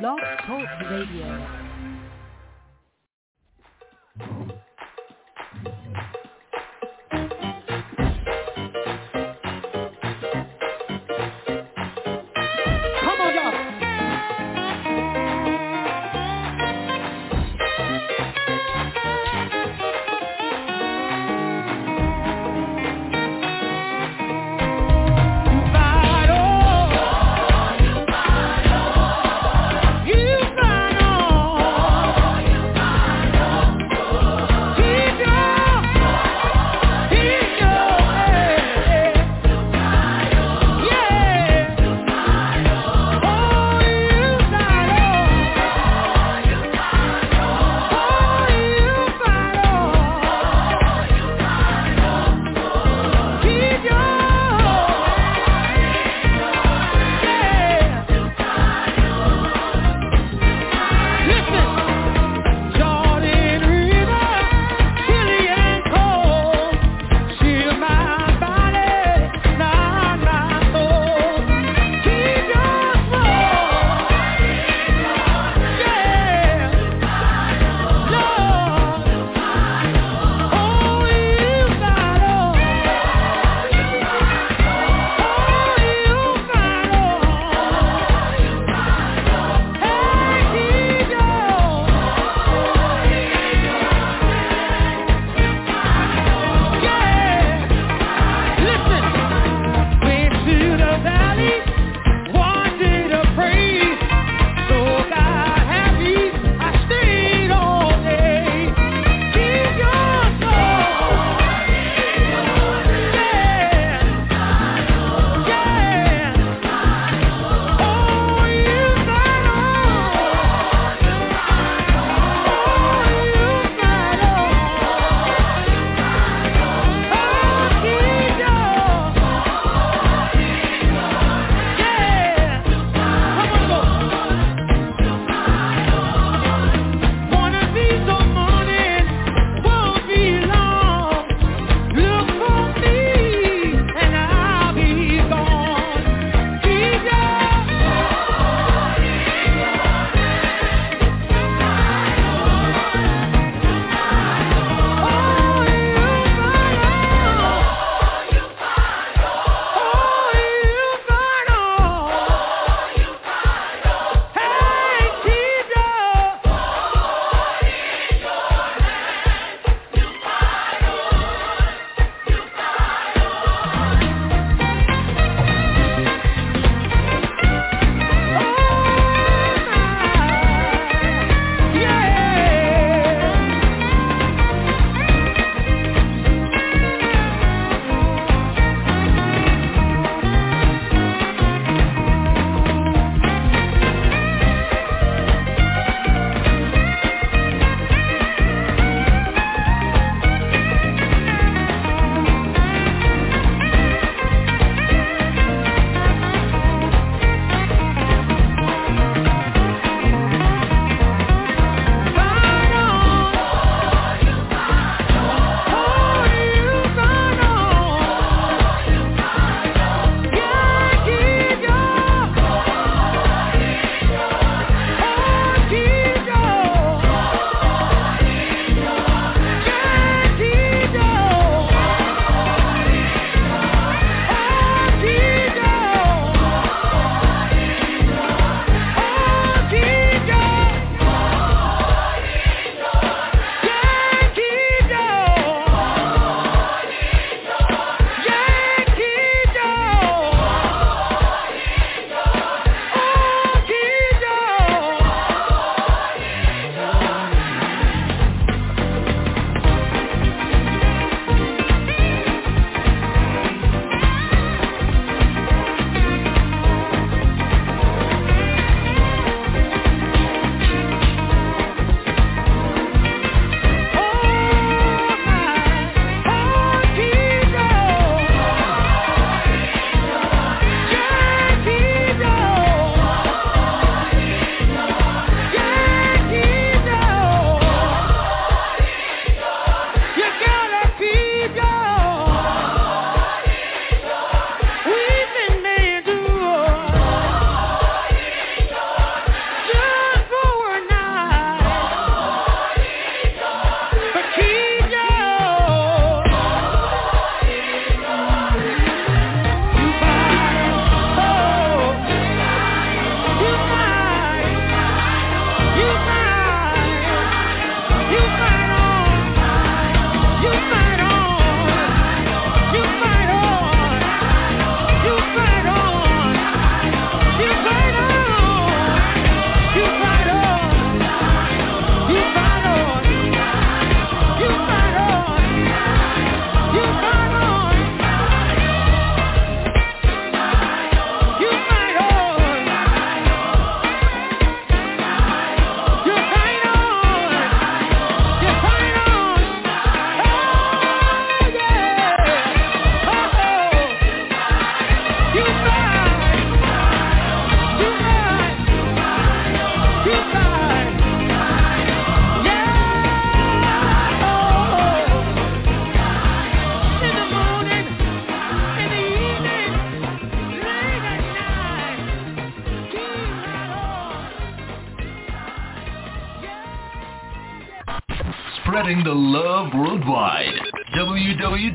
Blog Talk Radio.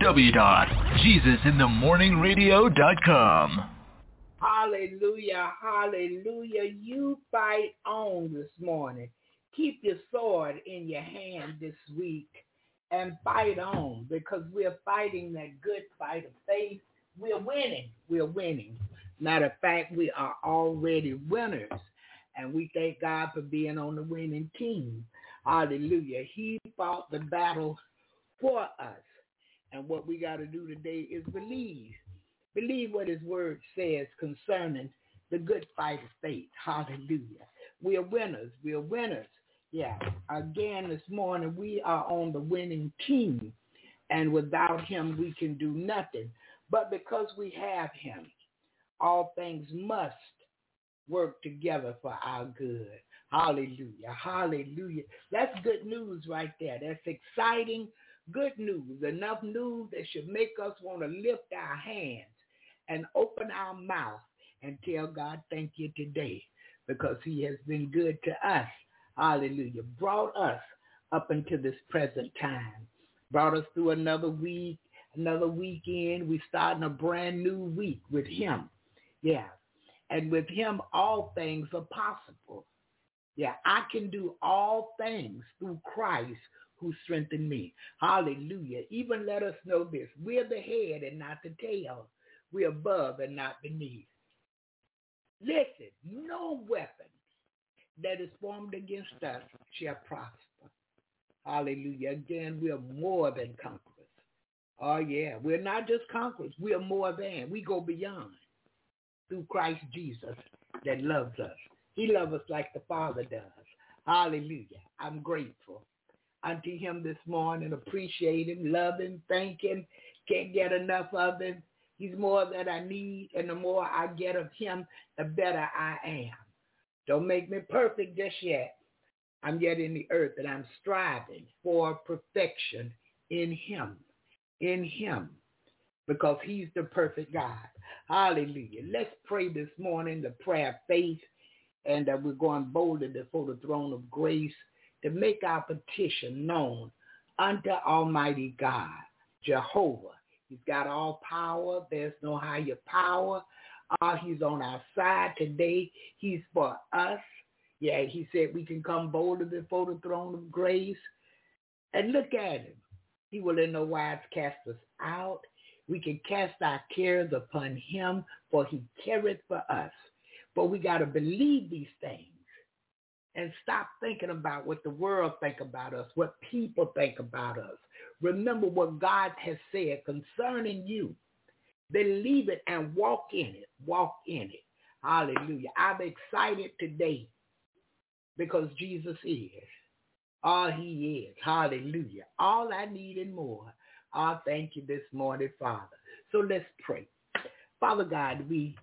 www.jesusinthemorningradio.com. Hallelujah, hallelujah. You fight on this morning. Keep your sword in your hand this week and fight on because we're fighting that good fight of faith. We're winning. We're winning. Matter of fact, we are already winners. And we thank God for being on the winning team. Hallelujah. He fought the battle for us. And what we got to do today is believe. Believe what his word says concerning the good fight of faith. Hallelujah. We are winners. We are winners. Yeah. Again, this morning, we are on the winning team. And without him, we can do nothing. But because we have him, all things must work together for our good. Hallelujah. Hallelujah. That's good news right there. That's exciting, good news. Enough news that should make us want to lift our hands and open our mouth and tell God thank you today because he has been good to us. Hallelujah. Brought us up into this present time. Brought us through another week, another weekend. We starting a brand new week with him. Yeah. And with him, all things are possible. Yeah, I can do all things through Christ who strengthened me. Hallelujah. Even let us know this. We're the head and not the tail. We're above and not beneath. Listen, no weapon that is formed against us shall prosper. Hallelujah. Again, we are more than conquerors. Oh, yeah. We're not just conquerors. We are more than. We go beyond through Christ Jesus that loves us. He loves us like the Father does. Hallelujah. I'm grateful unto him this morning. Appreciate him, love him, thank him. Can't get enough of him. He's more than I need, and the more I get of him, the better I am. Don't make me perfect just yet. I'm yet in the earth, and I'm striving for perfection in him, in him, because he's the perfect God. Hallelujah. Let's pray this morning the prayer of faith, and uh, we're going boldly before the throne of grace to make our petition known unto Almighty God, Jehovah. He's got all power. There's no higher power. Uh, he's on our side today. He's for us. Yeah, he said we can come boldly before the throne of grace. And look at him. He will in no wise cast us out. We can cast our cares upon him, for he careth for us. But we got to believe these things and stop thinking about what the world think about us, what people think about us. Remember what God has said concerning you. Believe it and walk in it. Walk in it. Hallelujah. I'm excited today because Jesus is. All he is. Hallelujah. All I need and more. I thank you this morning, Father. So let's pray. Father God, we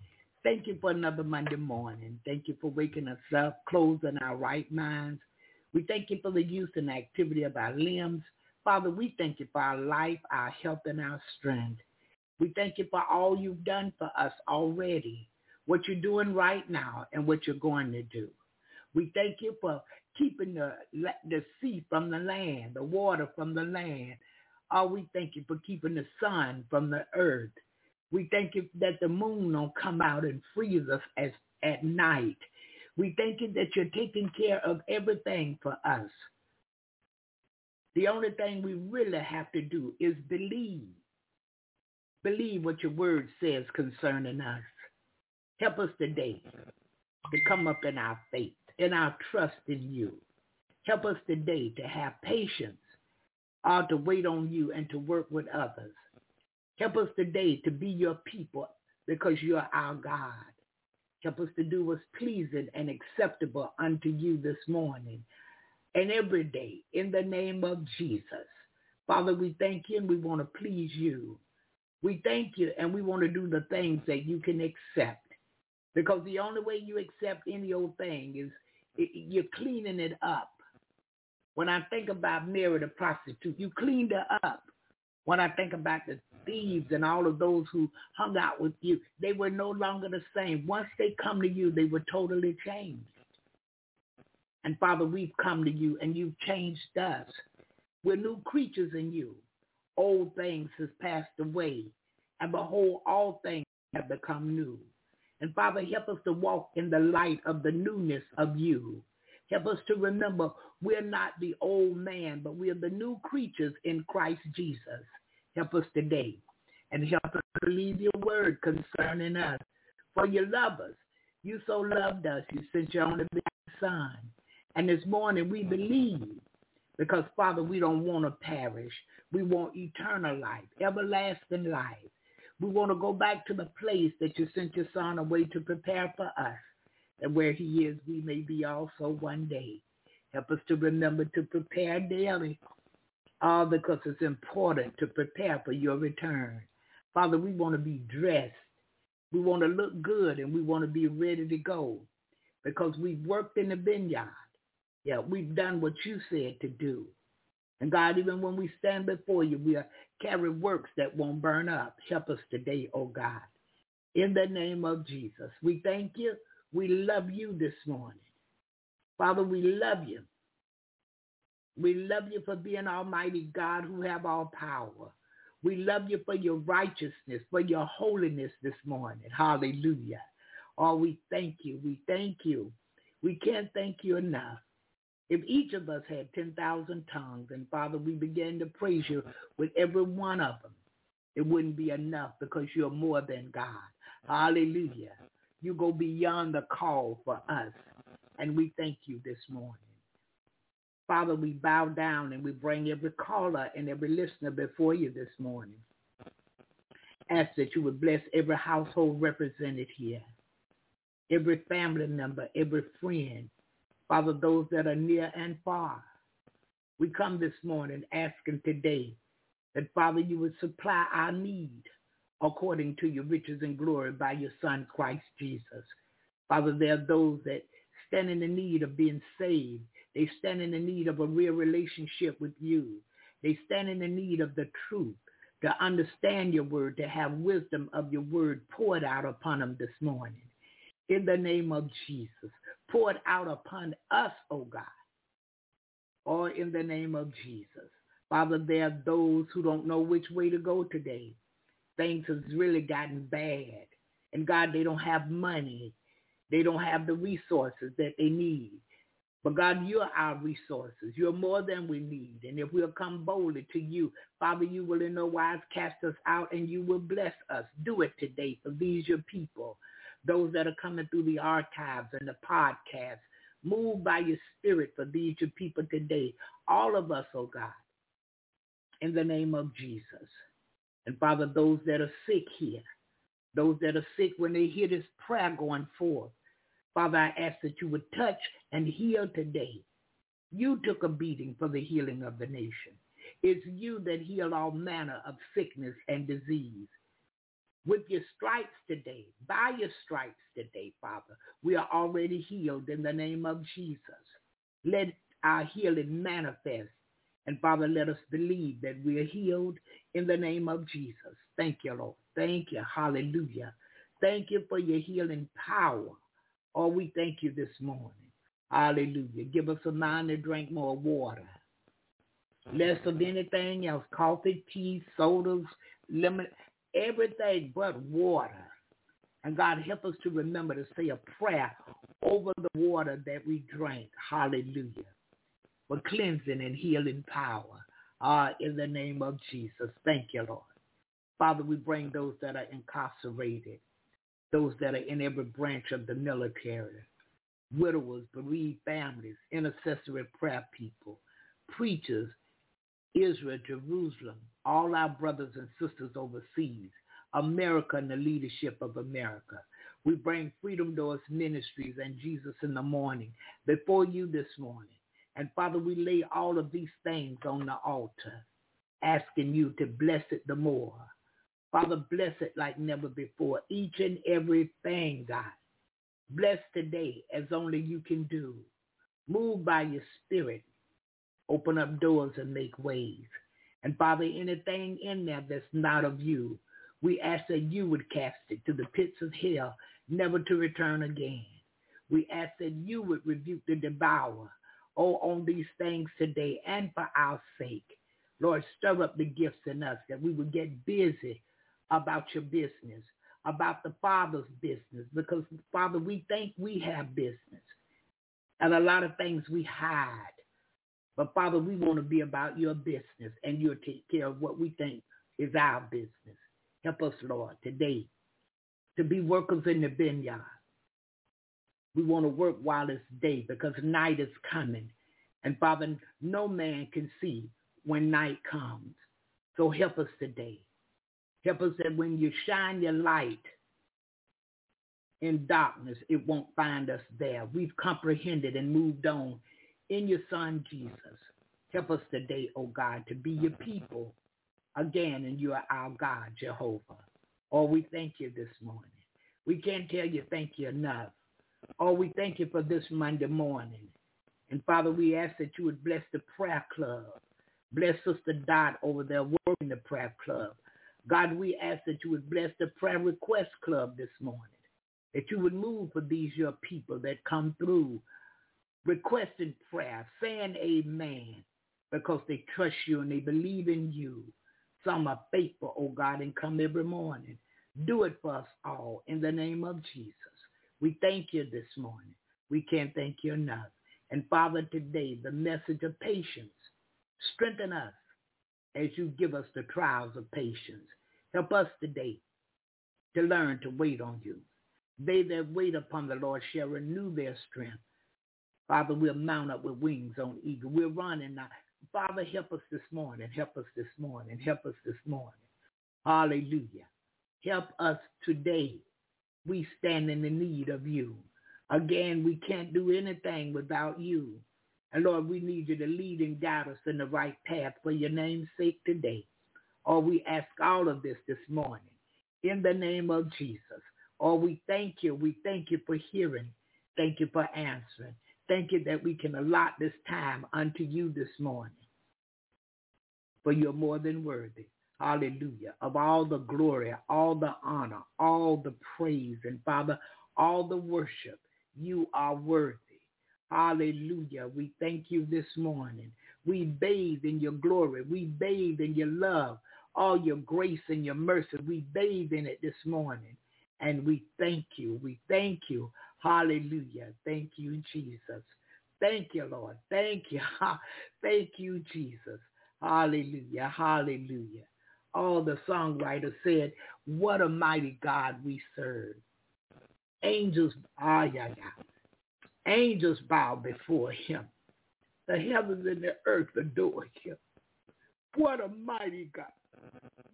thank you for another Monday morning. Thank you for waking us up, closing our right minds. We thank you for the use and activity of our limbs. Father, we thank you for our life, our health, and our strength. We thank you for all you've done for us already, what you're doing right now, and what you're going to do. We thank you for keeping the, the sea from the land, the water from the land. Oh, we thank you for keeping the sun from the earth. We thank you that the moon don't come out and freeze us as at night. We thank you that you're taking care of everything for us. The only thing we really have to do is believe. Believe what your word says concerning us. Help us today to come up in our faith, in our trust in you. Help us today to have patience, or to wait on you and to work with others. Help us today to be your people because you're our God. Help us to do what's pleasing and acceptable unto you this morning and every day in the name of Jesus. Father, we thank you and we want to please you. We thank you and we want to do the things that you can accept because the only way you accept any old thing is you're cleaning it up. When I think about Mary the prostitute, you cleaned her up. When I think about the thieves and all of those who hung out with you, they were no longer the same. Once they come to you, they were totally changed. And Father, we've come to you and you've changed us. We're new creatures in you. Old things has passed away, and behold, all things have become new. And Father, help us to walk in the light of the newness of you. Help us to remember we're not the old man, but we are the new creatures in Christ Jesus. Help us today and help us believe your word concerning us. For you love us. You so loved us. You sent your only begotten son. And this morning we believe because, Father, we don't want to perish. We want eternal life, everlasting life. We want to go back to the place that you sent your son away to prepare for us. And where he is, we may be also one day. Help us to remember to prepare daily, all because it's important to prepare for your return. Father, we want to be dressed. We want to look good and we want to be ready to go because we've worked in the vineyard. Yeah, we've done what you said to do. And God, even when we stand before you, we are carry works that won't burn up. Help us today, oh God. In the name of Jesus, we thank you. We love you this morning. Father, we love you. We love you for being Almighty God who have all power. We love you for your righteousness, for your holiness this morning. Hallelujah. Oh, we thank you. We thank you. We can't thank you enough. If each of us had 10,000 tongues, and Father, we began to praise you with every one of them, it wouldn't be enough because you're more than God. Hallelujah. You go beyond the call for us, and we thank you this morning. Father, we bow down and we bring every caller and every listener before you this morning. Ask that you would bless every household represented here, every family member, every friend, Father, those that are near and far. We come this morning asking today that, Father, you would supply our need according to your riches and glory by your Son, Christ Jesus. Father, there are those that stand in the need of being saved. They stand in the need of a real relationship with you. They stand in the need of the truth, to understand your word, to have wisdom of your word poured out upon them this morning. In the name of Jesus poured out upon us, O God, or in the name of Jesus. Father, there are those who don't know which way to go today. Things has really gotten bad. And God, they don't have money. They don't have the resources that they need. But God, you're our resources. You're more than we need. And if we'll come boldly to you, Father, you will in no wise cast us out and you will bless us. Do it today for these your people those that are coming through the archives and the podcasts. Move by your spirit for these your people today. All of us, oh God, in the name of Jesus. And Father, those that are sick here, those that are sick when they hear this prayer going forth, Father, I ask that you would touch and heal today. You took a beating for the healing of the nation. It's you that heal all manner of sickness and disease with your stripes today, by your stripes today, Father, we are already healed in the name of Jesus. Let our healing manifest. And Father, let us believe that we are healed in the name of Jesus. Thank you, Lord. Thank you. Hallelujah. Thank you for your healing power. Oh, we thank you this morning. Hallelujah. Give us a mind to drink more water. Less of anything else. Coffee, tea, sodas, lemon everything but water. And God, help us to remember to say a prayer over the water that we drink. Hallelujah. For cleansing and healing power. Uh, in the name of Jesus. Thank you, Lord. Father, we bring those that are incarcerated, those that are in every branch of the military, widowers, bereaved families, intercessory prayer people, preachers, Israel, Jerusalem, all our brothers and sisters overseas, America and the leadership of America. We bring Freedom Doors Ministries and Jesus in the morning before you this morning. And Father, we lay all of these things on the altar, asking you to bless it the more. Father, bless it like never before, each and everything, God. Bless today as only you can do. Move by your spirit. Open up doors and make ways. And Father, anything in there that's not of you, we ask that you would cast it to the pits of hell, never to return again. We ask that you would rebuke the devourer. oh, on these things today and for our sake. Lord, stir up the gifts in us that we would get busy about your business, about the Father's business, because, Father, we think we have business. And a lot of things we hide. But, Father, we want to be about your business, and you'll take care of what we think is our business. Help us, Lord, today to be workers in the vineyard. We want to work while it's day because night is coming. And Father, no man can see when night comes. So help us today. Help us that when you shine your light in darkness, it won't find us there. We've comprehended and moved on in your son Jesus. Help us today, oh God, to be your people again, and you are our God, Jehovah. Oh, we thank you this morning. We can't tell you thank you enough. Oh, we thank you for this Monday morning. And Father, we ask that you would bless the prayer club. Bless Sister Dot over there working the prayer club. God, we ask that you would bless the prayer request club this morning. That you would move for these your people that come through requesting prayer, saying amen, because they trust you and they believe in you. Some are faithful, oh God, and come every morning. Do it for us all in the name of Jesus. We thank you this morning. We can't thank you enough. And Father, today, the message of patience. Strengthen us as you give us the trials of patience. Help us today to learn to wait on you. They that wait upon the Lord shall renew their strength. Father, we'll mount up with wings on eagle. We're running now. Father, help us this morning. Help us this morning. Help us this morning. Hallelujah. Help us today. We stand in the need of you. Again, we can't do anything without you. And Lord, we need you to lead and guide us in the right path for your name's sake today. Or we ask all of this this morning in the name of Jesus. Or we thank you. We thank you for hearing. Thank you for answering. Thank you that we can allot this time unto you this morning. For you're more than worthy. Hallelujah. Of all the glory, all the honor, all the praise, and Father, all the worship. You are worthy. Hallelujah. We thank you this morning. We bathe in your glory. We bathe in your love, all your grace and your mercy. We bathe in it this morning. And we thank you. We thank you. Hallelujah. Thank you, Jesus. Thank you, Lord. Thank you. Thank you, Jesus. Hallelujah. Hallelujah. All the songwriters said, what a mighty God we serve. Angels, ah, yeah, yeah. Angels bow before him. The heavens and the earth adore him. What a mighty God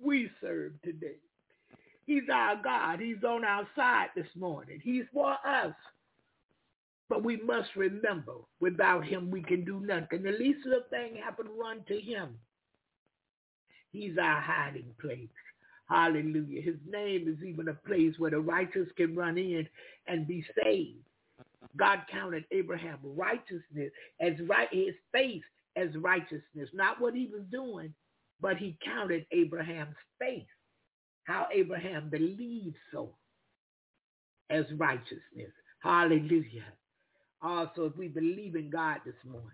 we serve today. He's our God. He's on our side this morning. He's for us. But we must remember, without him, we can do nothing. The least little thing happen, run to him. He's our hiding place. Hallelujah. His name is even a place where the righteous can run in and be saved. God counted Abraham righteousness as right his faith as righteousness, not what he was doing, but he counted Abraham's faith how Abraham believed so as righteousness. Hallelujah. Also, if we believe in God this morning,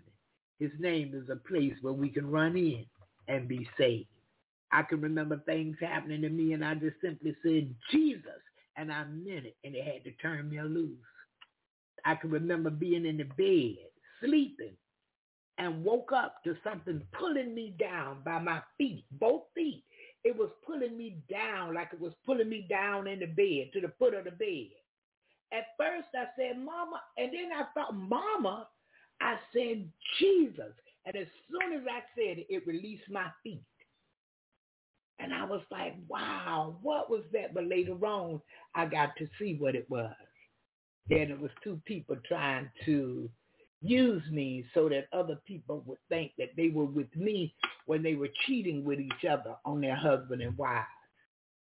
his name is a place where we can run in and be saved. I can remember things happening to me and I just simply said, Jesus, and I meant it and it had to turn me loose. I can remember being in the bed, sleeping, and woke up to something pulling me down by my feet, both feet it was pulling me down like it was pulling me down in the bed to the foot of the bed. At first I said, Mama, and then I thought, Mama, I said, Jesus. And as soon as I said it, it released my feet. And I was like, wow, what was that? But later on, I got to see what it was. Then it was two people trying to use me so that other people would think that they were with me when they were cheating with each other on their husband and wives.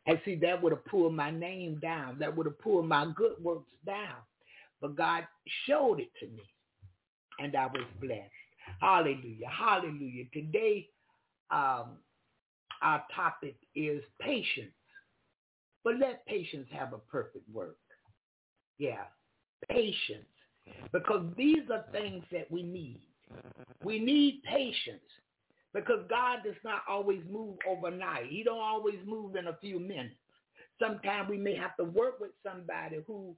And see, that would have pulled my name down. That would have pulled my good works down. But God showed it to me, and I was blessed. Hallelujah. Hallelujah. Today, um, our topic is patience. But let patience have a perfect work. Yeah, patience. Mm-hmm. Because these are things that we need. We need patience because God does not always move overnight. He don't always move in a few minutes. Sometimes we may have to work with somebody who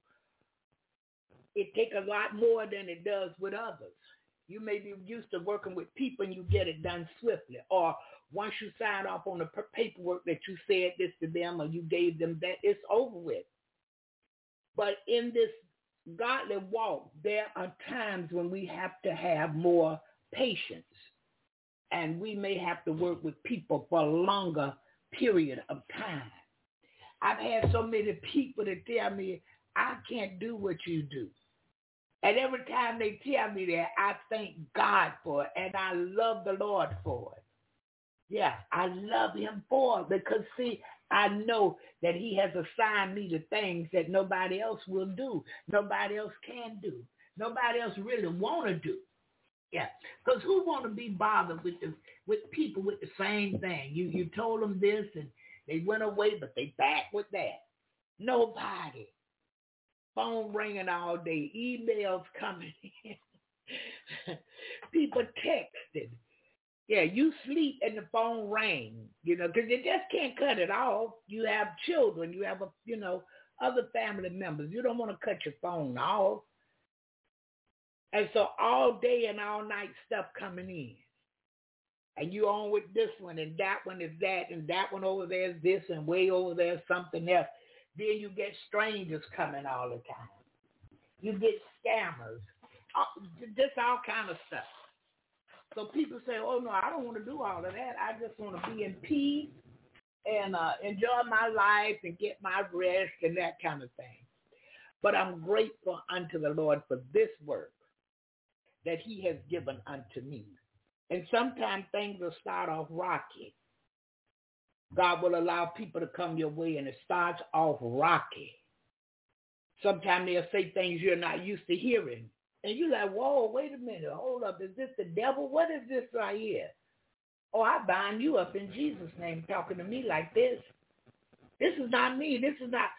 it takes a lot more than it does with others. You may be used to working with people and you get it done swiftly. Or once you sign off on the paperwork that you said this to them or you gave them that, it's over with. But in this godly walk, there are times when we have to have more patience. And we may have to work with people for a longer period of time. I've had so many people that tell me, I can't do what you do. And every time they tell me that, I thank God for it, and I love the Lord for it. Yeah, I love him for it because, see, I know that he has assigned me to things that nobody else will do. Nobody else can do. Nobody else really want to do. Yeah, because who want to be bothered with the with people with the same thing? You you told them this and they went away, but they back with that. Nobody phone ringing all day, emails coming in, people texting. Yeah, you sleep and the phone rings, you know, because you just can't cut it off. You have children, you have, a, you know, other family members. You don't want to cut your phone off. And so all day and all night stuff coming in. And you on with this one and that one is that and that one over there is this and way over there is something else. Then you get strangers coming all the time. You get scammers, just all kind of stuff. So people say, oh, no, I don't want to do all of that. I just want to be in peace and uh, enjoy my life and get my rest and that kind of thing. But I'm grateful unto the Lord for this work that he has given unto me. And sometimes things will start off rocky. God will allow people to come your way and it starts off rocky. Sometimes they'll say things you're not used to hearing. And you're like, whoa, wait a minute. Hold up. Is this the devil? What is this right here? Oh, I bind you up in Jesus' name talking to me like this. This is not me. This is not.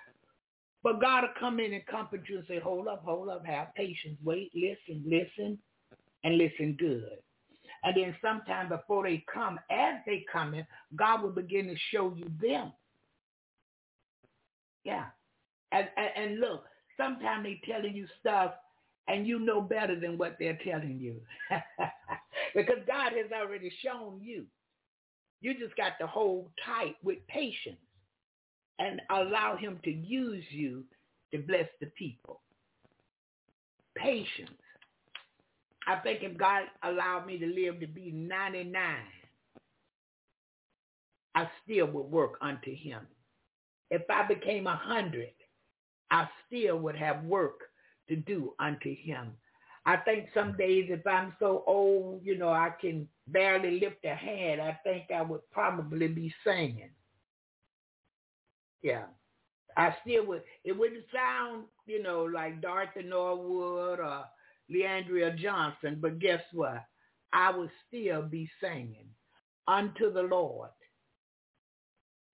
But God will come in and comfort you and say, hold up, hold up, have patience, wait, listen, listen, and listen good. And then sometime before they come, as they come in, God will begin to show you them. Yeah. And, and, and look, sometimes they telling you stuff and you know better than what they're telling you. because God has already shown you. You just got to hold tight with patience and allow him to use you to bless the people. Patience. I think if God allowed me to live to be 99, I still would work unto him. If I became a 100, I still would have work to do unto him. I think some days if I'm so old, you know, I can barely lift a hand, I think I would probably be singing. Yeah. I still would, it wouldn't sound, you know, like Dorothy Norwood or Le'Andria Johnson, but guess what? I would still be singing unto the Lord.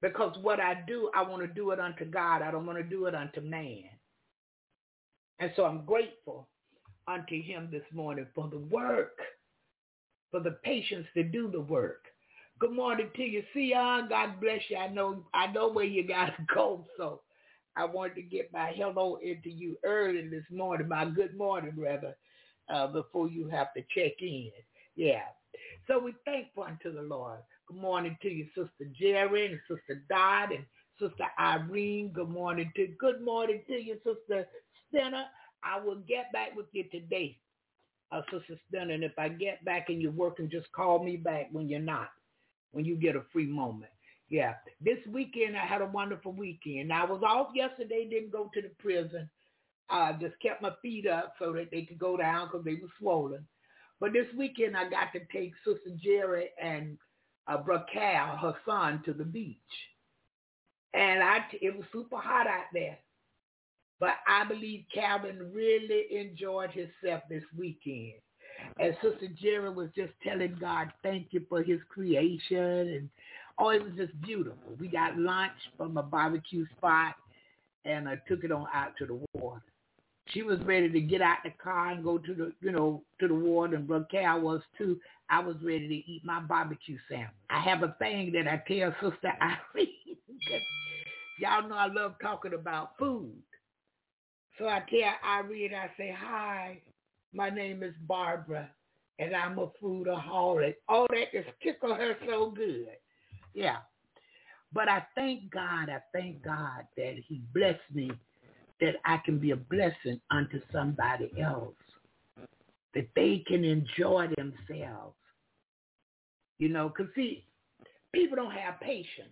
Because what I do, I want to do it unto God. I don't want to do it unto man. And so I'm grateful unto him this morning for the work, for the patience to do the work. Good morning to you, Sion. God bless you. I know I know where you got to go, so I wanted to get my hello into you early this morning, my good morning, rather, uh, before you have to check in. Yeah. So we thankful unto the Lord. Good morning to you, Sister Jerry and Sister Dot and Sister Irene. Good morning to good morning to you, Sister Stinner. I will get back with you today, uh, Sister Stinner. And if I get back and you're working, just call me back when you're not, when you get a free moment. Yeah. This weekend I had a wonderful weekend. I was off yesterday, didn't go to the prison. I uh, just kept my feet up so that they could go down because they were swollen. But this weekend I got to take Sister Jerry and uh, Brother Cal, her son, to the beach. And I, t- it was super hot out there. But I believe Calvin really enjoyed himself this weekend. And Sister Jerry was just telling God, thank you for his creation and Oh, it was just beautiful. We got lunch from a barbecue spot, and I took it on out to the water. she was ready to get out the car and go to the, you know, to the ward, and Brother Cal was too. I was ready to eat my barbecue sandwich. I have a thing that I tell Sister Irene. y'all know I love talking about food. So I tell Irene, I say, hi, my name is Barbara, and I'm a foodaholic. All that just tickle her so good. Yeah. But I thank God, I thank God that he blessed me that I can be a blessing unto somebody else, that they can enjoy themselves. You know, because see, people don't have patience.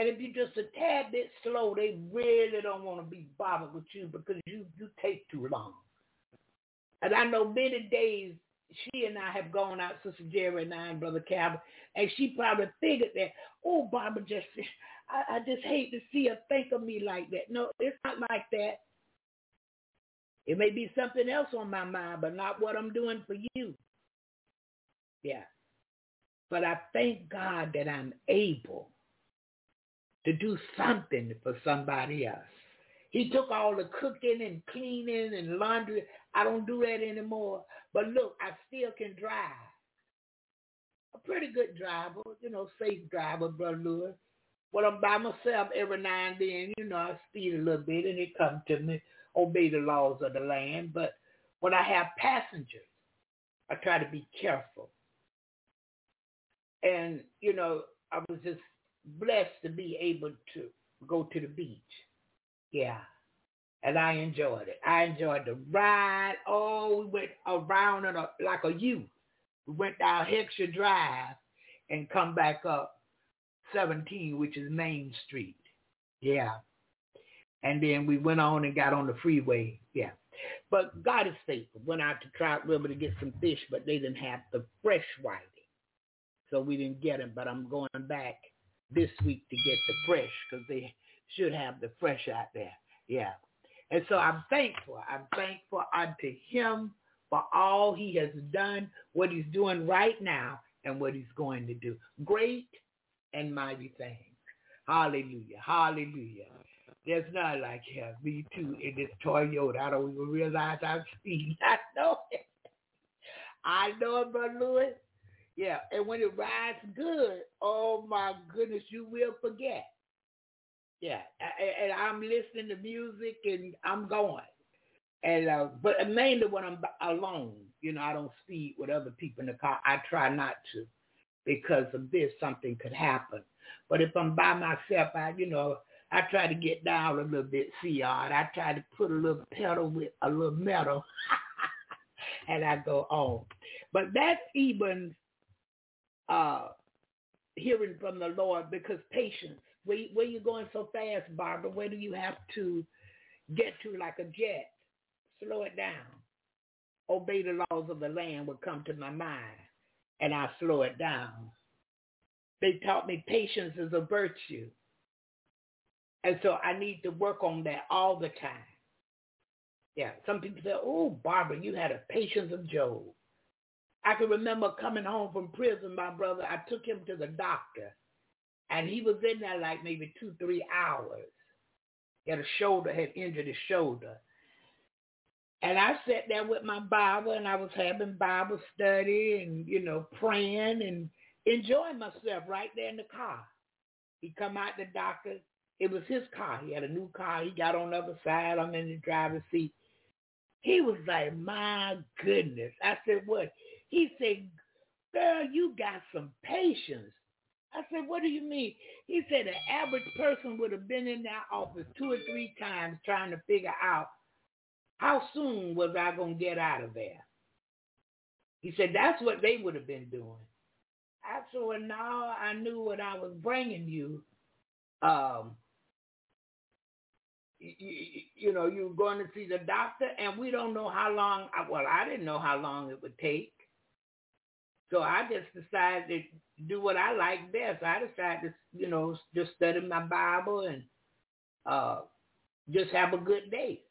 And if you're just a tad bit slow, they really don't want to be bothered with you because you, you take too long. And I know many days she and I have gone out, Sister Jerry and I and Brother Calvin, and she probably figured that, oh, Barbara just, I, I just hate to see her think of me like that. No, it's not like that. It may be something else on my mind, but not what I'm doing for you. Yeah. But I thank God that I'm able to do something for somebody else. He took all the cooking and cleaning and laundry. I don't do that anymore. But look, I still can drive. A pretty good driver, you know, safe driver, Brother Lewis. When I'm by myself every now and then, you know, I speed a little bit and it comes to me, obey the laws of the land. But when I have passengers, I try to be careful. And, you know, I was just blessed to be able to go to the beach. Yeah. And I enjoyed it. I enjoyed the ride. Oh, we went around in a, like a U. We went down Heckscher Drive and come back up 17, which is Main Street. Yeah. And then we went on and got on the freeway. Yeah. But God is faithful. Went out to Trout River to get some fish, but they didn't have the fresh whiting. So we didn't get them. But I'm going back this week to get the fresh because they should have the fresh out there. Yeah. And so I'm thankful. I'm thankful unto him for all he has done, what he's doing right now, and what he's going to do. Great and mighty things. Hallelujah. Hallelujah. There's not like him. Me too in this Toyota. I don't even realize I'm speeding. I know it. I know it, Brother Lewis. Yeah, and when it rides good, oh my goodness, you will forget. Yeah, and I'm listening to music and I'm going. And uh, but mainly when I'm alone, you know, I don't speed with other people in the car. I try not to because of this. Something could happen. But if I'm by myself, I, you know, I try to get down a little bit, see all I try to put a little pedal with a little metal, and I go on. But that's even uh, hearing from the Lord because patience. Where, where you going so fast, Barbara? Where do you have to get to like a jet? Slow it down. Obey the laws of the land will come to my mind, and I slow it down. They taught me patience is a virtue. And so I need to work on that all the time. Yeah, some people say, oh, Barbara, you had a patience of Job. I can remember coming home from prison, my brother, I took him to the doctor and he was in there like maybe two, three hours. He had a shoulder, had injured his shoulder. And I sat there with my Bible and I was having Bible study and, you know, praying and enjoying myself right there in the car. He come out the doctor. It was his car. He had a new car. He got on the other side. I'm in the driver's seat. He was like, my goodness. I said, what? He said, girl, you got some patience. I said, what do you mean? He said the average person would have been in that office two or three times trying to figure out how soon was I going to get out of there. He said that's what they would have been doing. I said, now I knew what I was bringing you. Um, you, you know, you're going to see the doctor, and we don't know how long. Well, I didn't know how long it would take. So I just decided to do what I like best. I decided to, you know, just study my Bible and uh, just have a good day.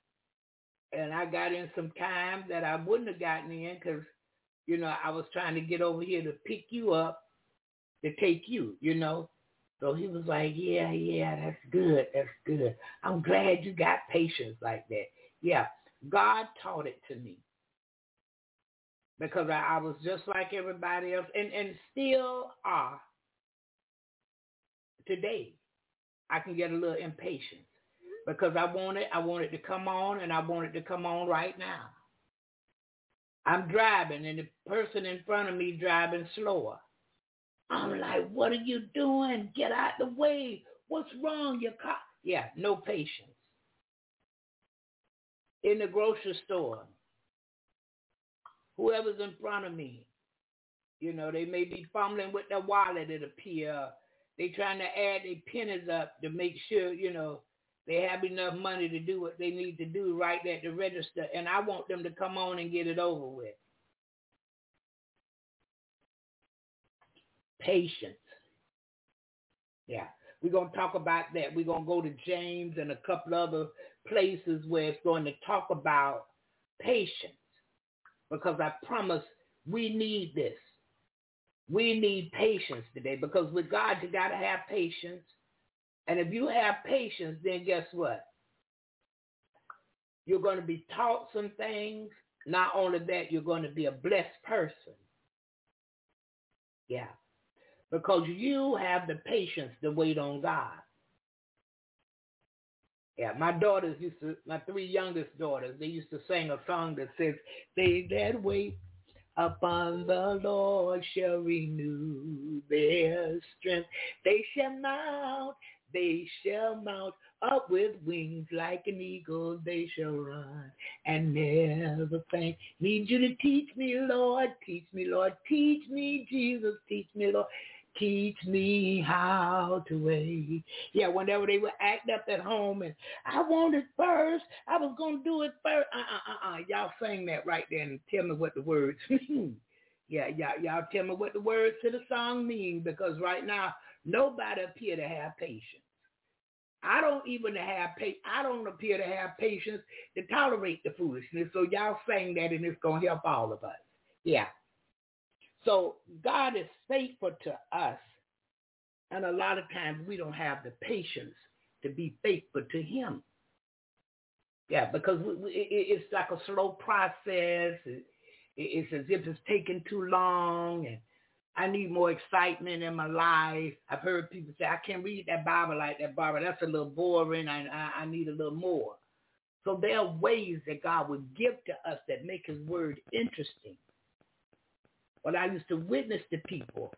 And I got in some time that I wouldn't have gotten in because, you know, I was trying to get over here to pick you up to take you, you know. So he was like, yeah, yeah, that's good. That's good. I'm glad you got patience like that. Yeah, God taught it to me because I, I was just like everybody else, and and still are today. I can get a little impatient because I want it. I want it to come on, and I want it to come on right now. I'm driving, and the person in front of me driving slower. I'm like, what are you doing? Get out the way. What's wrong? Your car. Yeah, no patience. In the grocery store, whoever's in front of me, you know, they may be fumbling with their wallet, it appear. They trying to add their pennies up to make sure, you know, they have enough money to do what they need to do right at the register. And I want them to come on and get it over with. Patience. Yeah. We're going to talk about that. We're going to go to James and a couple other places where it's going to talk about patience. Because I promise we need this. We need patience today because with God, you got to have patience. And if you have patience, then guess what? You're going to be taught some things. Not only that, you're going to be a blessed person. Yeah because you have the patience to wait on God. Yeah, my daughters used to, my three youngest daughters, they used to sing a song that says, they that wait upon the Lord shall renew their strength. They shall mount, they shall mount up with wings like an eagle. They shall run and never faint. Need you to teach me, Lord. Teach me, Lord. Teach me, Jesus. Teach me, Lord. Teach me how to wait. Yeah, whenever they would act up at home and I wanted first, I was going to do it first. Uh-uh, uh-uh. Y'all sing that right there and tell me what the words mean. yeah, y'all, y'all tell me what the words to the song mean because right now, nobody appear to have patience. I don't even have pa- I don't appear to have patience to tolerate the foolishness. So y'all saying that and it's gonna help all of us. Yeah. So God is faithful to us. And a lot of times we don't have the patience to be faithful to him. Yeah, because it's like a slow process. It's as if it's taking too long and I need more excitement in my life. I've heard people say, I can't read that Bible like that, Barbara. That's a little boring. I, I, need a little more. So there are ways that God would give to us that make his word interesting. When I used to witness to people,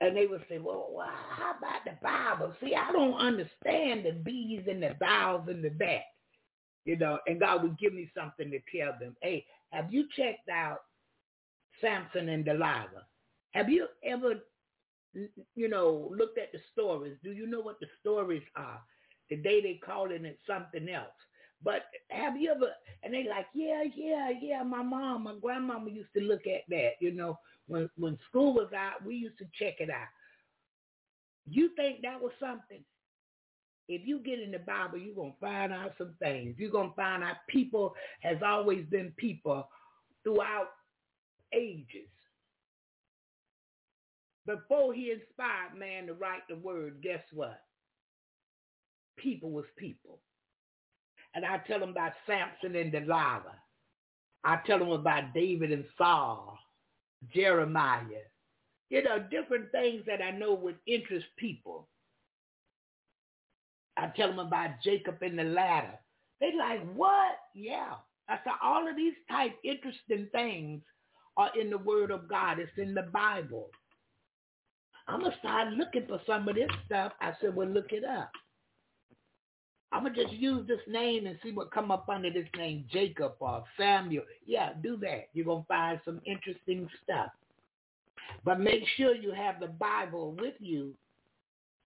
and they would say, well, well, how about the Bible? See, I don't understand the B's and the vowels and the that. You know, and God would give me something to tell them. Hey, have you checked out Samson and Delilah? Have you ever, you know, looked at the stories? Do you know what the stories are? Today they calling it something else. But have you ever, and they like, yeah, yeah, yeah, my mom, my grandmama used to look at that, you know, when, when school was out, we used to check it out. You think that was something? If you get in the Bible, you're to find out some things. You're to find out people has always been people throughout ages. Before he inspired man to write the word, guess what? People was people. And I tell them about Samson and Delilah. I tell them about David and Saul, Jeremiah. You know, different things that I know would interest people. I tell them about Jacob and the ladder. They like, what? Yeah. I said, all of these type interesting things are in the word of God. It's in the Bible. I'm going to start looking for some of this stuff. I said, well, look it up. I'm gonna just use this name and see what come up under this name, Jacob or Samuel. Yeah, do that. You're gonna find some interesting stuff. But make sure you have the Bible with you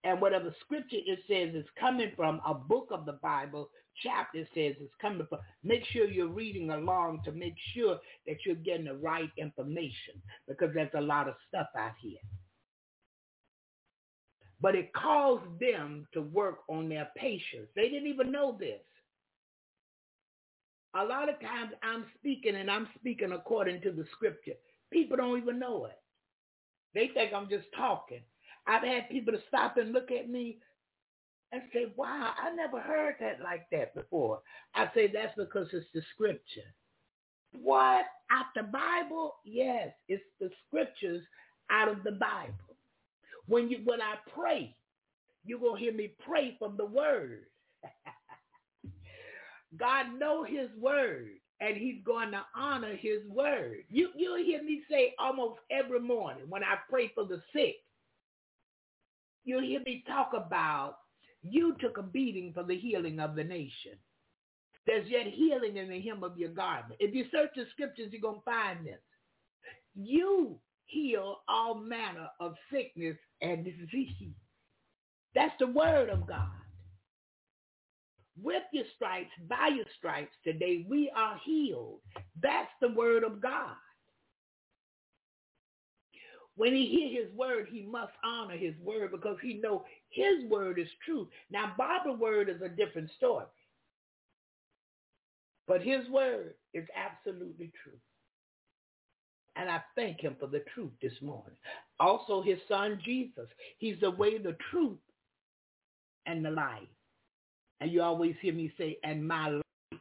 and whatever scripture it says is coming from, a book of the Bible, chapter says it's coming from, make sure you're reading along to make sure that you're getting the right information because there's a lot of stuff out here but it caused them to work on their patience. They didn't even know this. A lot of times I'm speaking and I'm speaking according to the scripture. People don't even know it. They think I'm just talking. I've had people to stop and look at me and say, wow, I never heard that like that before. I say that's because it's the scripture. What? Out the Bible? Yes, it's the scriptures out of the Bible. When you when I pray, you're gonna hear me pray from the word. God know his word and he's going to honor his word. You you'll hear me say almost every morning when I pray for the sick. You'll hear me talk about you took a beating for the healing of the nation. There's yet healing in the hem of your garment. If you search the scriptures, you're to find this. You heal all manner of sickness and disease. That's the word of God. With your stripes, by your stripes today, we are healed. That's the word of God. When he hear his word, he must honor his word because he know his word is true. Now, Bible word is a different story. But his word is absolutely true. And I thank him for the truth this morning. Also, his son Jesus. He's the way, the truth, and the life. And you always hear me say, and my light,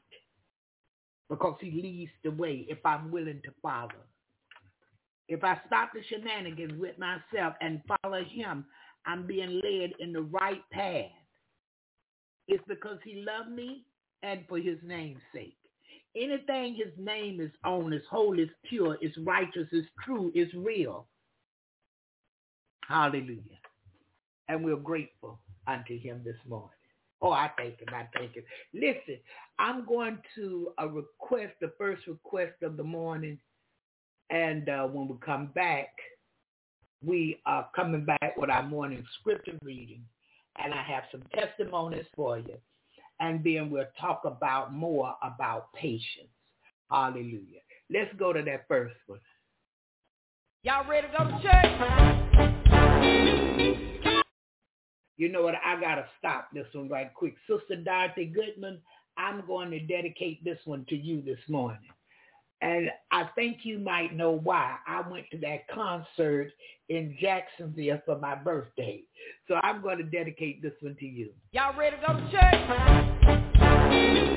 because he leads the way if I'm willing to follow. If I stop the shenanigans with myself and follow him, I'm being led in the right path. It's because he loved me and for his name's sake. Anything his name is on is holy, is pure, is righteous, is true, is real. Hallelujah. And we're grateful unto him this morning. Oh, I thank him. I thank him. Listen, I'm going to a request, the first request of the morning. And uh, when we come back, we are coming back with our morning scripture reading. And I have some testimonies for you and then we'll talk about more about patience. Hallelujah. Let's go to that first one. Y'all ready to go to church? You know what? I got to stop this one right quick. Sister Dorothy Goodman, I'm going to dedicate this one to you this morning. And I think you might know why. I went to that concert in Jacksonville for my birthday. So I'm going to dedicate this one to you. Y'all ready to go to church?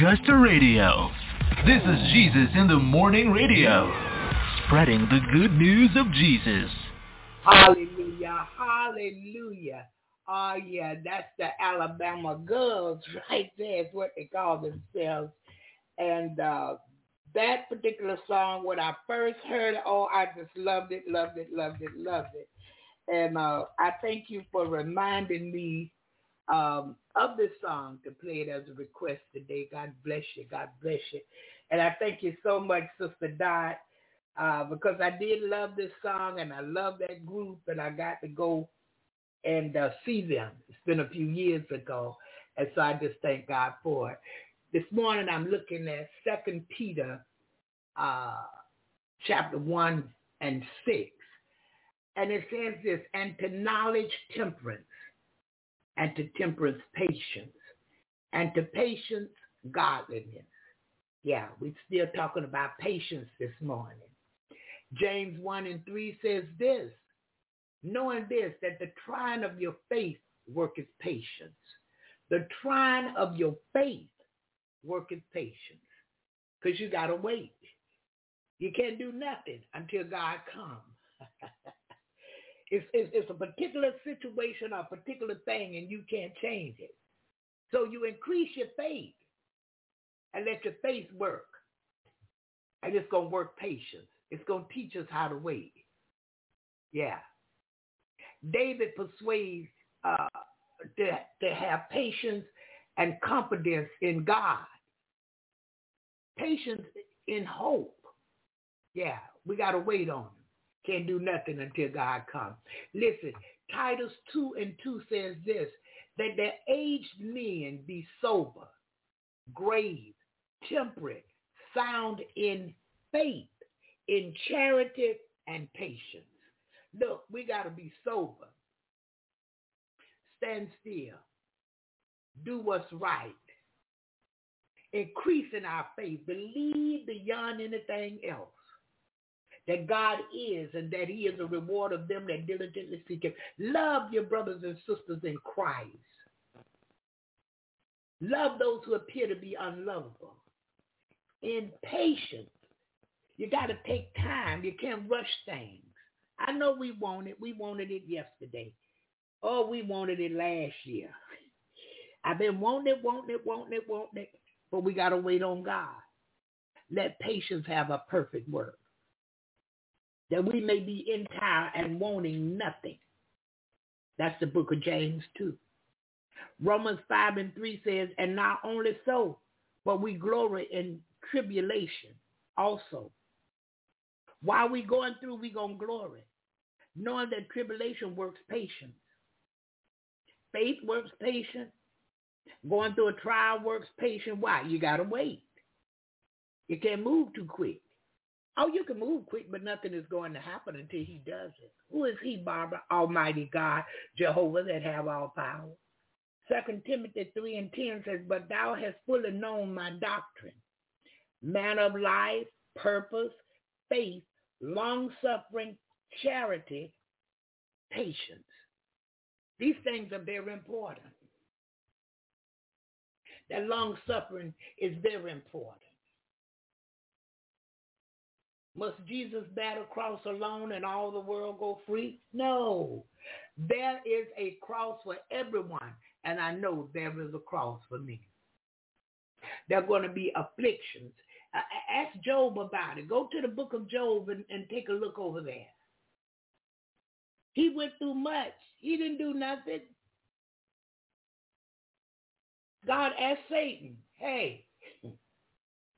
Just a radio. This is Jesus in the Morning Radio, spreading the good news of Jesus. Hallelujah, hallelujah. Oh yeah, that's the Alabama Girls right there is what they call themselves. And uh, that particular song, when I first heard it, oh, I just loved it, loved it, loved it, loved it. And uh, I thank you for reminding me um, of this song to play it as a request today. God bless you. God bless you. And I thank you so much, Sister Dot, uh, because I did love this song and I love that group and I got to go and uh, see them. It's been a few years ago. And so I just thank God for it. This morning I'm looking at Second Peter uh, chapter 1 and 6. And it says this, and to knowledge temperance, and to temperance patience, and to patience godliness. Yeah, we're still talking about patience this morning. James 1 and 3 says this, knowing this, that the trying of your faith worketh patience. The trying of your faith worketh patience. Because you got to wait. You can't do nothing until God comes. it's, it's, it's a particular situation or a particular thing and you can't change it. So you increase your faith and let your faith work. And it's going to work patience. It's going to teach us how to wait. Yeah. David persuades uh, to, to have patience and confidence in God. Patience in hope. Yeah, we got to wait on him. Can't do nothing until God comes. Listen, Titus 2 and 2 says this, that the aged men be sober, grave, temperate, sound in faith, in charity and patience. Look, we got to be sober. Stand still. Do what's right. Increase in our faith. Believe beyond anything else that God is and that he is a reward of them that diligently seek him. Love your brothers and sisters in Christ. Love those who appear to be unlovable. In patience. You got to take time. You can't rush things. I know we want it. We wanted it yesterday. Oh, we wanted it last year. I've been wanting it, wanting it, wanting it, wanting it. But we got to wait on God. Let patience have a perfect work. That we may be entire and wanting nothing. That's the book of James 2. Romans 5 and 3 says, and not only so, but we glory in tribulation also. While we going through, we going to glory knowing that tribulation works patience. Faith works patience. Going through a trial works patience. Why? You got to wait. You can't move too quick. Oh, you can move quick, but nothing is going to happen until he does it. Who is he, Barbara? Almighty God, Jehovah that have all power. Second Timothy 3 and 10 says, But thou hast fully known my doctrine, manner of life, purpose, faith, long-suffering, charity, patience. These things are very important. That long suffering is very important. Must Jesus bear the cross alone and all the world go free? No. There is a cross for everyone, and I know there is a cross for me. There are going to be afflictions. Uh, ask Job about it. Go to the book of Job and, and take a look over there. He went through much. He didn't do nothing. God asked Satan, hey,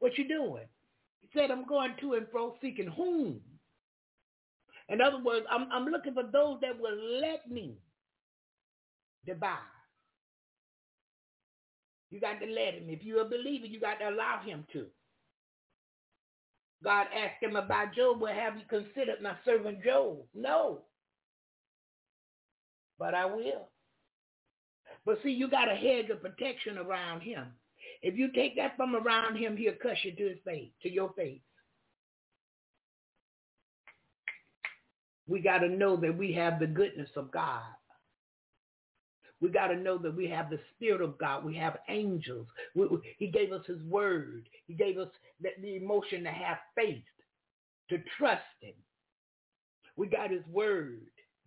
what you doing? Said, I'm going to and fro seeking whom? In other words, I'm, I'm looking for those that will let me devour. You got to let him. If you're a believer, you got to allow him to. God asked him about Job, well, have you considered my servant Job? No but I will. But see, you got a hedge of protection around him. If you take that from around him, he'll cuss you to his face, to your face. We got to know that we have the goodness of God. We got to know that we have the Spirit of God. We have angels. We, we, he gave us his word. He gave us the, the emotion to have faith, to trust him. We got his word.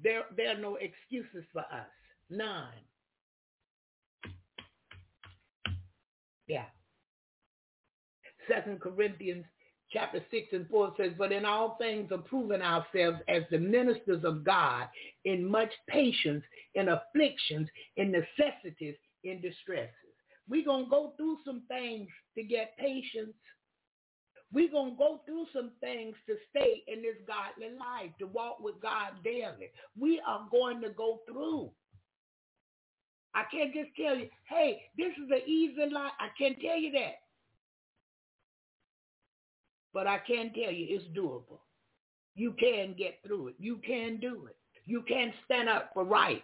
There, there are no excuses for us. None. Yeah. Second Corinthians chapter 6 and 4 says, But in all things approving ourselves as the ministers of God in much patience, in afflictions, in necessities, in distresses. We're going to go through some things to get patience. We're going to go through some things to stay in this godly life, to walk with God daily. We are going to go through. I can't just tell you, hey, this is an easy life. I can't tell you that. But I can tell you it's doable. You can get through it. You can do it. You can stand up for right.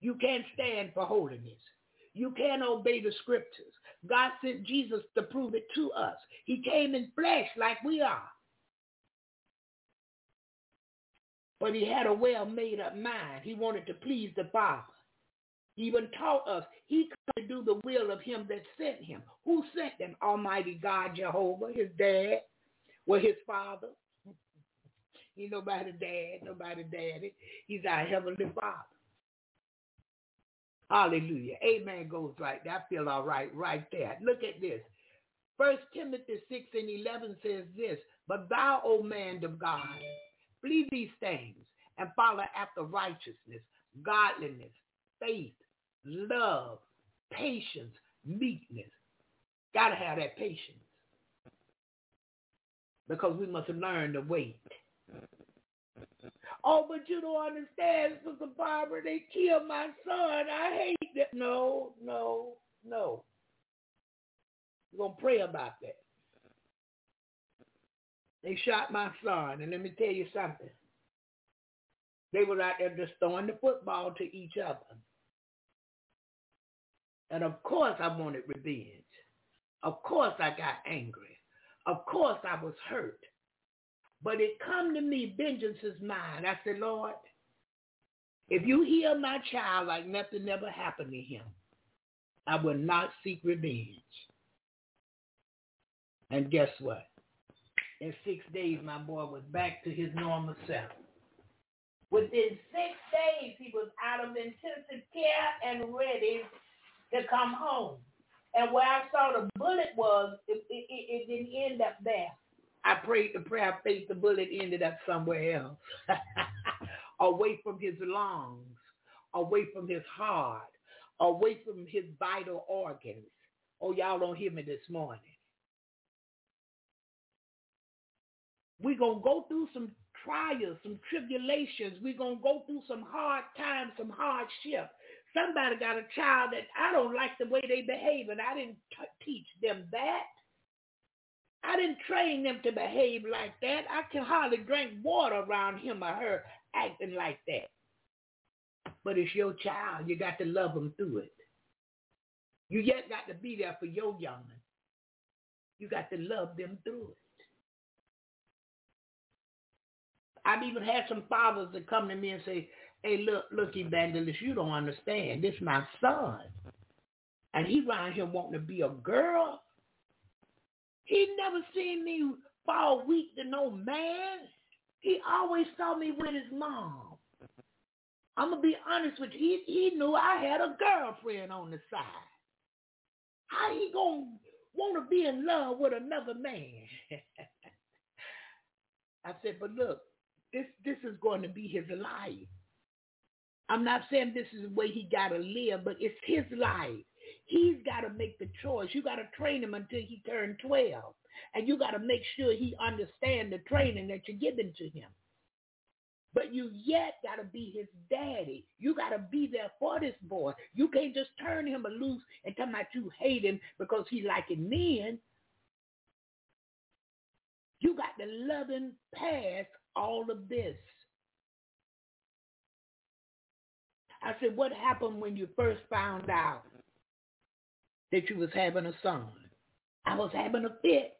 You can stand for holiness. You can obey the scriptures. God sent Jesus to prove it to us. He came in flesh like we are. But he had a well made up mind. He wanted to please the Father. Even taught us he could do the will of him that sent him. Who sent him? Almighty God, Jehovah, his dad, or his father. He nobody dad, nobody daddy. He's our heavenly father. Hallelujah. Amen goes right there. I feel all right right there. Look at this. First Timothy 6 and 11 says this, But thou, O man of God, flee these things and follow after righteousness, godliness, faith, love, patience, meekness. Got to have that patience because we must learn to wait. Oh, but you don't understand, Sister Barbara. They killed my son. I hate that. No, no, no. We're going to pray about that. They shot my son, and let me tell you something. They were out there just throwing the football to each other. And of course I wanted revenge. Of course I got angry. Of course I was hurt. But it come to me, vengeance is mine. I said, Lord, if you heal my child like nothing ever happened to him, I will not seek revenge. And guess what? In six days, my boy was back to his normal self. Within six days, he was out of intensive care and ready to come home. And where I saw the bullet was, it, it, it, didn't end up there. I prayed the prayer of faith, the bullet ended up somewhere else. away from his lungs, away from his heart, away from his vital organs. Oh, y'all don't hear me this morning. We're going to go through some trials, some tribulations. We're going to go through some hard times, some hardship. Somebody got a child that I don't like the way they behave, and I didn't t- teach them that. I didn't train them to behave like that. I can hardly drink water around him or her acting like that. But it's your child. You got to love them through it. You yet got to be there for your young youngin. You got to love them through it. I've even had some fathers that come to me and say, hey, look, look, evangelist, you don't understand. This is my son. And he around here wanting to be a girl. He never seen me fall weak to no man. He always saw me with his mom. I'm going to be honest with you. He, he knew I had a girlfriend on the side. How he going to want to be in love with another man? I said, but look, this this is going to be his life. I'm not saying this is the way he got to live, but it's his life. He's got to make the choice. You got to train him until he turned 12. And you got to make sure he understands the training that you're giving to him. But you yet got to be his daddy. You got to be there for this boy. You can't just turn him loose and come out you hate him because he liking men. You got to love him past all of this. I said, what happened when you first found out that you was having a son? I was having a fit.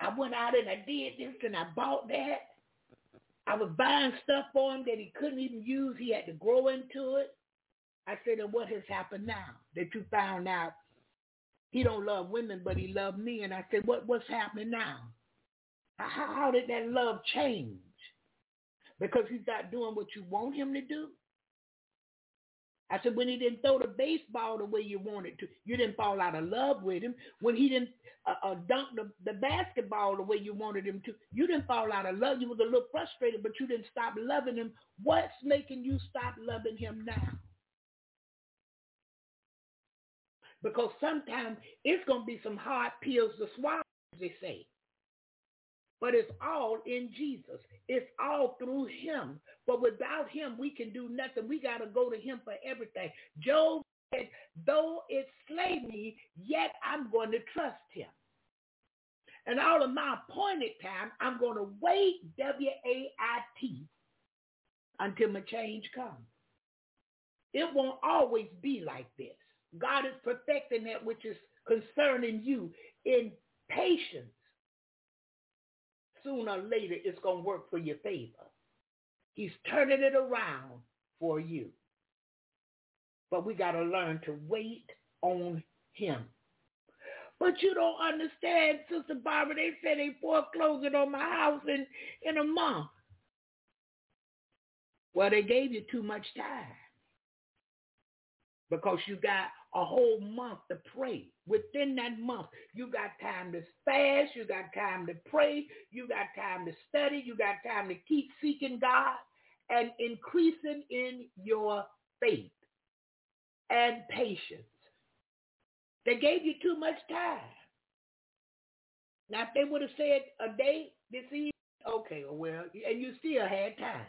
I went out and I did this and I bought that. I was buying stuff for him that he couldn't even use. He had to grow into it. I said, and what has happened now that you found out he don't love women, but he loved me? And I said, what, what's happening now? How, how did that love change? Because he's not doing what you want him to do? I said, when he didn't throw the baseball the way you wanted to, you didn't fall out of love with him. When he didn't uh, uh, dunk the, the basketball the way you wanted him to, you didn't fall out of love. You was a little frustrated, but you didn't stop loving him. What's making you stop loving him now? Because sometimes it's going to be some hard pills to swallow, they say. But it's all in Jesus. It's all through him. But without him, we can do nothing. We got to go to him for everything. Job said, though it slay me, yet I'm going to trust him. And all of my appointed time, I'm going to wait, W-A-I-T, until my change comes. It won't always be like this. God is perfecting that which is concerning you in patience. Sooner or later, it's going to work for your favor. He's turning it around for you. But we got to learn to wait on him. But you don't understand, Sister Barbara. They said they foreclosing on my house in, in a month. Well, they gave you too much time because you got a whole month to pray. Within that month, you got time to fast, you got time to pray, you got time to study, you got time to keep seeking God and increasing in your faith and patience. They gave you too much time. Now, if they would have said a day this evening, okay, well, and you still had time.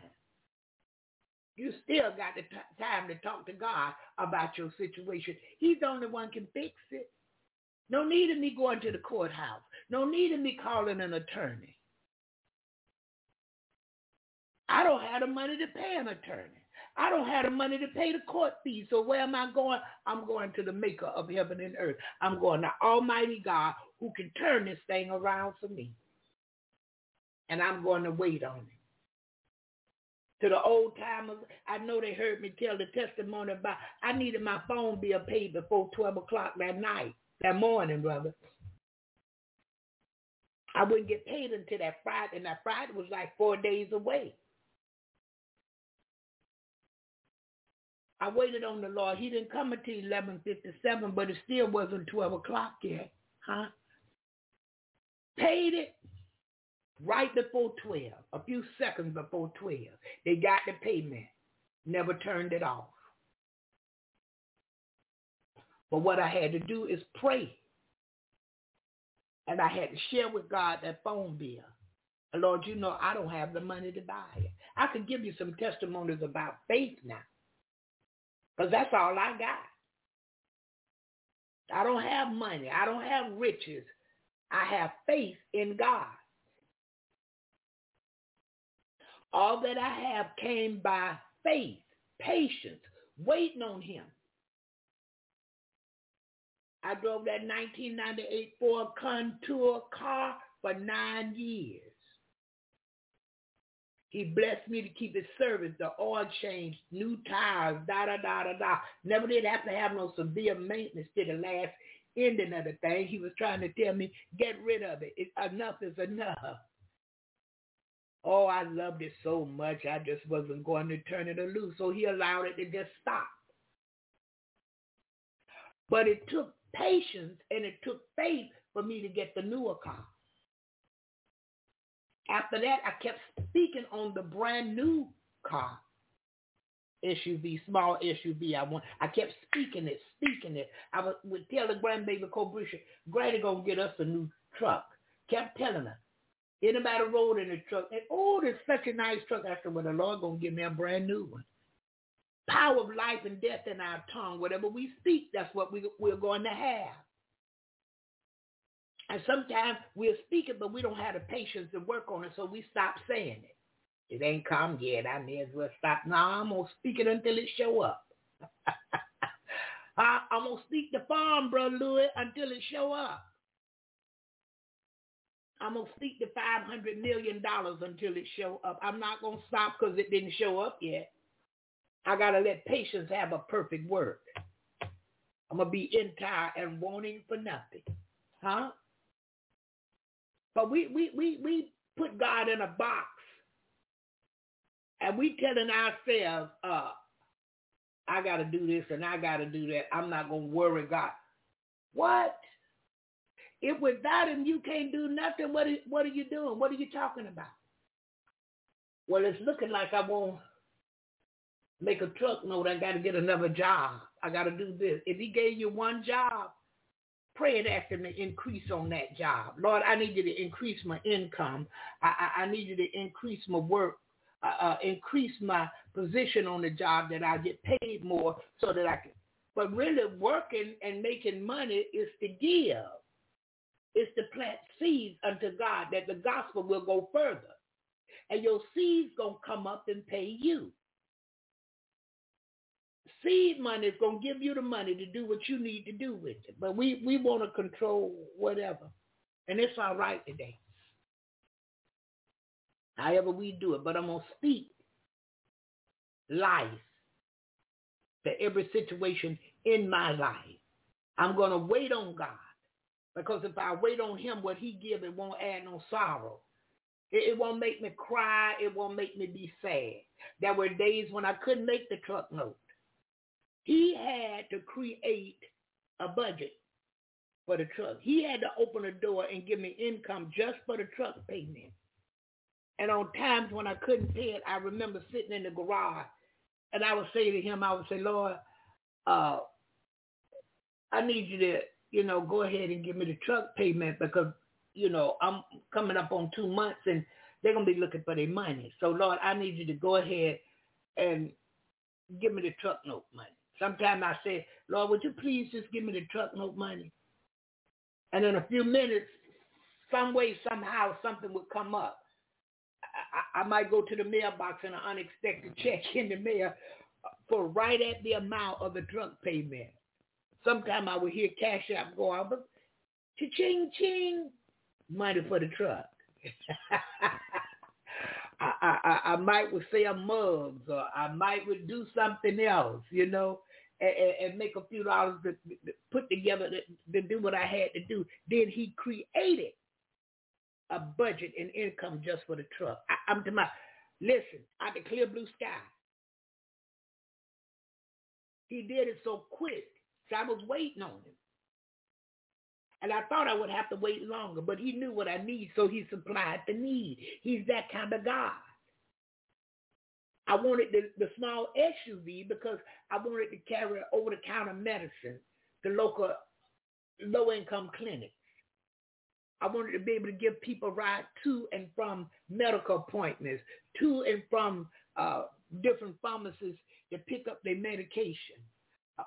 You still got the t- time to talk to God about your situation. He's the only one can fix it. No need of me going to the courthouse. No need of me calling an attorney. I don't have the money to pay an attorney. I don't have the money to pay the court fees. So where am I going? I'm going to the maker of heaven and earth. I'm going to Almighty God who can turn this thing around for me. And I'm going to wait on him to the old timers. I know they heard me tell the testimony about I needed my phone bill paid before 12 o'clock that night, that morning, brother. I wouldn't get paid until that Friday, and that Friday was like four days away. I waited on the Lord. He didn't come until 11.57, but it still wasn't 12 o'clock yet. Huh? Paid it right before 12, a few seconds before 12. They got the payment, never turned it off. But what I had to do is pray. And I had to share with God that phone bill. And Lord, you know I don't have the money to buy it. I could give you some testimonies about faith now. Because that's all I got. I don't have money. I don't have riches. I have faith in God. All that I have came by faith, patience, waiting on him. I drove that 1998 Ford Contour car for nine years. He blessed me to keep it service, the oil change, new tires, da da da da da. Never did have to have no severe maintenance to the last ending of the thing. He was trying to tell me, get rid of it. it enough is enough. Oh, I loved it so much, I just wasn't going to turn it loose. So he allowed it to just stop. But it took patience and it took faith for me to get the newer car. After that, I kept speaking on the brand new car. SUV, small SUV I want. I kept speaking it, speaking it. I would, would tell the grandbaby Cobrisha, Granny gonna get us a new truck. Kept telling her. Anybody rode in a truck, and oh, this such a nice truck. I said, well, the Lord gonna give me a brand new one. Power of life and death in our tongue. Whatever we speak, that's what we, we're going to have. And sometimes we'll speak it, but we don't have the patience to work on it, so we stop saying it. It ain't come yet. I may as well stop. Now I'm gonna speak it until it show up. I, I'm gonna speak the farm, brother Louis, until it show up. I'm gonna seek the five hundred million dollars until it show up. I'm not gonna stop because it didn't show up yet. I got to let patience have a perfect work. I'm going to be entire and wanting for nothing. Huh? But we, we, we, we put God in a box and we telling ourselves, uh, I got to do this and I got to do that. I'm not going to worry God. What? If without him you can't do nothing, what are, what are you doing? What are you talking about? Well, it's looking like I won't make a truck note. I got to get another job. I got to do this. If he gave you one job, pray and ask him to increase on that job. Lord, I need you to increase my income. I, I, I need you to increase my work, uh, uh, increase my position on the job that I get paid more so that I can. But really working and making money is to give. It's to plant seeds unto God that the gospel will go further. And your seeds going to come up and pay you. Seed money is going to give you the money to do what you need to do with it. But we, we want to control whatever. And it's all right today. However we do it. But I'm going to speak life to every situation in my life. I'm going to wait on God. Because if I wait on him, what he give, it won't add no sorrow. It, it won't make me cry. It won't make me be sad. There were days when I couldn't make the truck note. He had to create a budget for the truck. He had to open a door and give me income just for the truck payment. And on times when I couldn't pay it, I remember sitting in the garage and I would say to him, I would say, Lord, uh, I need you to, you know, go ahead and give me the truck payment because, you know, I'm coming up on two months and they're going to be looking for their money. So, Lord, I need you to go ahead and give me the truck note money. Sometimes I say, Lord, would you please just give me the truck note money? And in a few minutes, some way, somehow, something would come up. I, I might go to the mailbox and an unexpected check in the mail for right at the amount of the truck payment. Sometimes I would hear Cash App go out, but ching ching, money for the truck. I, I, I might would sell mugs or I might would do something else, you know, and, and make a few dollars to, to put together to, to do what I had to do. Then he created a budget and income just for the truck. I, I'm to my, listen, I the clear blue sky. He did it so quick. So I was waiting on him. And I thought I would have to wait longer, but he knew what I need, so he supplied the need. He's that kind of God. I wanted the, the small SUV because I wanted to carry over-the-counter medicine to local low-income clinics. I wanted to be able to give people ride to and from medical appointments, to and from uh, different pharmacies to pick up their medication,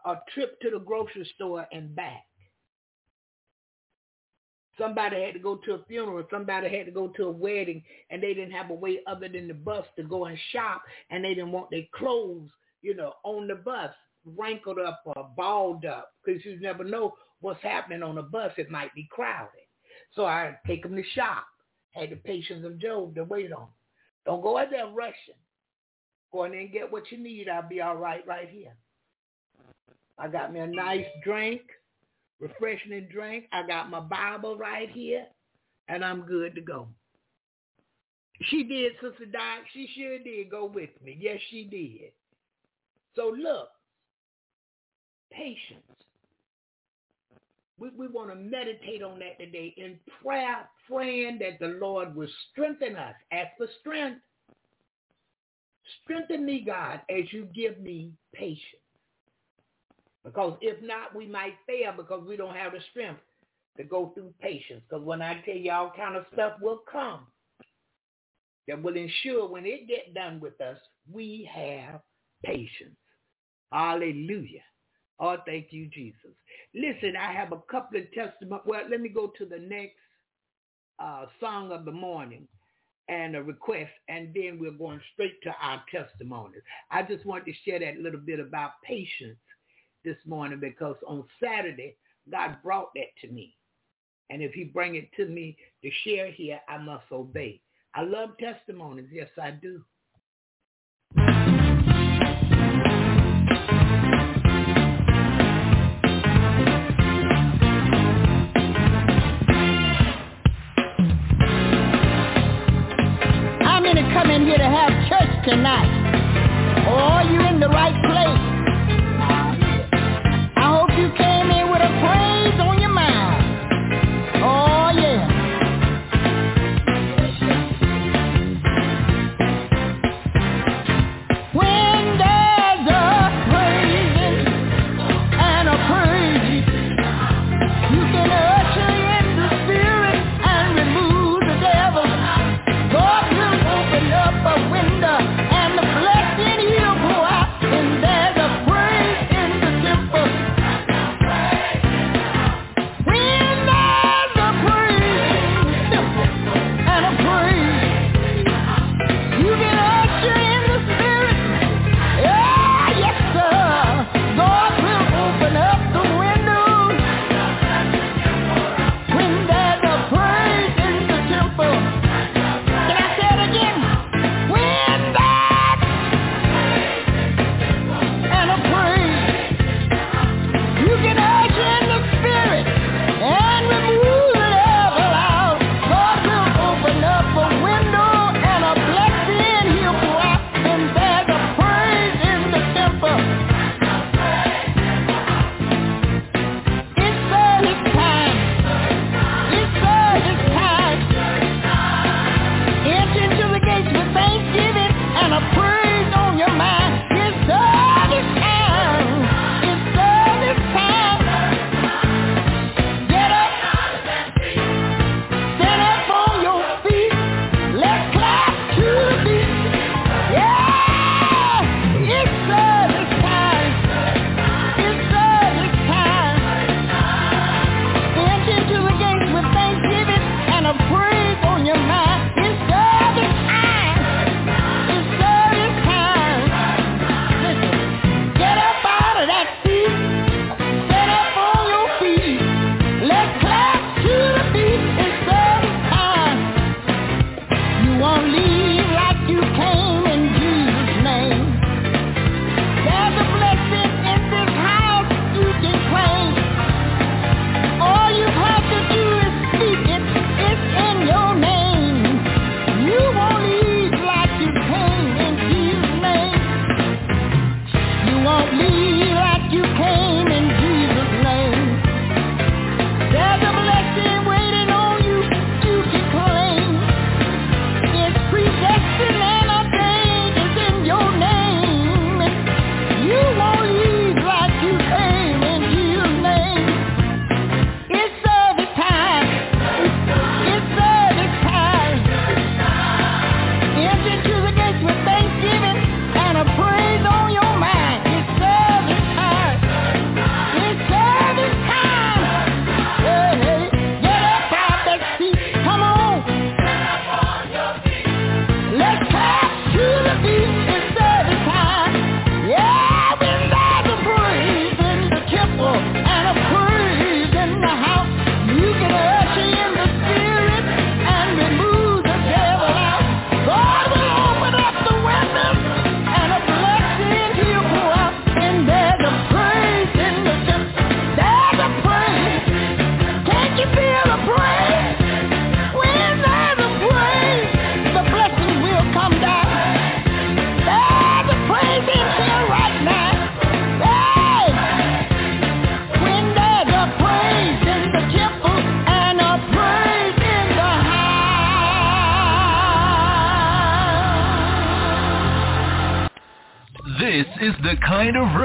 a, trip to the grocery store and back. Somebody had to go to a funeral. Somebody had to go to a wedding, and they didn't have a way other than the bus to go and shop, and they didn't want their clothes, you know, on the bus, wrinkled up or balled up, because you never know what's happening on a bus. It might be crowded. So I take them to shop. Had the patience of Job to wait on. Don't go out there rushing. Go in there and get what you need. I'll be all right right here. I got me a nice drink refreshing drink. I got my Bible right here, and I'm good to go. She did, Sister Doc. She sure did go with me. Yes, she did. So look, patience. We, we want to meditate on that today in prayer, praying that the Lord will strengthen us. Ask for strength. Strengthen me, God, as you give me patience. Because if not, we might fail because we don't have the strength to go through patience. Because when I tell you all kind of stuff will come that will ensure when it get done with us, we have patience. Hallelujah. Oh, thank you, Jesus. Listen, I have a couple of testimonies. Well, let me go to the next uh, song of the morning and a request, and then we're going straight to our testimonies. I just wanted to share that little bit about patience this morning because on Saturday, God brought that to me. And if he bring it to me to share here, I must obey. I love testimonies. Yes, I do. How many come in here to have church tonight? Oh, you in the right place.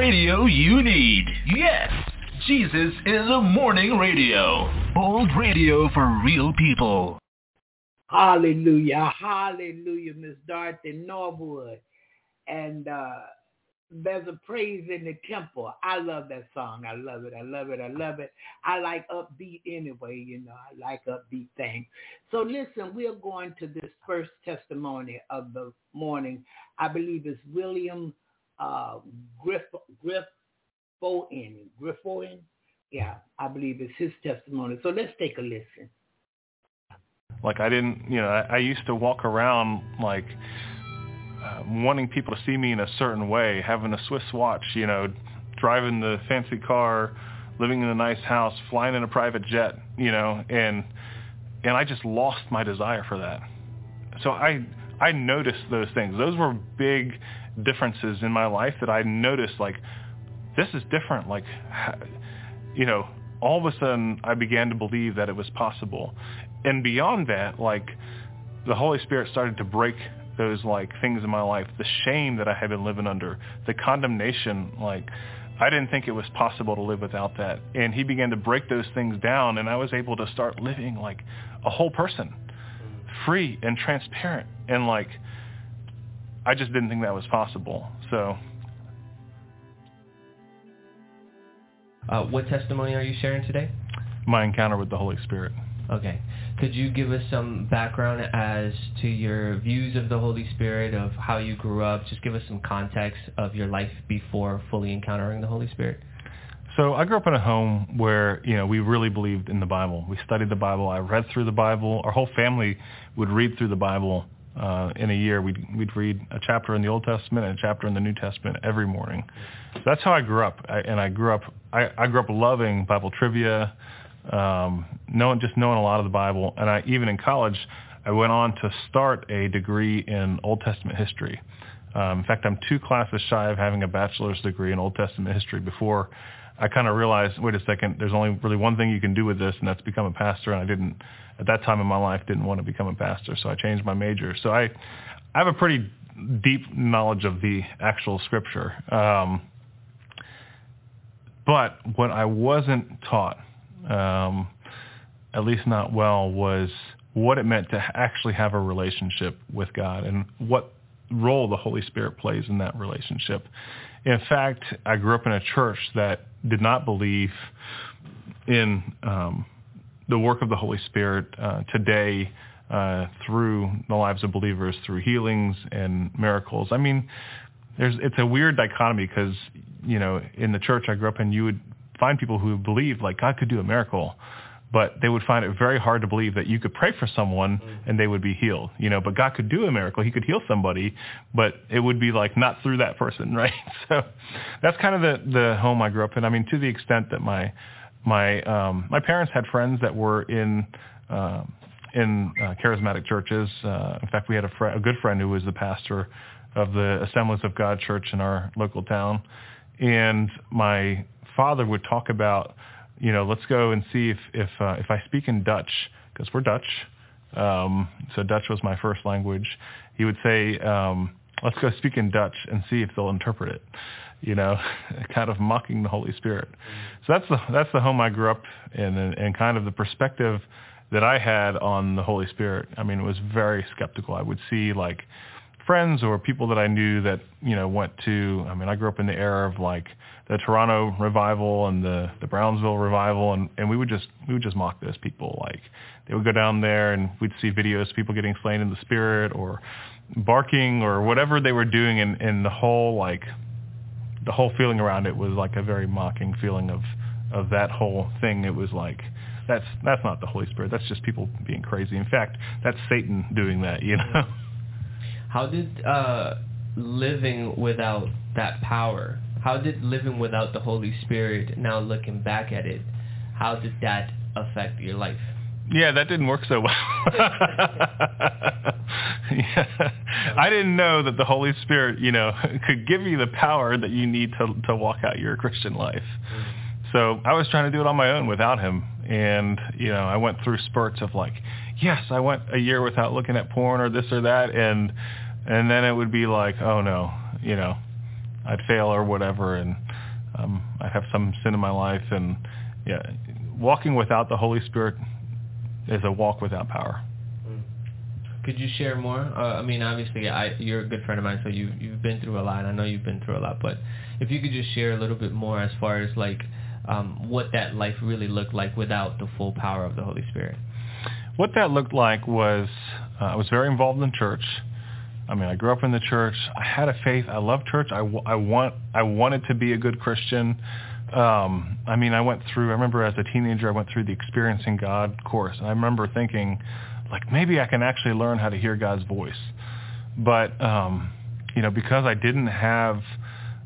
Radio you need. Yes, Jesus is a morning radio. Old radio for real people. Hallelujah. Hallelujah, Miss Dorothy Norwood. And uh, there's a praise in the temple. I love that song. I love it. I love it. I love it. I like upbeat anyway, you know. I like upbeat things. So listen, we're going to this first testimony of the morning. I believe it's William uh, Griff Griffoin. Griffoin? Yeah, I believe it's his testimony. So let's take a listen. Like I didn't, you know, I, I used to walk around like uh, wanting people to see me in a certain way, having a Swiss watch, you know, driving the fancy car, living in a nice house, flying in a private jet, you know, and and I just lost my desire for that. So I I noticed those things. Those were big differences in my life that I noticed like this is different like you know all of a sudden I began to believe that it was possible. And beyond that like the Holy Spirit started to break those like things in my life, the shame that I had been living under, the condemnation, like I didn't think it was possible to live without that. And he began to break those things down and I was able to start living like a whole person, free and transparent. And like, I just didn't think that was possible. So. Uh, what testimony are you sharing today? My encounter with the Holy Spirit. Okay. Could you give us some background as to your views of the Holy Spirit, of how you grew up? Just give us some context of your life before fully encountering the Holy Spirit. So I grew up in a home where, you know, we really believed in the Bible. We studied the Bible. I read through the Bible. Our whole family would read through the Bible uh, in a year. We'd, we'd read a chapter in the Old Testament and a chapter in the New Testament every morning. So that's how I grew up. I, and I grew up, I, I grew up loving Bible trivia, um, knowing just knowing a lot of the Bible, and I even in college, I went on to start a degree in Old Testament history. Um, in fact, I'm two classes shy of having a bachelor's degree in Old Testament history before I kind of realized, wait a second, there's only really one thing you can do with this, and that's become a pastor. And I didn't, at that time in my life, didn't want to become a pastor, so I changed my major. So I, I have a pretty deep knowledge of the actual scripture. Um, but what I wasn't taught um, at least not well, was what it meant to actually have a relationship with God and what role the Holy Spirit plays in that relationship. In fact, I grew up in a church that did not believe in um, the work of the Holy Spirit uh, today uh, through the lives of believers, through healings and miracles. I mean, there's it's a weird dichotomy because you know in the church I grew up in, you would find people who believed like God could do a miracle, but they would find it very hard to believe that you could pray for someone mm-hmm. and they would be healed. You know, but God could do a miracle. He could heal somebody, but it would be like not through that person, right? So that's kind of the the home I grew up in. I mean, to the extent that my my um my parents had friends that were in uh, in uh, charismatic churches. Uh, in fact, we had a, fr- a good friend who was the pastor of the Assemblies of God Church in our local town. And my father would talk about, you know, let's go and see if if uh, if I speak in Dutch because we're Dutch. Um, so Dutch was my first language. He would say, um, let's go speak in Dutch and see if they'll interpret it. You know, kind of mocking the Holy Spirit. So that's the that's the home I grew up in, and, and kind of the perspective that I had on the Holy Spirit. I mean, it was very skeptical. I would see like friends or people that I knew that you know went to. I mean, I grew up in the era of like the Toronto revival and the the Brownsville revival, and and we would just we would just mock those people. Like they would go down there and we'd see videos of people getting slain in the spirit or barking or whatever they were doing, and and the whole like the whole feeling around it was like a very mocking feeling of of that whole thing. It was like that's that's not the Holy Spirit. That's just people being crazy. In fact, that's Satan doing that. You know. How did uh, living without that power, how did living without the Holy Spirit, now looking back at it, how did that affect your life? Yeah, that didn't work so well. yeah. I didn't know that the Holy Spirit, you know, could give you the power that you need to to walk out your Christian life. So I was trying to do it on my own without him. And, you know, I went through spurts of like, yes, I went a year without looking at porn or this or that. And and then it would be like, oh no, you know, I'd fail or whatever, and um, I'd have some sin in my life, and yeah, walking without the Holy Spirit is a walk without power. Could you share more? Uh, I mean, obviously, I, you're a good friend of mine, so you you've been through a lot. And I know you've been through a lot, but if you could just share a little bit more as far as like um, what that life really looked like without the full power of the Holy Spirit. What that looked like was uh, I was very involved in church. I mean, I grew up in the church. I had a faith. I love church. I, I want I wanted to be a good Christian. Um, I mean, I went through. I remember as a teenager, I went through the Experiencing God course, and I remember thinking, like maybe I can actually learn how to hear God's voice. But um, you know, because I didn't have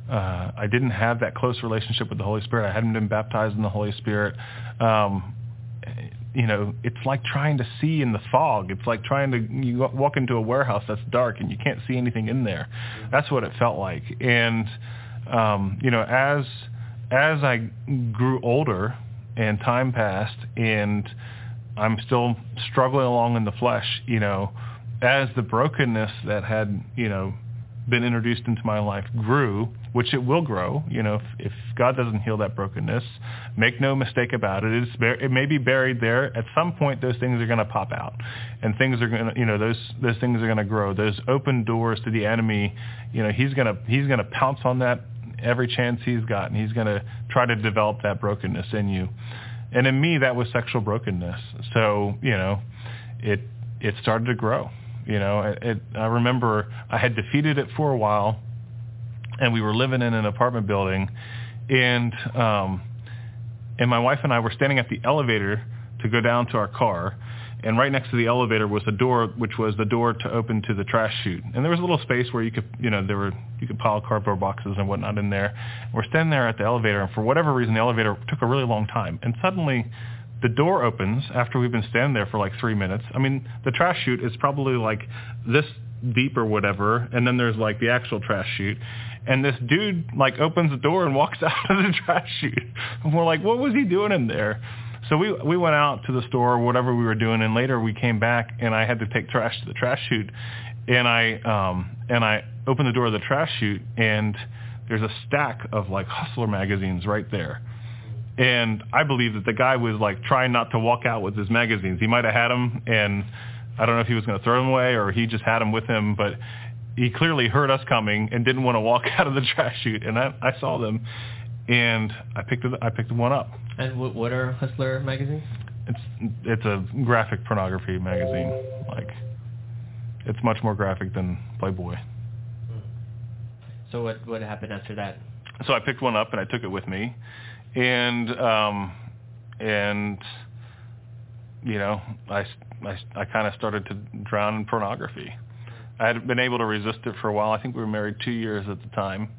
uh, I didn't have that close relationship with the Holy Spirit. I hadn't been baptized in the Holy Spirit. Um, you know, it's like trying to see in the fog. It's like trying to you walk into a warehouse that's dark and you can't see anything in there. That's what it felt like. And um, you know, as as I grew older and time passed and I'm still struggling along in the flesh, you know, as the brokenness that had, you know, been introduced into my life grew, which it will grow, you know, if, if God doesn't heal that brokenness, make no mistake about it, it's, it may be buried there. At some point, those things are going to pop out, and things are going to, you know, those those things are going to grow. Those open doors to the enemy, you know, he's going to he's going to pounce on that every chance he's got, and he's going to try to develop that brokenness in you. And in me, that was sexual brokenness. So, you know, it it started to grow. You know, it, it, I remember I had defeated it for a while, and we were living in an apartment building, and um, and my wife and I were standing at the elevator to go down to our car, and right next to the elevator was a door, which was the door to open to the trash chute. And there was a little space where you could, you know, there were you could pile cardboard boxes and whatnot in there. We're standing there at the elevator, and for whatever reason, the elevator took a really long time. And suddenly, the door opens after we've been standing there for like three minutes. I mean, the trash chute is probably like this deep or whatever, and then there's like the actual trash chute. And this dude like opens the door and walks out of the trash chute. And we're like, what was he doing in there? So we we went out to the store, or whatever we were doing, and later we came back, and I had to take trash to the trash chute, and I um and I opened the door of the trash chute, and there's a stack of like Hustler magazines right there, and I believe that the guy was like trying not to walk out with his magazines. He might have had them, and I don't know if he was going to throw them away or he just had them with him, but he clearly heard us coming and didn't want to walk out of the trash chute, and I, I saw them, and I picked I picked one up. And what, what are Hustler magazines? It's it's a graphic pornography magazine. Like it's much more graphic than Playboy. So what what happened after that? So I picked one up and I took it with me, and um, and you know I I, I kind of started to drown in pornography. I had been able to resist it for a while. I think we were married two years at the time,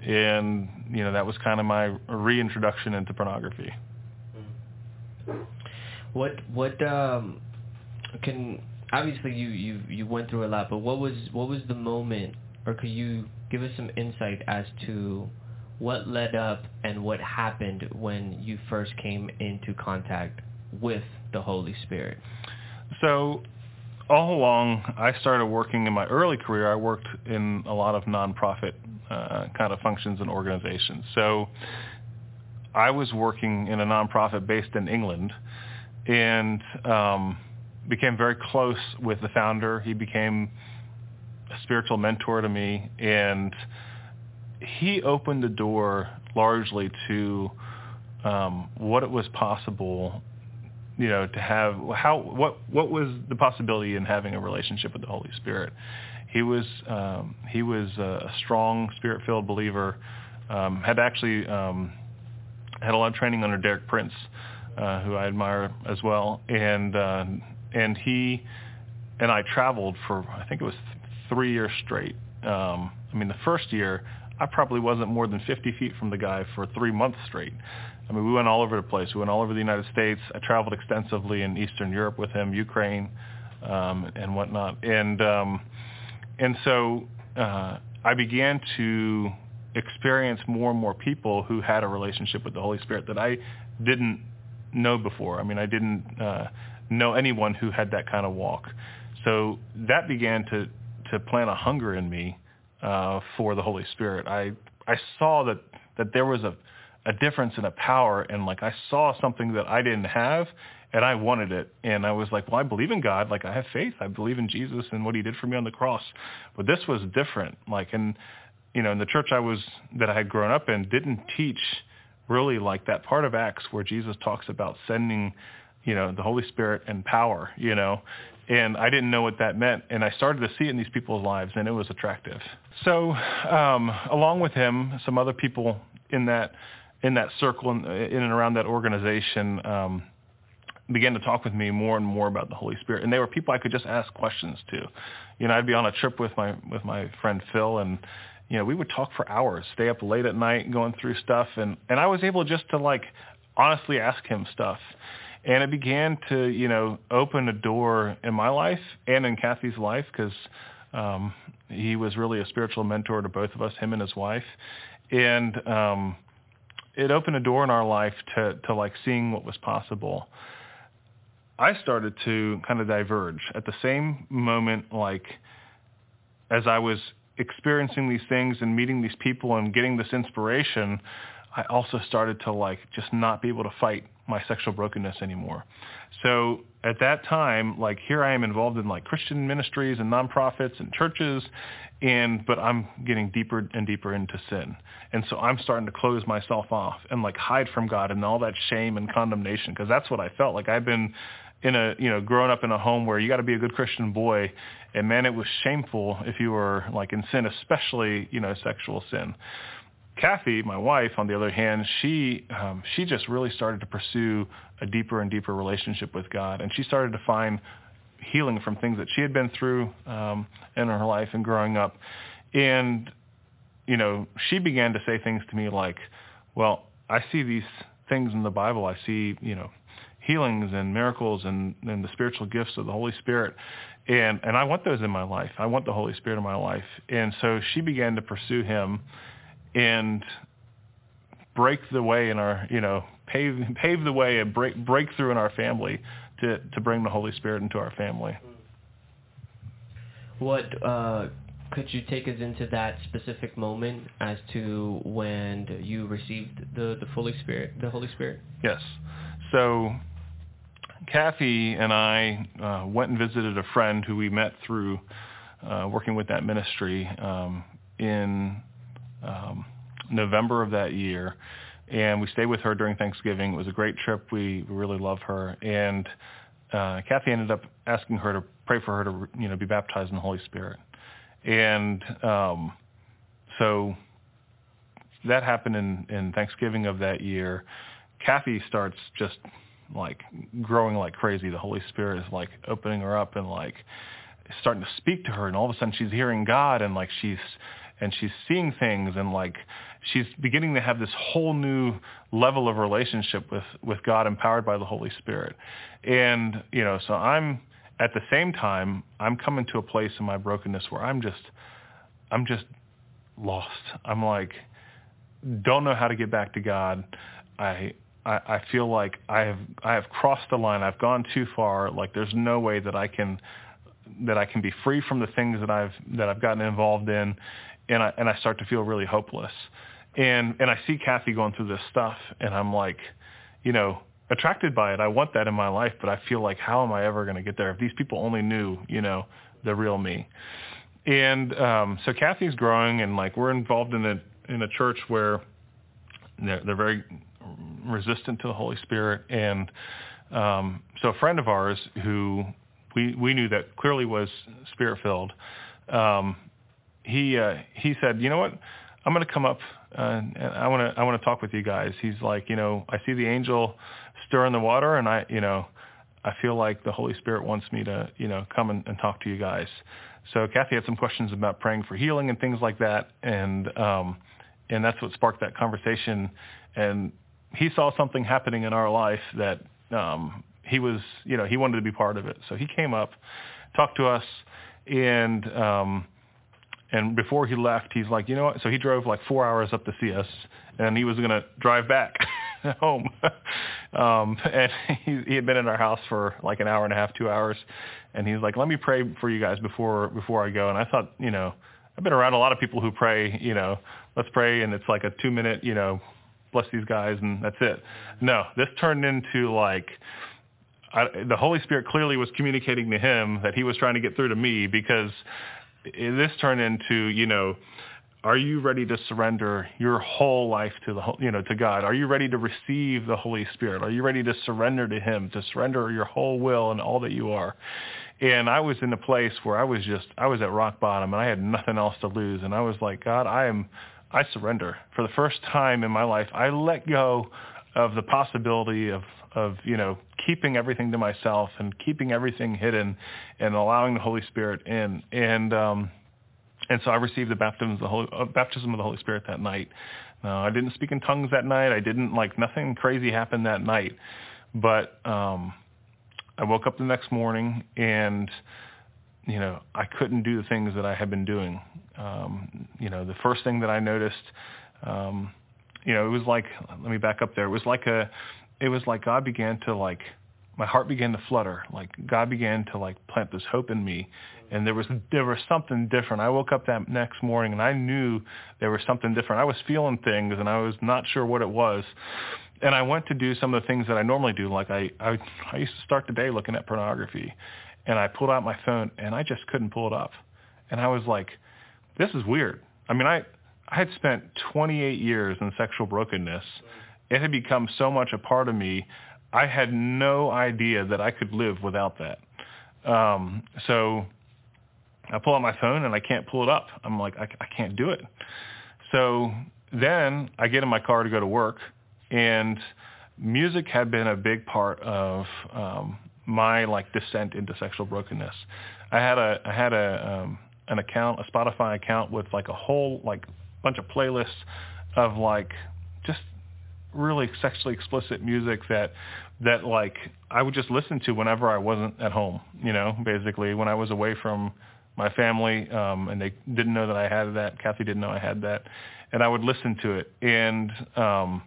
and you know that was kind of my reintroduction into pornography. What what um can obviously you you you went through a lot, but what was what was the moment, or could you give us some insight as to what led up and what happened when you first came into contact with the Holy Spirit? So all along, I started working in my early career. I worked in a lot of nonprofit uh, kind of functions and organizations. So I was working in a nonprofit based in England, and um, became very close with the founder. He became a spiritual mentor to me, and he opened the door largely to um, what it was possible you know to have how what what was the possibility in having a relationship with the Holy Spirit. He was um, he was a strong spirit filled believer. Um, had actually um, had a lot of training under Derek Prince, uh, who I admire as well, and uh, and he and I traveled for I think it was three years straight. Um, I mean, the first year I probably wasn't more than 50 feet from the guy for three months straight. I mean, we went all over the place. We went all over the United States. I traveled extensively in Eastern Europe with him, Ukraine, um, and whatnot. And um, and so uh, I began to experience more and more people who had a relationship with the Holy Spirit that I didn't know before. I mean, I didn't uh, know anyone who had that kind of walk. So that began to to plant a hunger in me uh, for the Holy Spirit. I I saw that that there was a a difference in a power, and like I saw something that I didn't have, and I wanted it, and I was like, well, I believe in God, like I have faith, I believe in Jesus and what He did for me on the cross, but this was different, like and you know, in the church I was that I had grown up in didn't teach really like that part of Acts where Jesus talks about sending, you know, the Holy Spirit and power, you know, and I didn't know what that meant. And I started to see it in these people's lives, and it was attractive. So, um, along with him, some other people in that in that circle in, in and around that organization um, began to talk with me more and more about the Holy Spirit, and they were people I could just ask questions to. You know, I'd be on a trip with my with my friend Phil, and you know, we would talk for hours, stay up late at night going through stuff, and and I was able just to like honestly ask him stuff. And it began to you know open a door in my life and in Kathy's life because um, he was really a spiritual mentor to both of us, him and his wife, and um, it opened a door in our life to to like seeing what was possible. I started to kind of diverge at the same moment, like as I was experiencing these things and meeting these people and getting this inspiration. I also started to like just not be able to fight my sexual brokenness anymore. So at that time, like here I am involved in like Christian ministries and nonprofits and churches, and but I'm getting deeper and deeper into sin, and so I'm starting to close myself off and like hide from God and all that shame and condemnation because that's what I felt like I've been in a you know growing up in a home where you got to be a good Christian boy, and man, it was shameful if you were like in sin, especially you know sexual sin. Kathy, my wife, on the other hand, she um, she just really started to pursue a deeper and deeper relationship with God, and she started to find healing from things that she had been through um, in her life and growing up. And you know, she began to say things to me like, "Well, I see these things in the Bible. I see, you know, healings and miracles and, and the spiritual gifts of the Holy Spirit. And, and I want those in my life. I want the Holy Spirit in my life. And so she began to pursue him and break the way in our, you know, pave pave the way and break break through in our family to to bring the Holy Spirit into our family. What uh, could you take us into that specific moment as to when you received the the Holy Spirit, the Holy Spirit? Yes. So Kathy and I uh, went and visited a friend who we met through uh, working with that ministry um, in um, November of that year, and we stayed with her during Thanksgiving. It was a great trip. We really love her, and uh, Kathy ended up asking her to pray for her to you know be baptized in the Holy Spirit, and um, so that happened in, in Thanksgiving of that year. Kathy starts just like growing like crazy. The Holy Spirit is like opening her up and like starting to speak to her, and all of a sudden she's hearing God, and like she's and she's seeing things and like she's beginning to have this whole new level of relationship with with God empowered by the Holy Spirit. And you know, so I'm at the same time I'm coming to a place in my brokenness where I'm just I'm just lost. I'm like don't know how to get back to God. I I, feel like I have I have crossed the line. I've gone too far. Like there's no way that I can that I can be free from the things that I've that I've gotten involved in and I and I start to feel really hopeless. And and I see Kathy going through this stuff, and I'm like, you know, attracted by it. I want that in my life, but I feel like, how am I ever going to get there? If these people only knew, you know, the real me. And um, so Kathy's growing, and like we're involved in a in a church where they're, they're very resistant to the Holy Spirit, and um, so a friend of ours who we we knew that clearly was spirit filled. Um, he uh, he said, you know what, I'm going to come up uh, and I want to I want to talk with you guys. He's like, you know, I see the angel stir in the water, and I, you know, I feel like the Holy Spirit wants me to, you know, come and, and talk to you guys. So Kathy had some questions about praying for healing and things like that, and um, and that's what sparked that conversation. And he saw something happening in our life that um, he was, you know, he wanted to be part of it. So he came up, talked to us, and um, and before he left, he's like, you know what? So he drove like four hours up to see us, and he was going to drive back home. um, and he, he had been in our house for like an hour and a half, two hours, and he's like, let me pray for you guys before before I go. And I thought, you know, I've been around a lot of people who pray, you know, let's pray, and it's like a two minute, you know, bless these guys, and that's it. No, this turned into like I, the Holy Spirit clearly was communicating to him that he was trying to get through to me because this turned into, you know, are you ready to surrender your whole life to the you know to God? Are you ready to receive the Holy Spirit? Are you ready to surrender to him, to surrender your whole will and all that you are? And I was in a place where I was just I was at rock bottom and I had nothing else to lose and I was like, God, I am I surrender. For the first time in my life, I let go of the possibility of of you know keeping everything to myself and keeping everything hidden and allowing the Holy Spirit in and um and so I received the baptism of the Holy, uh, baptism of the Holy Spirit that night. Uh, I didn't speak in tongues that night. I didn't like nothing crazy happened that night, but um, I woke up the next morning and you know I couldn't do the things that I had been doing. Um, you know, the first thing that I noticed, um, you know, it was like let me back up there. It was like a, it was like God began to like my heart began to flutter. Like God began to like plant this hope in me and there was there was something different. I woke up that next morning and I knew there was something different. I was feeling things and I was not sure what it was. And I went to do some of the things that I normally do. Like I I, I used to start the day looking at pornography, and I pulled out my phone and I just couldn't pull it up. And I was like, this is weird. I mean, I I had spent 28 years in sexual brokenness. It had become so much a part of me. I had no idea that I could live without that. Um, so I pull out my phone and I can't pull it up. I'm like, I, I can't do it. So then I get in my car to go to work, and music had been a big part of um, my like descent into sexual brokenness. I had a I had a um, an account, a Spotify account with like a whole like bunch of playlists of like just really sexually explicit music that that like I would just listen to whenever I wasn't at home, you know, basically when I was away from my family, um, and they didn't know that I had that. Kathy didn't know I had that, and I would listen to it, and um,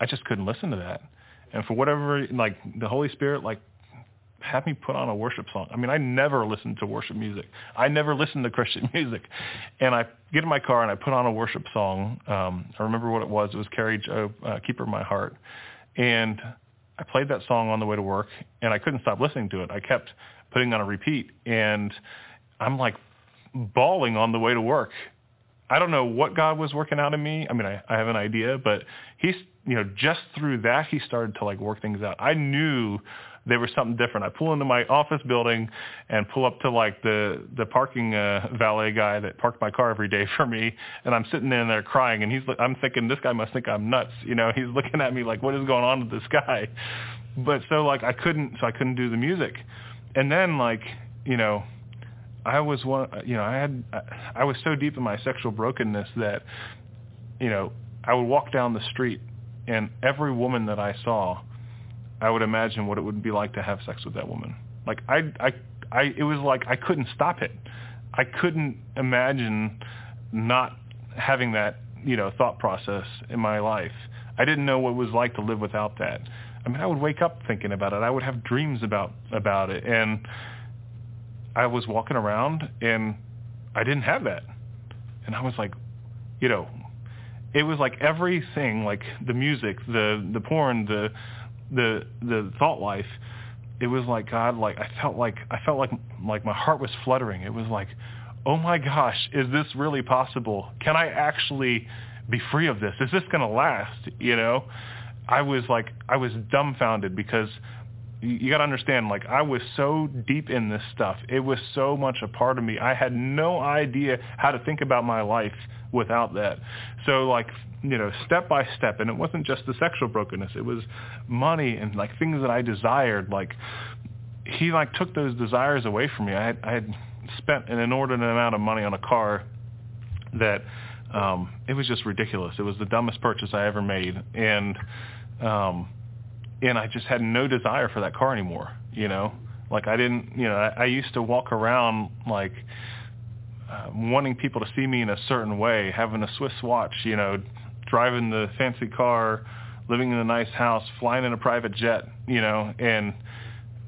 I just couldn't listen to that. And for whatever, like the Holy Spirit, like had me put on a worship song. I mean, I never listened to worship music. I never listened to Christian music. And I get in my car and I put on a worship song. Um, I remember what it was. It was Kari Jobe, uh, Keeper of My Heart. And I played that song on the way to work and I couldn't stop listening to it. I kept putting on a repeat. And I'm like bawling on the way to work. I don't know what God was working out in me. I mean, I, I have an idea, but he's, you know, just through that, he started to like work things out. I knew there were something different. I pull into my office building and pull up to like the the parking uh, valet guy that parked my car every day for me, and I'm sitting in there crying, and he's I'm thinking this guy must think I'm nuts, you know? He's looking at me like, what is going on with this guy? But so like I couldn't, so I couldn't do the music, and then like you know I was one, you know, I had, I was so deep in my sexual brokenness that, you know, I would walk down the street and every woman that I saw, I would imagine what it would be like to have sex with that woman. Like I, I, I, it was like I couldn't stop it. I couldn't imagine not having that, you know, thought process in my life. I didn't know what it was like to live without that. I mean, I would wake up thinking about it. I would have dreams about about it, and I was walking around and I didn't have that. And I was like, you know, it was like everything, like the music, the the porn, the the the thought life. It was like God, like I felt like I felt like like my heart was fluttering. It was like, oh my gosh, is this really possible? Can I actually be free of this? Is this going to last? You know, I was like I was dumbfounded because you got to understand, like I was so deep in this stuff. It was so much a part of me. I had no idea how to think about my life without that. So like, you know, step by step, and it wasn't just the sexual brokenness. It was money and like things that I desired. Like he like took those desires away from me. I had, I had spent an inordinate amount of money on a car that um, it was just ridiculous. It was the dumbest purchase I ever made, and um, and I just had no desire for that car anymore. You know, like I didn't, you know, I, I used to walk around like uh, wanting people to see me in a certain way, having a Swiss watch, you know, driving the fancy car, living in a nice house, flying in a private jet, you know, and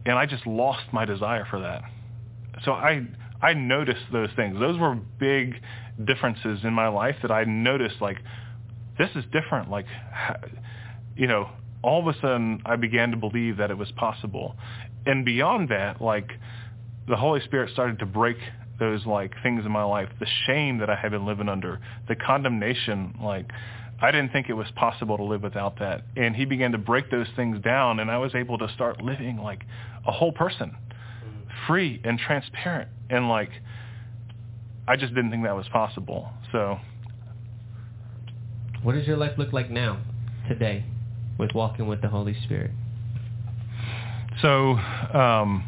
and I just lost my desire for that. So I I noticed those things. Those were big differences in my life that I noticed like this is different. Like, you know, all of a sudden I began to believe that it was possible. And beyond that, like the Holy Spirit started to break those like things in my life, the shame that I had been living under, the condemnation, like I didn't think it was possible to live without that. And he began to break those things down and I was able to start living like a whole person, free and transparent. And like, I just didn't think that was possible. So. What does your life look like now, today, with walking with the Holy Spirit? So, um,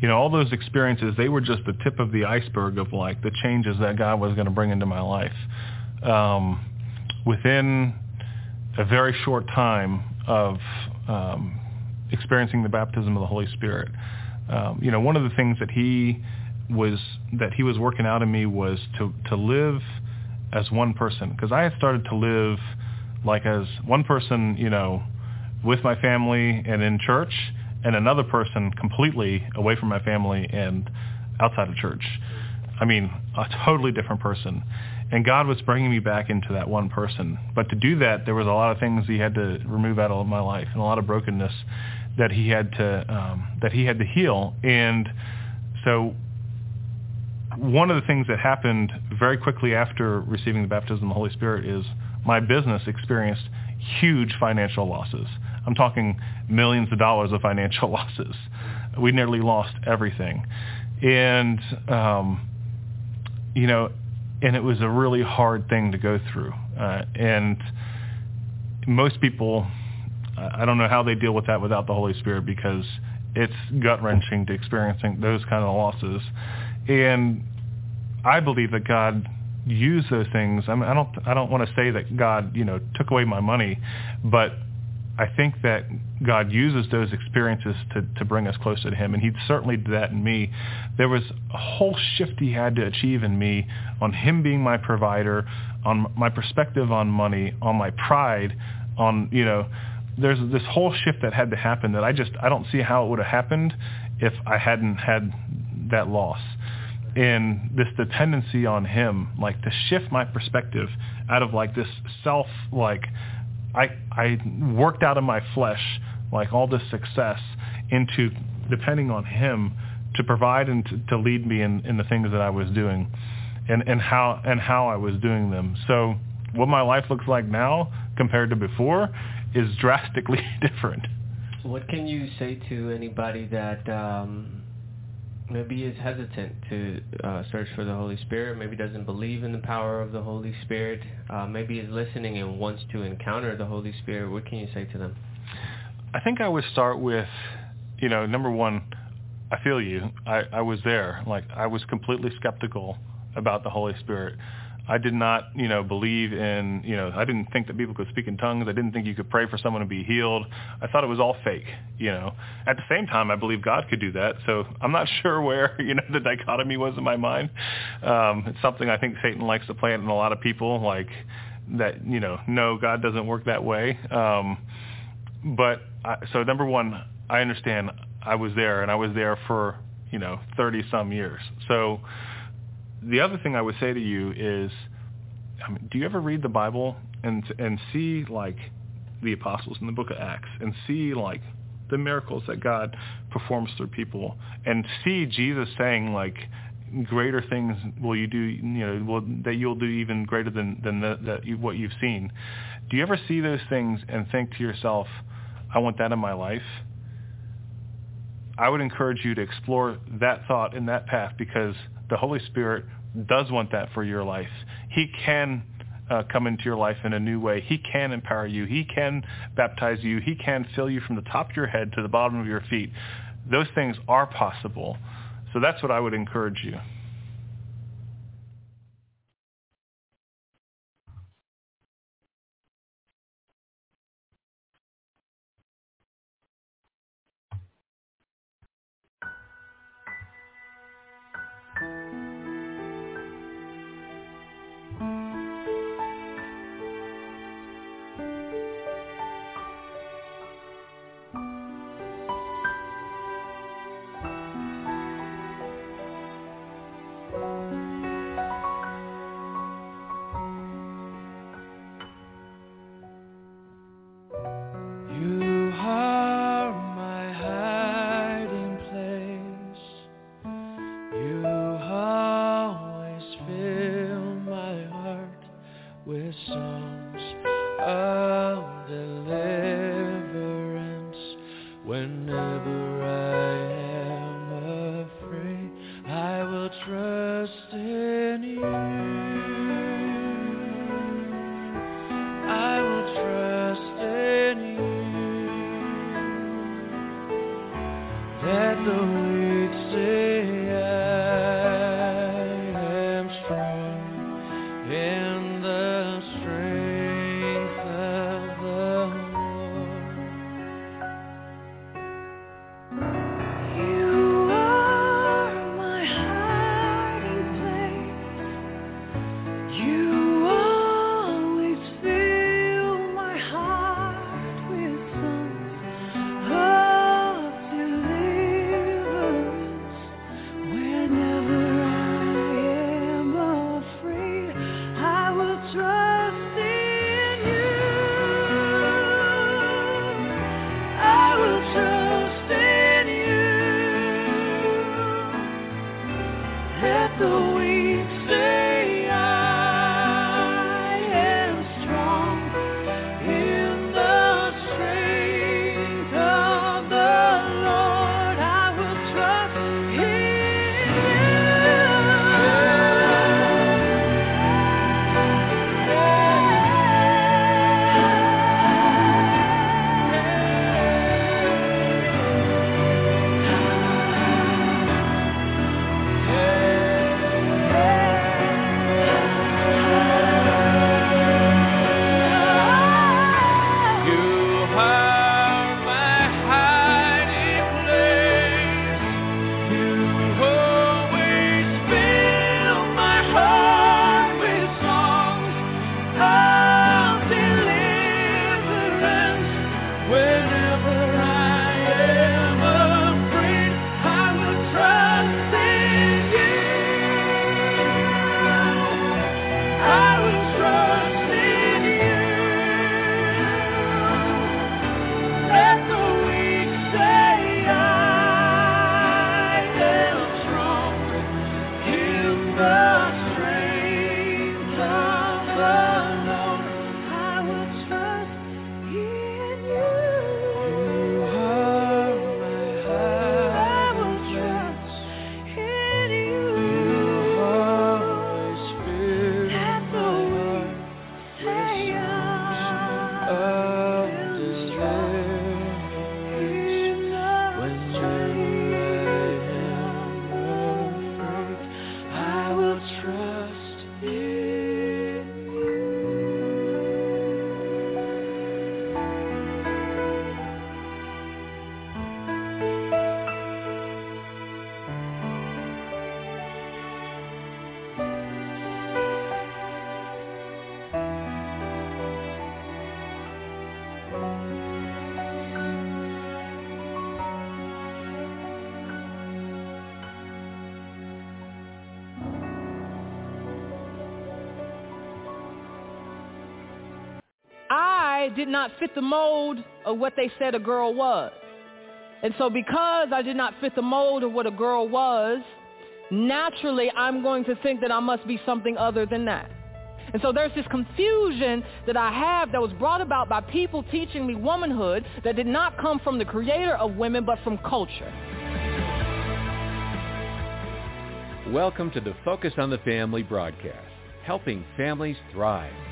you know, all those experiences, they were just the tip of the iceberg of like the changes that God was going to bring into my life. Um, within a very short time of um, experiencing the baptism of the Holy Spirit, um, you know, one of the things that he was that he was working out in me was to to live as one person because I had started to live like as one person, you know, with my family and in church, and another person completely away from my family and outside of church. I mean, a totally different person. And God was bringing me back into that one person. But to do that, there was a lot of things he had to remove out of my life and a lot of brokenness that he had to um, that he had to heal. And so one of the things that happened very quickly after receiving the baptism of the Holy Spirit is my business experienced huge financial losses. I'm talking millions of dollars of financial losses. We nearly lost everything. And, um, you know, and it was a really hard thing to go through. Uh, and most people, I don't know how they deal with that without the Holy Spirit because it's gut wrenching to experiencing those kind of losses. And I believe that God used those things. I mean, I don't, I don't want to say that God, you know, took away my money, but I think that God uses those experiences to, to bring us closer to him. And he certainly did that in me. There was a whole shift he had to achieve in me on him being my provider, on my perspective on money, on my pride, on, you know, there's this whole shift that had to happen that I just, I don't see how it would have happened if I hadn't had that loss. And this dependency on him, like to shift my perspective out of like this self, like, I I worked out of my flesh like all this success into depending on him to provide and to, to lead me in, in the things that I was doing and, and how and how I was doing them. So what my life looks like now compared to before is drastically different. What can you say to anybody that um, maybe is hesitant to uh, search for the Holy Spirit, maybe doesn't believe in the power of the Holy Spirit, uh, maybe is listening and wants to encounter the Holy Spirit, what can you say to them? I think I would start with, you know, number one, I feel you. I, I was there. Like I was completely skeptical about the Holy Spirit. I did not, you know, believe in, you know, I didn't think that people could speak in tongues. I didn't think you could pray for someone to be healed. I thought it was all fake, you know. At the same time, I believe God could do that. So I'm not sure where, you know, the dichotomy was in my mind. Um, it's something I think Satan likes to plant in a lot of people, like that, you know, no, God doesn't work that way. Um, but I, so number one, I understand I was there and I was there for, you know, 30 some years. So the other thing I would say to you is, I mean, do you ever read the Bible and and see like the apostles in the book of Acts and see like the miracles that God performs through people and see Jesus saying like greater things will you do you know will, that you'll do even greater than than the, that you, what you've seen? Do you ever see those things and think to yourself I want that in my life I would encourage you to explore that thought in that path because the Holy Spirit does want that for your life. He can uh, come into your life in a new way. He can empower you. He can baptize you. He can fill you from the top of your head to the bottom of your feet. Those things are possible. So that's what I would encourage you. I did not fit the mold of what they said a girl was. And so because I did not fit the mold of what a girl was, naturally I'm going to think that I must be something other than that. And so there's this confusion that I have that was brought about by people teaching me womanhood that did not come from the creator of women but from culture. Welcome to the Focus on the Family broadcast, helping families thrive.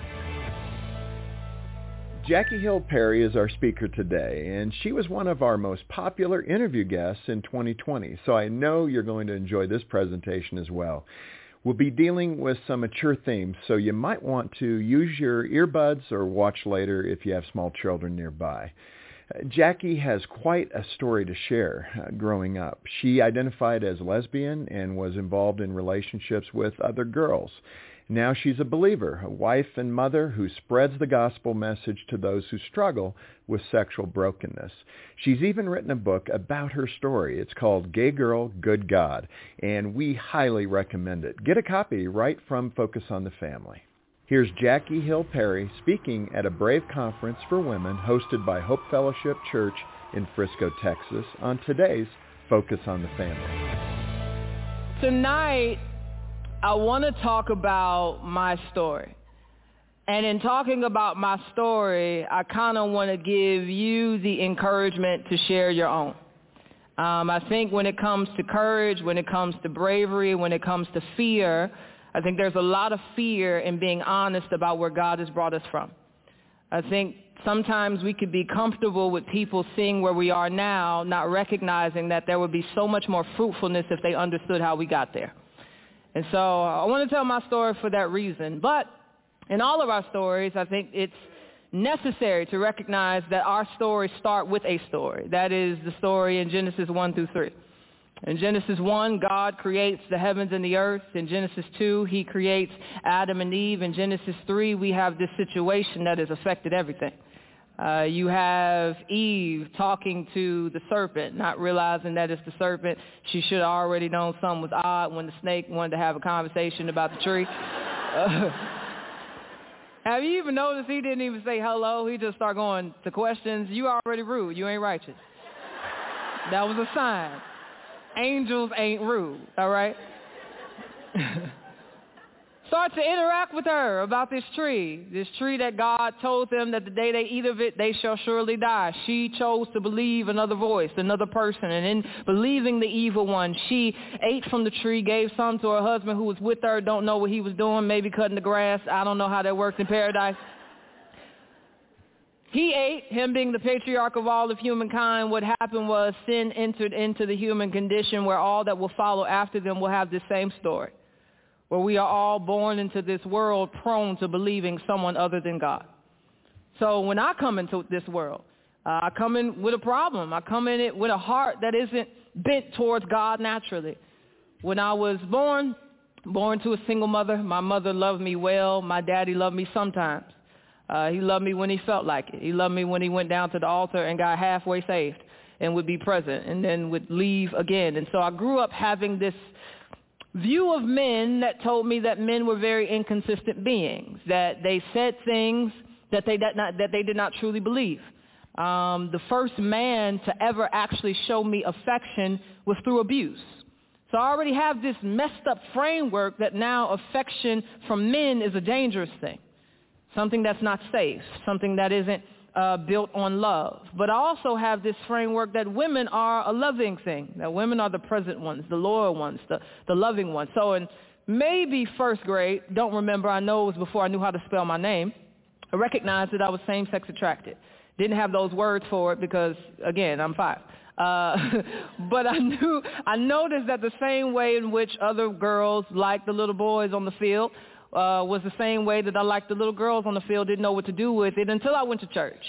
Jackie Hill Perry is our speaker today, and she was one of our most popular interview guests in 2020, so I know you're going to enjoy this presentation as well. We'll be dealing with some mature themes, so you might want to use your earbuds or watch later if you have small children nearby. Jackie has quite a story to share uh, growing up. She identified as lesbian and was involved in relationships with other girls. Now she's a believer, a wife and mother who spreads the gospel message to those who struggle with sexual brokenness. She's even written a book about her story. It's called Gay Girl, Good God, and we highly recommend it. Get a copy right from Focus on the Family. Here's Jackie Hill Perry speaking at a Brave Conference for Women hosted by Hope Fellowship Church in Frisco, Texas on today's Focus on the Family. Tonight, I want to talk about my story. And in talking about my story, I kind of want to give you the encouragement to share your own. Um, I think when it comes to courage, when it comes to bravery, when it comes to fear, I think there's a lot of fear in being honest about where God has brought us from. I think sometimes we could be comfortable with people seeing where we are now, not recognizing that there would be so much more fruitfulness if they understood how we got there. And so I want to tell my story for that reason. But in all of our stories, I think it's necessary to recognize that our stories start with a story. That is the story in Genesis 1 through 3. In Genesis 1, God creates the heavens and the earth. In Genesis 2, he creates Adam and Eve. In Genesis 3, we have this situation that has affected everything. Uh, you have Eve talking to the serpent, not realizing that it's the serpent. She should have already known something was odd when the snake wanted to have a conversation about the tree. Uh, have you even noticed he didn't even say hello? He just started going to questions. You already rude. You ain't righteous. That was a sign. Angels ain't rude, all right? Start to interact with her about this tree, this tree that God told them that the day they eat of it, they shall surely die. She chose to believe another voice, another person, and in believing the evil one, she ate from the tree, gave some to her husband who was with her, don't know what he was doing, maybe cutting the grass. I don't know how that works in paradise. He ate, him being the patriarch of all of humankind. What happened was sin entered into the human condition where all that will follow after them will have the same story where we are all born into this world prone to believing someone other than God. So when I come into this world, uh, I come in with a problem. I come in it with a heart that isn't bent towards God naturally. When I was born, born to a single mother, my mother loved me well. My daddy loved me sometimes. Uh, he loved me when he felt like it. He loved me when he went down to the altar and got halfway saved and would be present and then would leave again. And so I grew up having this view of men that told me that men were very inconsistent beings, that they said things that they did not, that they did not truly believe. Um, the first man to ever actually show me affection was through abuse. So I already have this messed up framework that now affection from men is a dangerous thing, something that's not safe, something that isn't uh, built on love. But I also have this framework that women are a loving thing, that women are the present ones, the loyal ones, the, the loving ones. So in maybe first grade, don't remember, I know it was before I knew how to spell my name, I recognized that I was same-sex attracted. Didn't have those words for it because, again, I'm five. Uh, but I knew, I noticed that the same way in which other girls like the little boys on the field, uh, was the same way that I liked the little girls on the field, didn't know what to do with it until I went to church.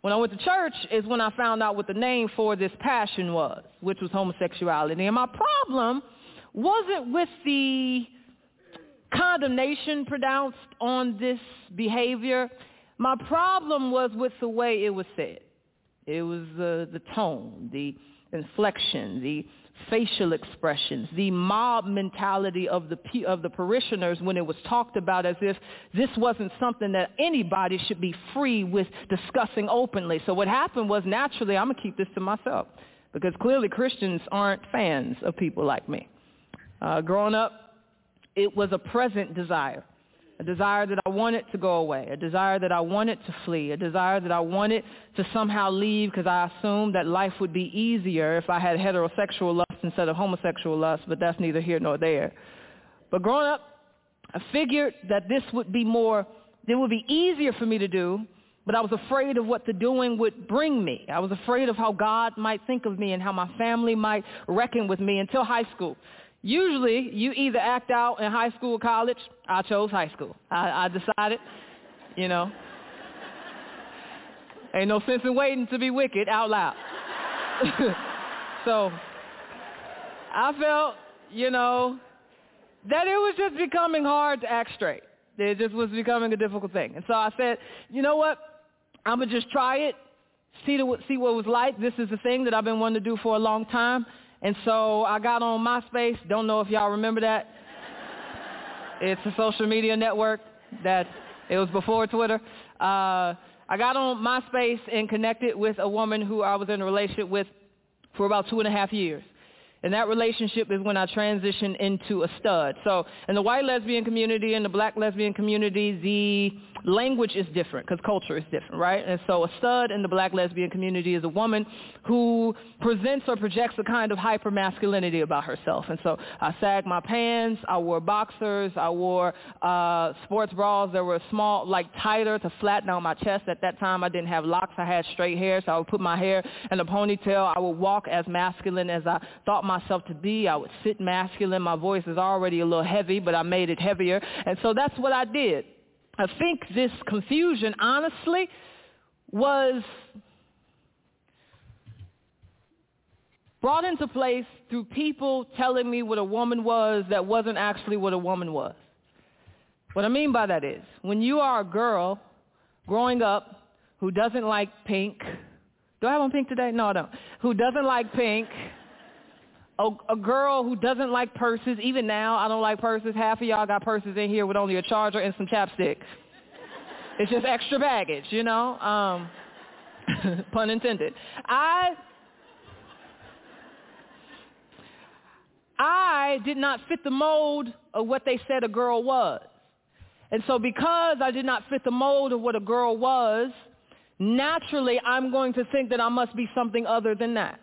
When I went to church is when I found out what the name for this passion was, which was homosexuality. And my problem wasn't with the condemnation pronounced on this behavior. My problem was with the way it was said. It was uh, the tone, the inflection, the facial expressions, the mob mentality of the, of the parishioners when it was talked about as if this wasn't something that anybody should be free with discussing openly. So what happened was naturally, I'm going to keep this to myself because clearly Christians aren't fans of people like me. Uh, growing up, it was a present desire a desire that I wanted to go away, a desire that I wanted to flee, a desire that I wanted to somehow leave because I assumed that life would be easier if I had heterosexual lust instead of homosexual lust, but that's neither here nor there. But growing up, I figured that this would be more, it would be easier for me to do, but I was afraid of what the doing would bring me. I was afraid of how God might think of me and how my family might reckon with me until high school. Usually, you either act out in high school or college. I chose high school. I, I decided, you know, ain't no sense in waiting to be wicked out loud. so I felt, you know, that it was just becoming hard to act straight. It just was becoming a difficult thing. And so I said, you know what? I'm going to just try it, see, the, see what it was like. This is the thing that I've been wanting to do for a long time. And so I got on MySpace. Don't know if y'all remember that. it's a social media network that it was before Twitter. Uh, I got on MySpace and connected with a woman who I was in a relationship with for about two and a half years. And that relationship is when I transitioned into a stud. So in the white lesbian community and the black lesbian community, the language is different because culture is different, right? And so a stud in the black lesbian community is a woman who presents or projects a kind of hyper-masculinity about herself. And so I sagged my pants, I wore boxers, I wore uh, sports bras that were small, like tighter to flatten out my chest. At that time I didn't have locks, I had straight hair, so I would put my hair in a ponytail. I would walk as masculine as I thought myself to be. I would sit masculine. My voice is already a little heavy, but I made it heavier. And so that's what I did. I think this confusion, honestly, was brought into place through people telling me what a woman was that wasn't actually what a woman was. What I mean by that is, when you are a girl growing up who doesn't like pink, do I have on pink today? No, I don't. Who doesn't like pink, a, a girl who doesn't like purses. Even now, I don't like purses. Half of y'all got purses in here with only a charger and some chapstick. It's just extra baggage, you know. Um, pun intended. I I did not fit the mold of what they said a girl was. And so because I did not fit the mold of what a girl was, naturally I'm going to think that I must be something other than that.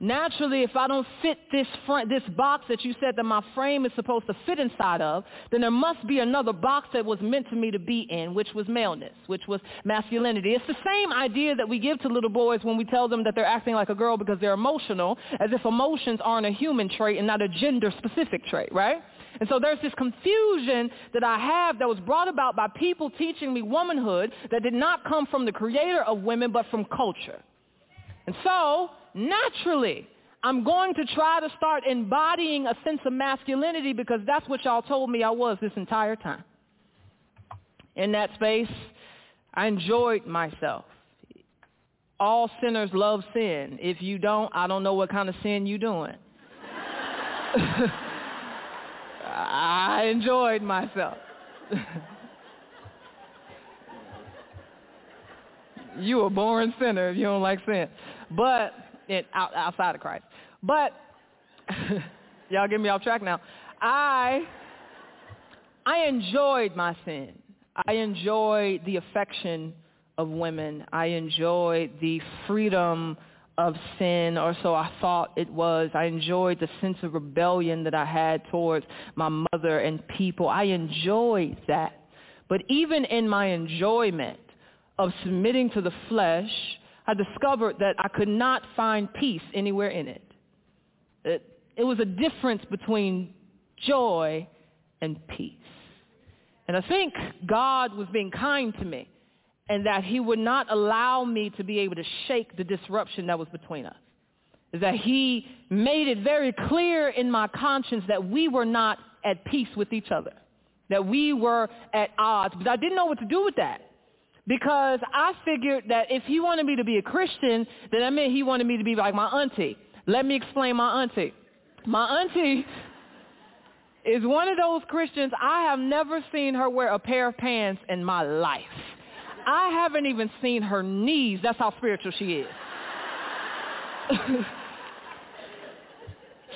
Naturally, if I don't fit this this box that you said that my frame is supposed to fit inside of, then there must be another box that was meant for me to be in, which was maleness, which was masculinity. It's the same idea that we give to little boys when we tell them that they're acting like a girl because they're emotional, as if emotions aren't a human trait and not a gender-specific trait, right? And so there's this confusion that I have that was brought about by people teaching me womanhood that did not come from the creator of women, but from culture. And so naturally, I'm going to try to start embodying a sense of masculinity because that's what y'all told me I was this entire time. In that space, I enjoyed myself. All sinners love sin. If you don't, I don't know what kind of sin you're doing. I enjoyed myself. you a born sinner if you don't like sin. But it, out, outside of Christ. But y'all get me off track now. I I enjoyed my sin. I enjoyed the affection of women. I enjoyed the freedom of sin, or so I thought it was. I enjoyed the sense of rebellion that I had towards my mother and people. I enjoyed that. But even in my enjoyment of submitting to the flesh, I discovered that I could not find peace anywhere in it. It, it was a difference between joy and peace. And I think God was being kind to me and that he would not allow me to be able to shake the disruption that was between us. That he made it very clear in my conscience that we were not at peace with each other, that we were at odds. But I didn't know what to do with that because I figured that if he wanted me to be a Christian, then that meant he wanted me to be like my auntie. Let me explain my auntie. My auntie is one of those Christians, I have never seen her wear a pair of pants in my life. I haven't even seen her knees. That's how spiritual she is.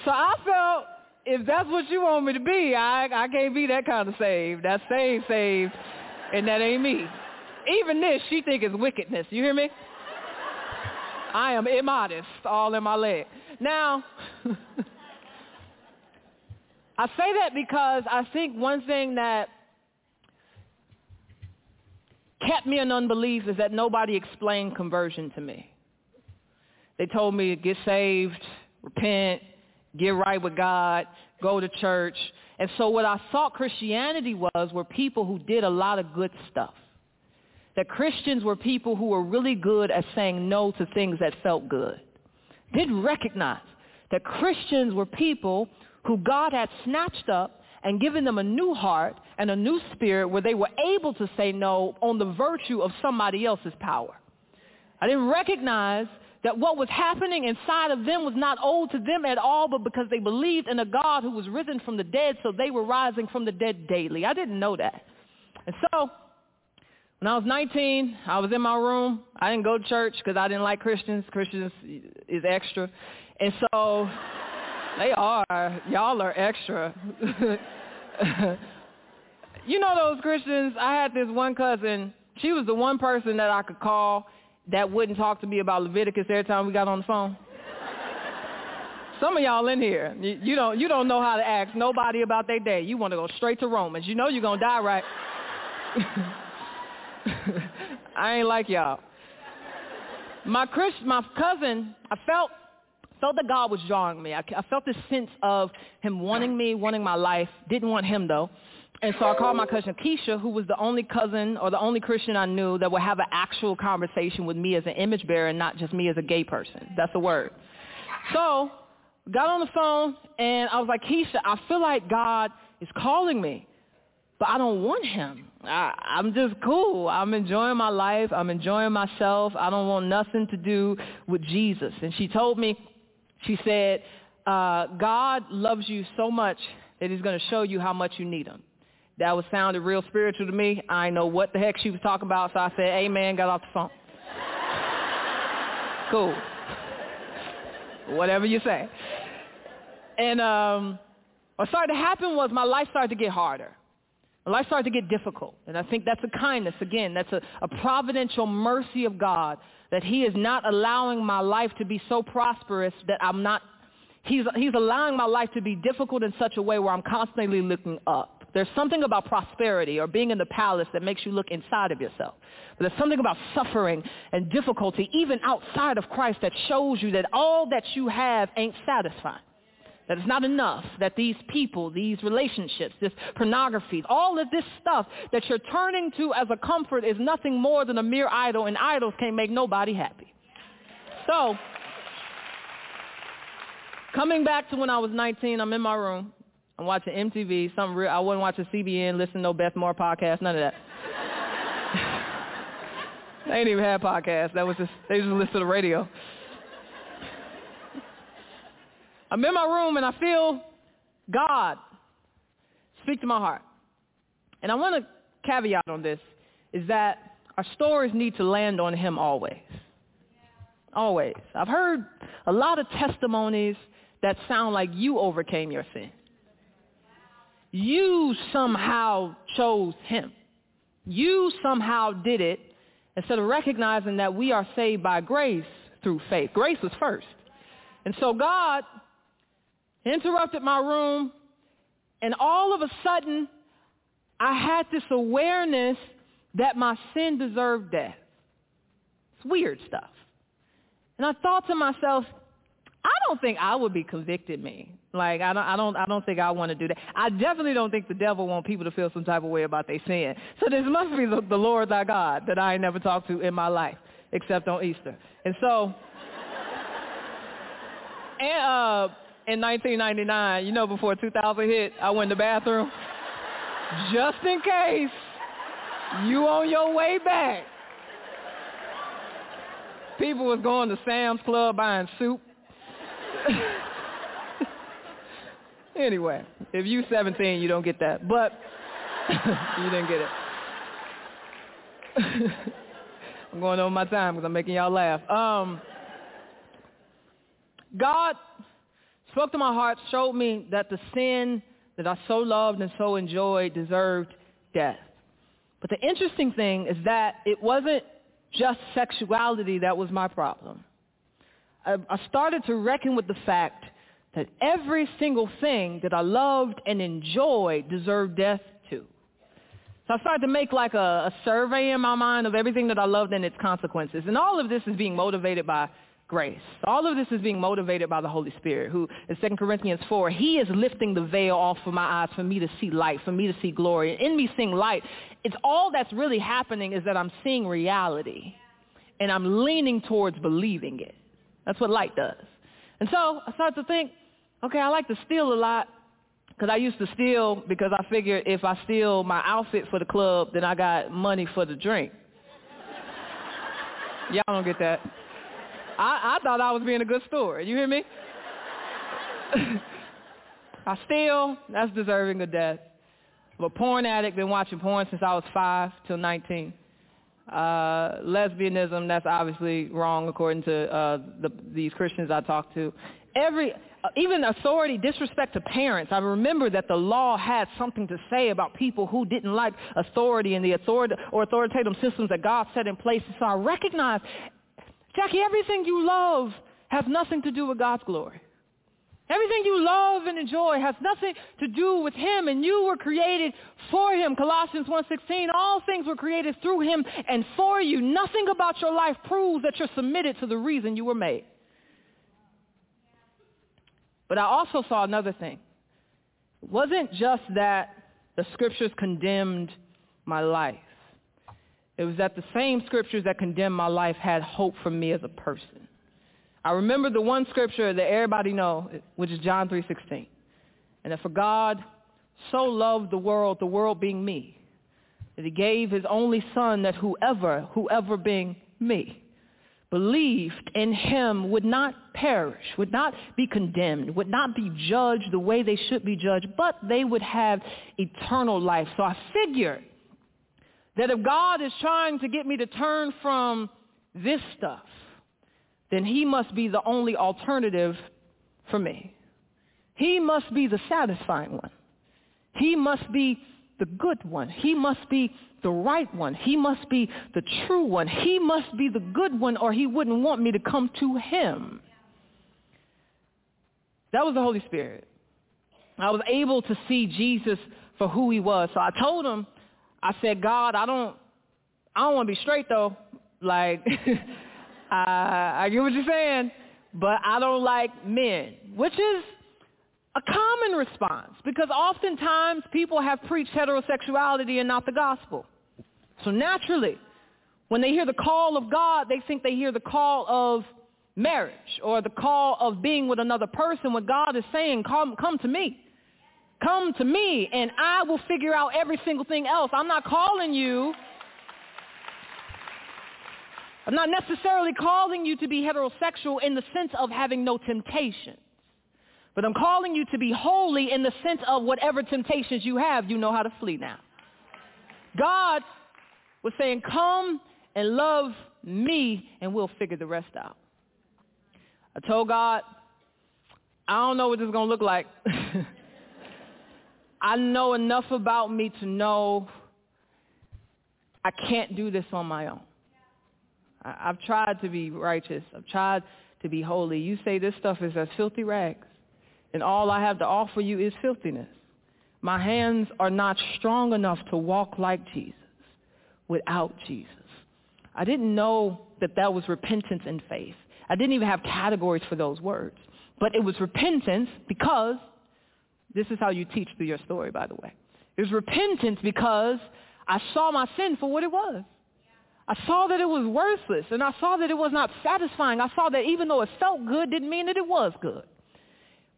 so I felt if that's what you want me to be, I, I can't be that kind of saved. That's saved, saved, and that ain't me. Even this, she think is wickedness. You hear me? I am immodest, all in my leg. Now, I say that because I think one thing that kept me in unbelief is that nobody explained conversion to me. They told me to get saved, repent, get right with God, go to church. And so what I thought Christianity was were people who did a lot of good stuff that Christians were people who were really good at saying no to things that felt good. Didn't recognize that Christians were people who God had snatched up and given them a new heart and a new spirit where they were able to say no on the virtue of somebody else's power. I didn't recognize that what was happening inside of them was not owed to them at all, but because they believed in a God who was risen from the dead, so they were rising from the dead daily. I didn't know that. And so when I was 19, I was in my room. I didn't go to church because I didn't like Christians. Christians is extra. And so they are. Y'all are extra. you know those Christians? I had this one cousin. She was the one person that I could call that wouldn't talk to me about Leviticus every time we got on the phone. Some of y'all in here, you, don't you don't know how to ask nobody about their day. You want to go straight to Romans. You know you're gonna die right. I ain't like y'all. My Chris, my cousin, I felt felt that God was drawing me. I, I felt this sense of him wanting me, wanting my life. Didn't want him though. And so I called my cousin Keisha, who was the only cousin or the only Christian I knew that would have an actual conversation with me as an image bearer and not just me as a gay person. That's a word. So got on the phone and I was like, Keisha, I feel like God is calling me, but I don't want him. I, I'm just cool. I'm enjoying my life. I'm enjoying myself. I don't want nothing to do with Jesus. And she told me, she said, uh, God loves you so much that he's going to show you how much you need him. That was sounded real spiritual to me. I know what the heck she was talking about, so I said, amen, got off the phone. cool. Whatever you say. And um, what started to happen was my life started to get harder. Life started to get difficult. And I think that's a kindness. Again, that's a, a providential mercy of God that he is not allowing my life to be so prosperous that I'm not, he's, he's allowing my life to be difficult in such a way where I'm constantly looking up. There's something about prosperity or being in the palace that makes you look inside of yourself. But there's something about suffering and difficulty, even outside of Christ, that shows you that all that you have ain't satisfying. That it's not enough, that these people, these relationships, this pornography, all of this stuff that you're turning to as a comfort is nothing more than a mere idol, and idols can't make nobody happy. So, coming back to when I was 19, I'm in my room. I'm watching MTV, something real. I wasn't watching CBN, listen to no Beth Moore podcast, none of that. they ain't even had podcasts. That was just they just listen to the radio. I'm in my room and I feel God speak to my heart. And I want to caveat on this is that our stories need to land on him always. Always. I've heard a lot of testimonies that sound like you overcame your sin you somehow chose him. You somehow did it instead of recognizing that we are saved by grace through faith. Grace was first. And so God interrupted my room, and all of a sudden, I had this awareness that my sin deserved death. It's weird stuff. And I thought to myself, I don't think I would be convicted me. Like I don't I don't I don't think I want to do that. I definitely don't think the devil want people to feel some type of way about their sin. So this must be the, the Lord thy God that I ain't never talked to in my life except on Easter. And so and uh in 1999, you know before 2000 hit, I went to the bathroom just in case you on your way back. People was going to Sam's Club buying soup anyway, if you 17, you don't get that, but you didn't get it. I'm going over my time because I'm making y'all laugh. Um, God spoke to my heart, showed me that the sin that I so loved and so enjoyed deserved death. But the interesting thing is that it wasn't just sexuality that was my problem. I started to reckon with the fact that every single thing that I loved and enjoyed deserved death too. So I started to make like a, a survey in my mind of everything that I loved and its consequences. And all of this is being motivated by grace. All of this is being motivated by the Holy Spirit, who in 2 Corinthians 4, he is lifting the veil off of my eyes for me to see light, for me to see glory. In me seeing light, it's all that's really happening is that I'm seeing reality. And I'm leaning towards believing it. That's what light does. And so I started to think, okay, I like to steal a lot because I used to steal because I figured if I steal my outfit for the club, then I got money for the drink. Y'all don't get that. I, I thought I was being a good steward. You hear me? I still, that's deserving of death. I'm a porn addict, been watching porn since I was 5 till 19. Uh, lesbianism, that's obviously wrong according to uh, the, these Christians I talk to. Every, uh, even authority, disrespect to parents. I remember that the law had something to say about people who didn't like authority and the authority or authoritative systems that God set in place. So I recognize, Jackie, everything you love has nothing to do with God's glory. Everything you love and enjoy has nothing to do with him, and you were created for him. Colossians 1.16, all things were created through him and for you. Nothing about your life proves that you're submitted to the reason you were made. But I also saw another thing. It wasn't just that the scriptures condemned my life. It was that the same scriptures that condemned my life had hope for me as a person. I remember the one scripture that everybody know, which is John 3.16. And that for God so loved the world, the world being me, that he gave his only son that whoever, whoever being me, believed in him would not perish, would not be condemned, would not be judged the way they should be judged, but they would have eternal life. So I figured that if God is trying to get me to turn from this stuff then he must be the only alternative for me. He must be the satisfying one. He must be the good one. He must be the right one. He must be the true one. He must be the good one or he wouldn't want me to come to him. That was the Holy Spirit. I was able to see Jesus for who he was. So I told him, I said, God, I don't, I don't want to be straight though. Like, I, I get what you're saying, but I don't like men, which is a common response because oftentimes people have preached heterosexuality and not the gospel. So naturally, when they hear the call of God, they think they hear the call of marriage or the call of being with another person when God is saying, come, come to me. Come to me and I will figure out every single thing else. I'm not calling you I'm not necessarily calling you to be heterosexual in the sense of having no temptations. But I'm calling you to be holy in the sense of whatever temptations you have, you know how to flee now. God was saying, come and love me and we'll figure the rest out. I told God, I don't know what this is going to look like. I know enough about me to know I can't do this on my own. I've tried to be righteous. I've tried to be holy. You say this stuff is as filthy rags, and all I have to offer you is filthiness. My hands are not strong enough to walk like Jesus without Jesus. I didn't know that that was repentance and faith. I didn't even have categories for those words. But it was repentance because, this is how you teach through your story, by the way. It was repentance because I saw my sin for what it was. I saw that it was worthless, and I saw that it was not satisfying. I saw that even though it felt good didn't mean that it was good.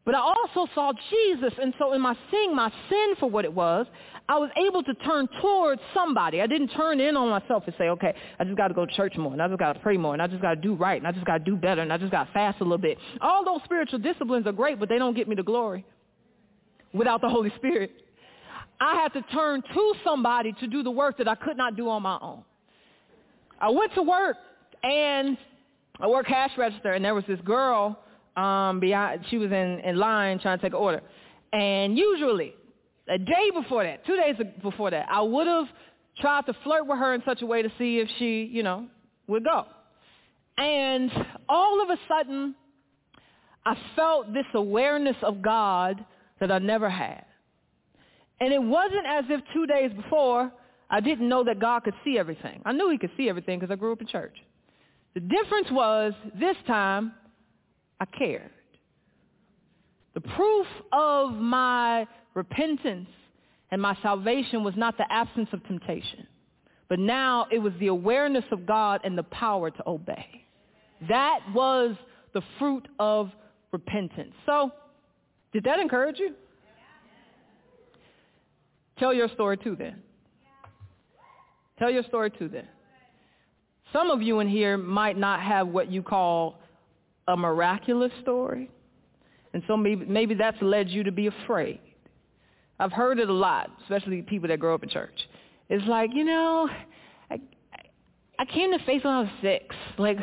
But I also saw Jesus, and so in my seeing my sin for what it was, I was able to turn towards somebody. I didn't turn in on myself and say, okay, I just got to go to church more, and I just got to pray more, and I just got to do right, and I just got to do better, and I just got to fast a little bit. All those spiritual disciplines are great, but they don't get me to glory without the Holy Spirit. I had to turn to somebody to do the work that I could not do on my own. I went to work and I worked cash register and there was this girl um behind she was in, in line trying to take an order. And usually a day before that, two days before that, I would have tried to flirt with her in such a way to see if she, you know, would go. And all of a sudden, I felt this awareness of God that I never had. And it wasn't as if two days before I didn't know that God could see everything. I knew he could see everything because I grew up in church. The difference was this time I cared. The proof of my repentance and my salvation was not the absence of temptation, but now it was the awareness of God and the power to obey. That was the fruit of repentance. So, did that encourage you? Tell your story too then. Tell your story too then. Some of you in here might not have what you call a miraculous story. And so maybe, maybe that's led you to be afraid. I've heard it a lot, especially people that grow up in church. It's like, you know, I, I came to faith when I was six. Like,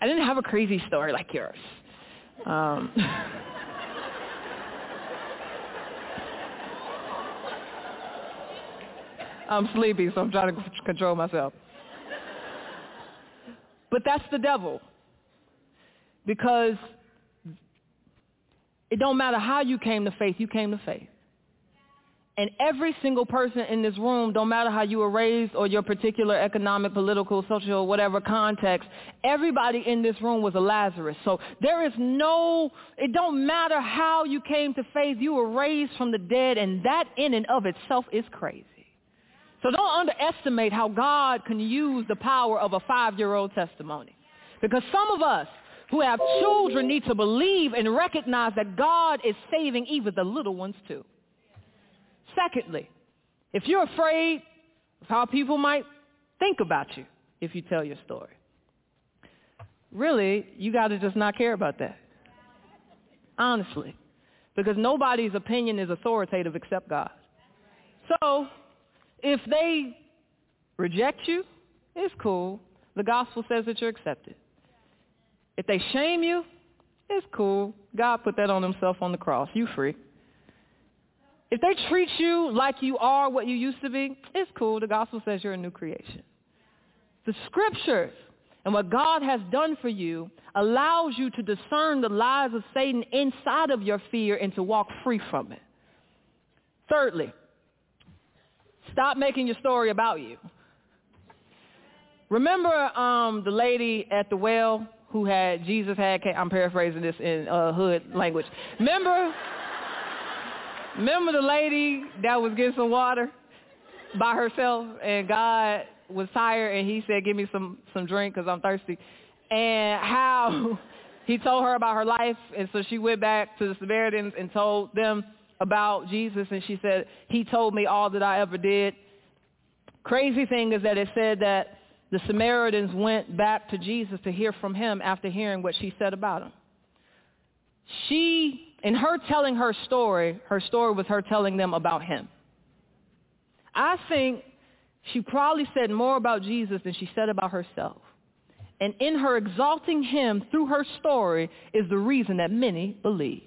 I didn't have a crazy story like yours. Um, I'm sleepy, so I'm trying to control myself. But that's the devil. Because it don't matter how you came to faith, you came to faith. And every single person in this room, don't matter how you were raised or your particular economic, political, social, whatever context, everybody in this room was a Lazarus. So there is no, it don't matter how you came to faith, you were raised from the dead, and that in and of itself is crazy. So don't underestimate how God can use the power of a five-year-old testimony. Because some of us who have children need to believe and recognize that God is saving even the little ones too. Secondly, if you're afraid of how people might think about you if you tell your story, really, you got to just not care about that. Honestly. Because nobody's opinion is authoritative except God. So if they reject you, it's cool. The gospel says that you're accepted. If they shame you, it's cool. God put that on himself on the cross. You free. If they treat you like you are what you used to be, it's cool. The gospel says you're a new creation. The scriptures and what God has done for you allows you to discern the lies of Satan inside of your fear and to walk free from it. Thirdly, stop making your story about you. Remember um, the lady at the well who had Jesus had? I'm paraphrasing this in uh, hood language. Remember Remember the lady that was getting some water by herself and God was tired and he said, give me some, some drink because I'm thirsty. And how he told her about her life. And so she went back to the Samaritans and told them about Jesus. And she said, he told me all that I ever did. Crazy thing is that it said that the Samaritans went back to Jesus to hear from him after hearing what she said about him. She in her telling her story, her story was her telling them about him. I think she probably said more about Jesus than she said about herself. And in her exalting him through her story is the reason that many believed.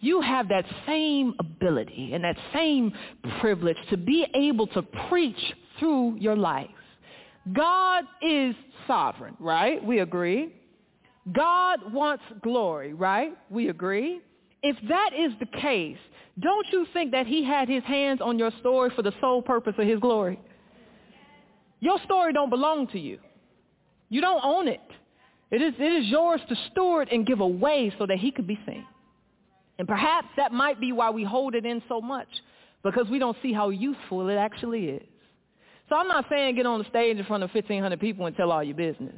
You have that same ability and that same privilege to be able to preach through your life. God is sovereign, right? We agree. God wants glory, right? We agree. If that is the case, don't you think that he had his hands on your story for the sole purpose of his glory? Your story don't belong to you. You don't own it. It is, it is yours to steward and give away so that he could be seen. And perhaps that might be why we hold it in so much, because we don't see how useful it actually is. So I'm not saying get on the stage in front of 1,500 people and tell all your business.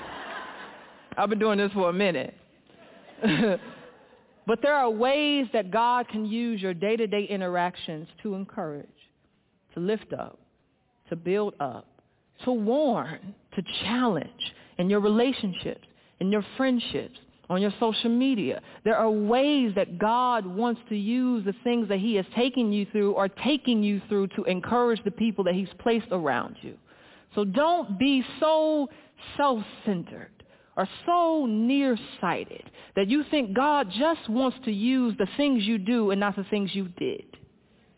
I've been doing this for a minute. but there are ways that God can use your day-to-day interactions to encourage, to lift up, to build up, to warn, to challenge in your relationships, in your friendships, on your social media. There are ways that God wants to use the things that he has taken you through or taking you through to encourage the people that he's placed around you. So don't be so self-centered or so nearsighted that you think God just wants to use the things you do and not the things you did.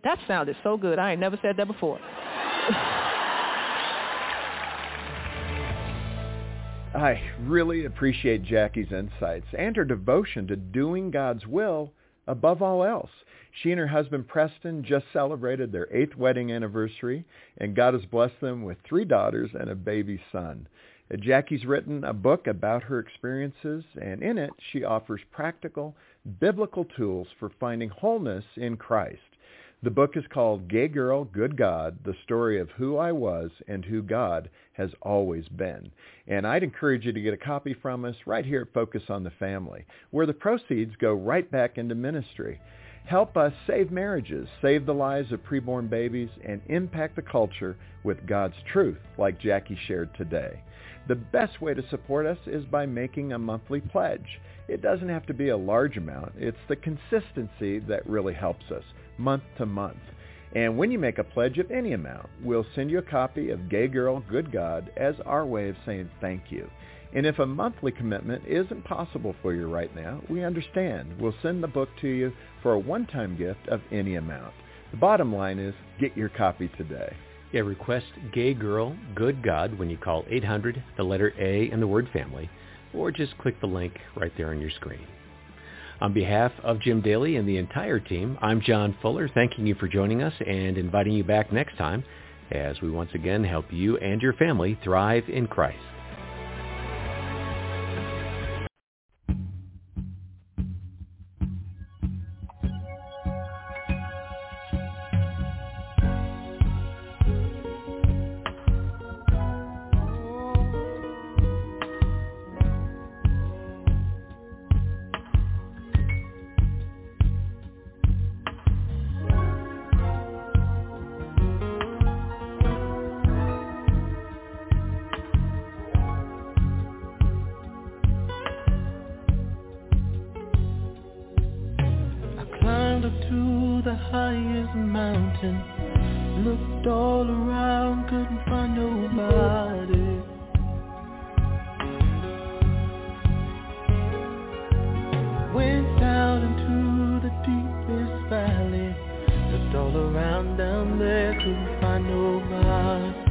That sounded so good. I ain't never said that before. I really appreciate Jackie's insights and her devotion to doing God's will above all else. She and her husband Preston just celebrated their eighth wedding anniversary, and God has blessed them with three daughters and a baby son. Jackie's written a book about her experiences, and in it she offers practical, biblical tools for finding wholeness in Christ. The book is called Gay Girl, Good God, The Story of Who I Was and Who God Has Always Been. And I'd encourage you to get a copy from us right here at Focus on the Family, where the proceeds go right back into ministry. Help us save marriages, save the lives of preborn babies, and impact the culture with God's truth, like Jackie shared today. The best way to support us is by making a monthly pledge. It doesn't have to be a large amount. It's the consistency that really helps us, month to month. And when you make a pledge of any amount, we'll send you a copy of Gay Girl, Good God as our way of saying thank you. And if a monthly commitment isn't possible for you right now, we understand. We'll send the book to you for a one-time gift of any amount. The bottom line is get your copy today. Yeah, request Gay Girl, Good God when you call 800, the letter A, and the word family, or just click the link right there on your screen. On behalf of Jim Daly and the entire team, I'm John Fuller, thanking you for joining us and inviting you back next time as we once again help you and your family thrive in Christ. as a mountain. Looked all around, couldn't find nobody. Went out into the deepest valley. Looked all around down there, couldn't find nobody.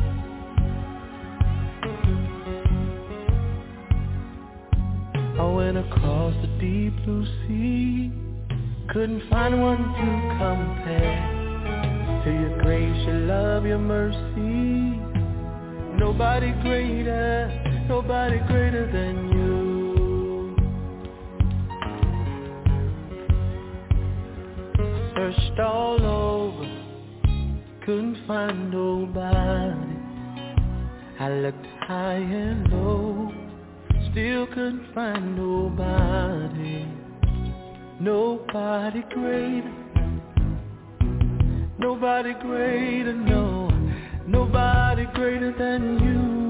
I went across the deep blue sea couldn't find one to compare to your grace, your love, your mercy. Nobody greater, nobody greater than you. Searched all over, couldn't find nobody. I looked high and low, still couldn't find nobody. Nobody greater. Nobody greater, no. Nobody greater than you.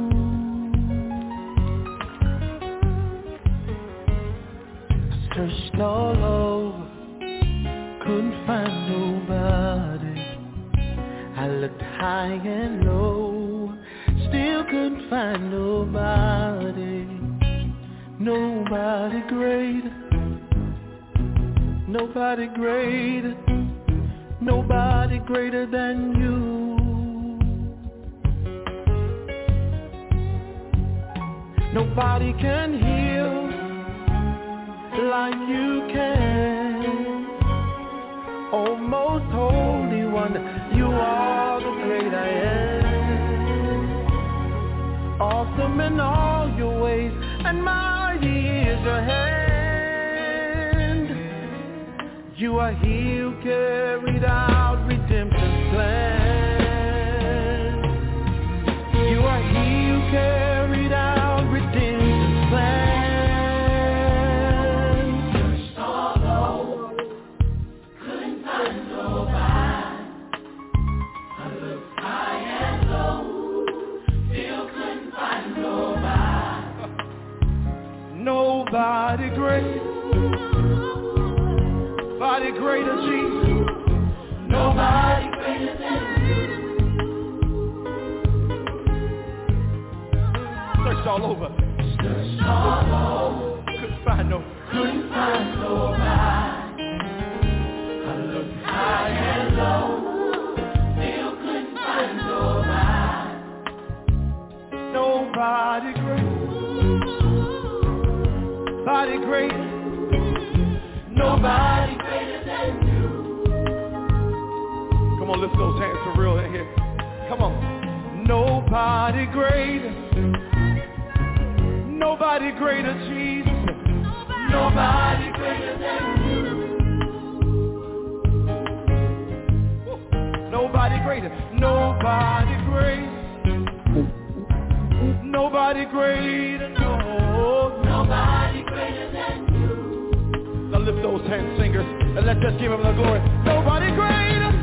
Searched all over, couldn't find nobody. I looked high and low, still couldn't find nobody. Nobody greater. Nobody greater, nobody greater than you. Nobody can heal like you can. Oh, most holy one, you are the great I am. Awesome in all your ways, and mighty is your hand. You are he who carried out redemption's plan. You are he who carried out redemption's plan. Searched all over, couldn't find nobody. I looked high and low, still couldn't find nobody. nobody great greater, Jesus. Nobody greater than you. Searched all over. Searched all over. Couldn't find no. Couldn't find nobody. I looked high and low. Still couldn't find nobody. Nobody great. Nobody great. Nobody on, lift those hands for real in here. Come on. Nobody greater. Nobody greater, Jesus. Nobody greater than you. Nobody greater. Nobody greater. Nobody greater. No. Nobody greater than you. Now lift those hands, singers, and let's just give him the glory. Nobody greater.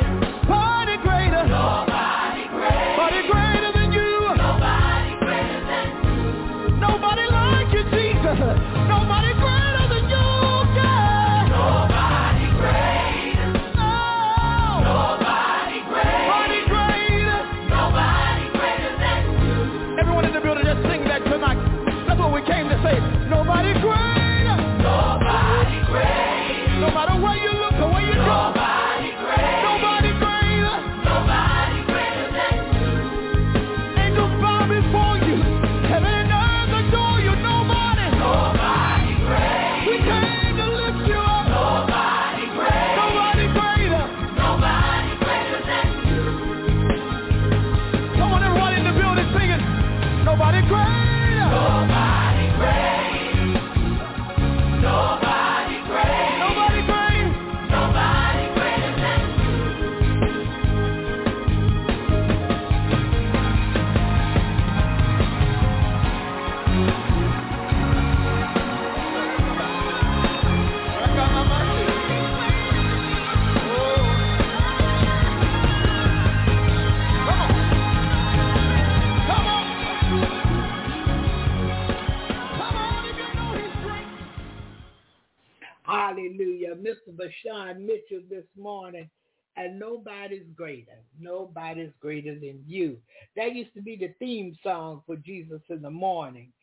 VaShawn Mitchell this morning. And nobody's greater. Nobody's greater than you. That used to be the theme song for Jesus in the morning.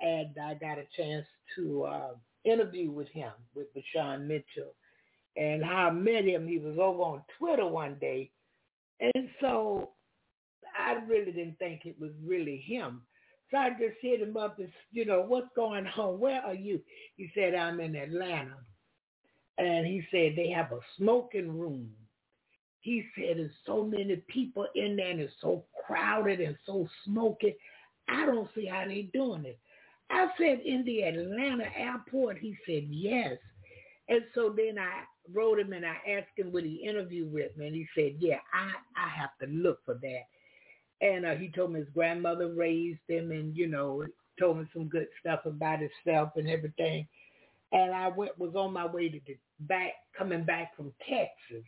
And I got a chance to uh, interview with him, with VaShawn Mitchell. And how I met him, he was over on Twitter one day. And so I really didn't think it was really him. So I just hit him up and, you know, what's going on? Where are you? He said, I'm in Atlanta. And he said they have a smoking room. He said there's so many people in there and it's so crowded and so smoky. I don't see how they're doing it. I said in the Atlanta airport. He said yes. And so then I wrote him and I asked him would he interview with me and he said, yeah, I, I have to look for that. And uh, he told me his grandmother raised him and, you know, told me some good stuff about himself and everything and I went was on my way to the back coming back from Texas,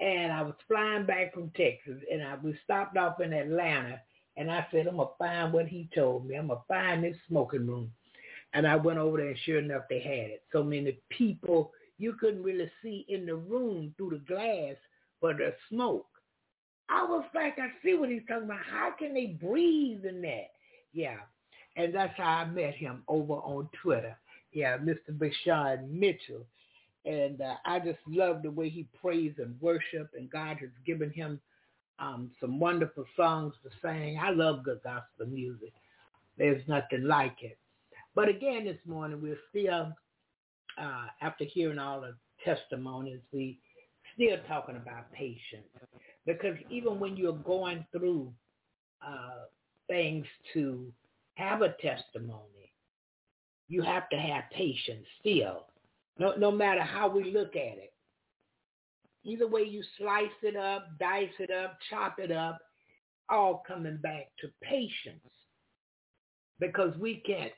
and I was flying back from Texas, and I we stopped off in Atlanta, and I said I'm gonna find what he told me. I'm gonna find this smoking room, and I went over there, and sure enough, they had it. So many people you couldn't really see in the room through the glass, but the smoke. I was like, I see what he's talking about. How can they breathe in that? Yeah. And that's how I met him over on Twitter yeah, Mr. VaShawn Mitchell. And uh, I just love the way he prays and worship, and God has given him um, some wonderful songs to sing. I love good gospel music. There's nothing like it. But again, this morning we're still, uh, after hearing all the testimonies, we still talking about patience. Because even when you're going through uh, things to have a testimony, you have to have patience still, no, no matter how we look at it. Either way you slice it up, dice it up, chop it up, all coming back to patience. Because we can't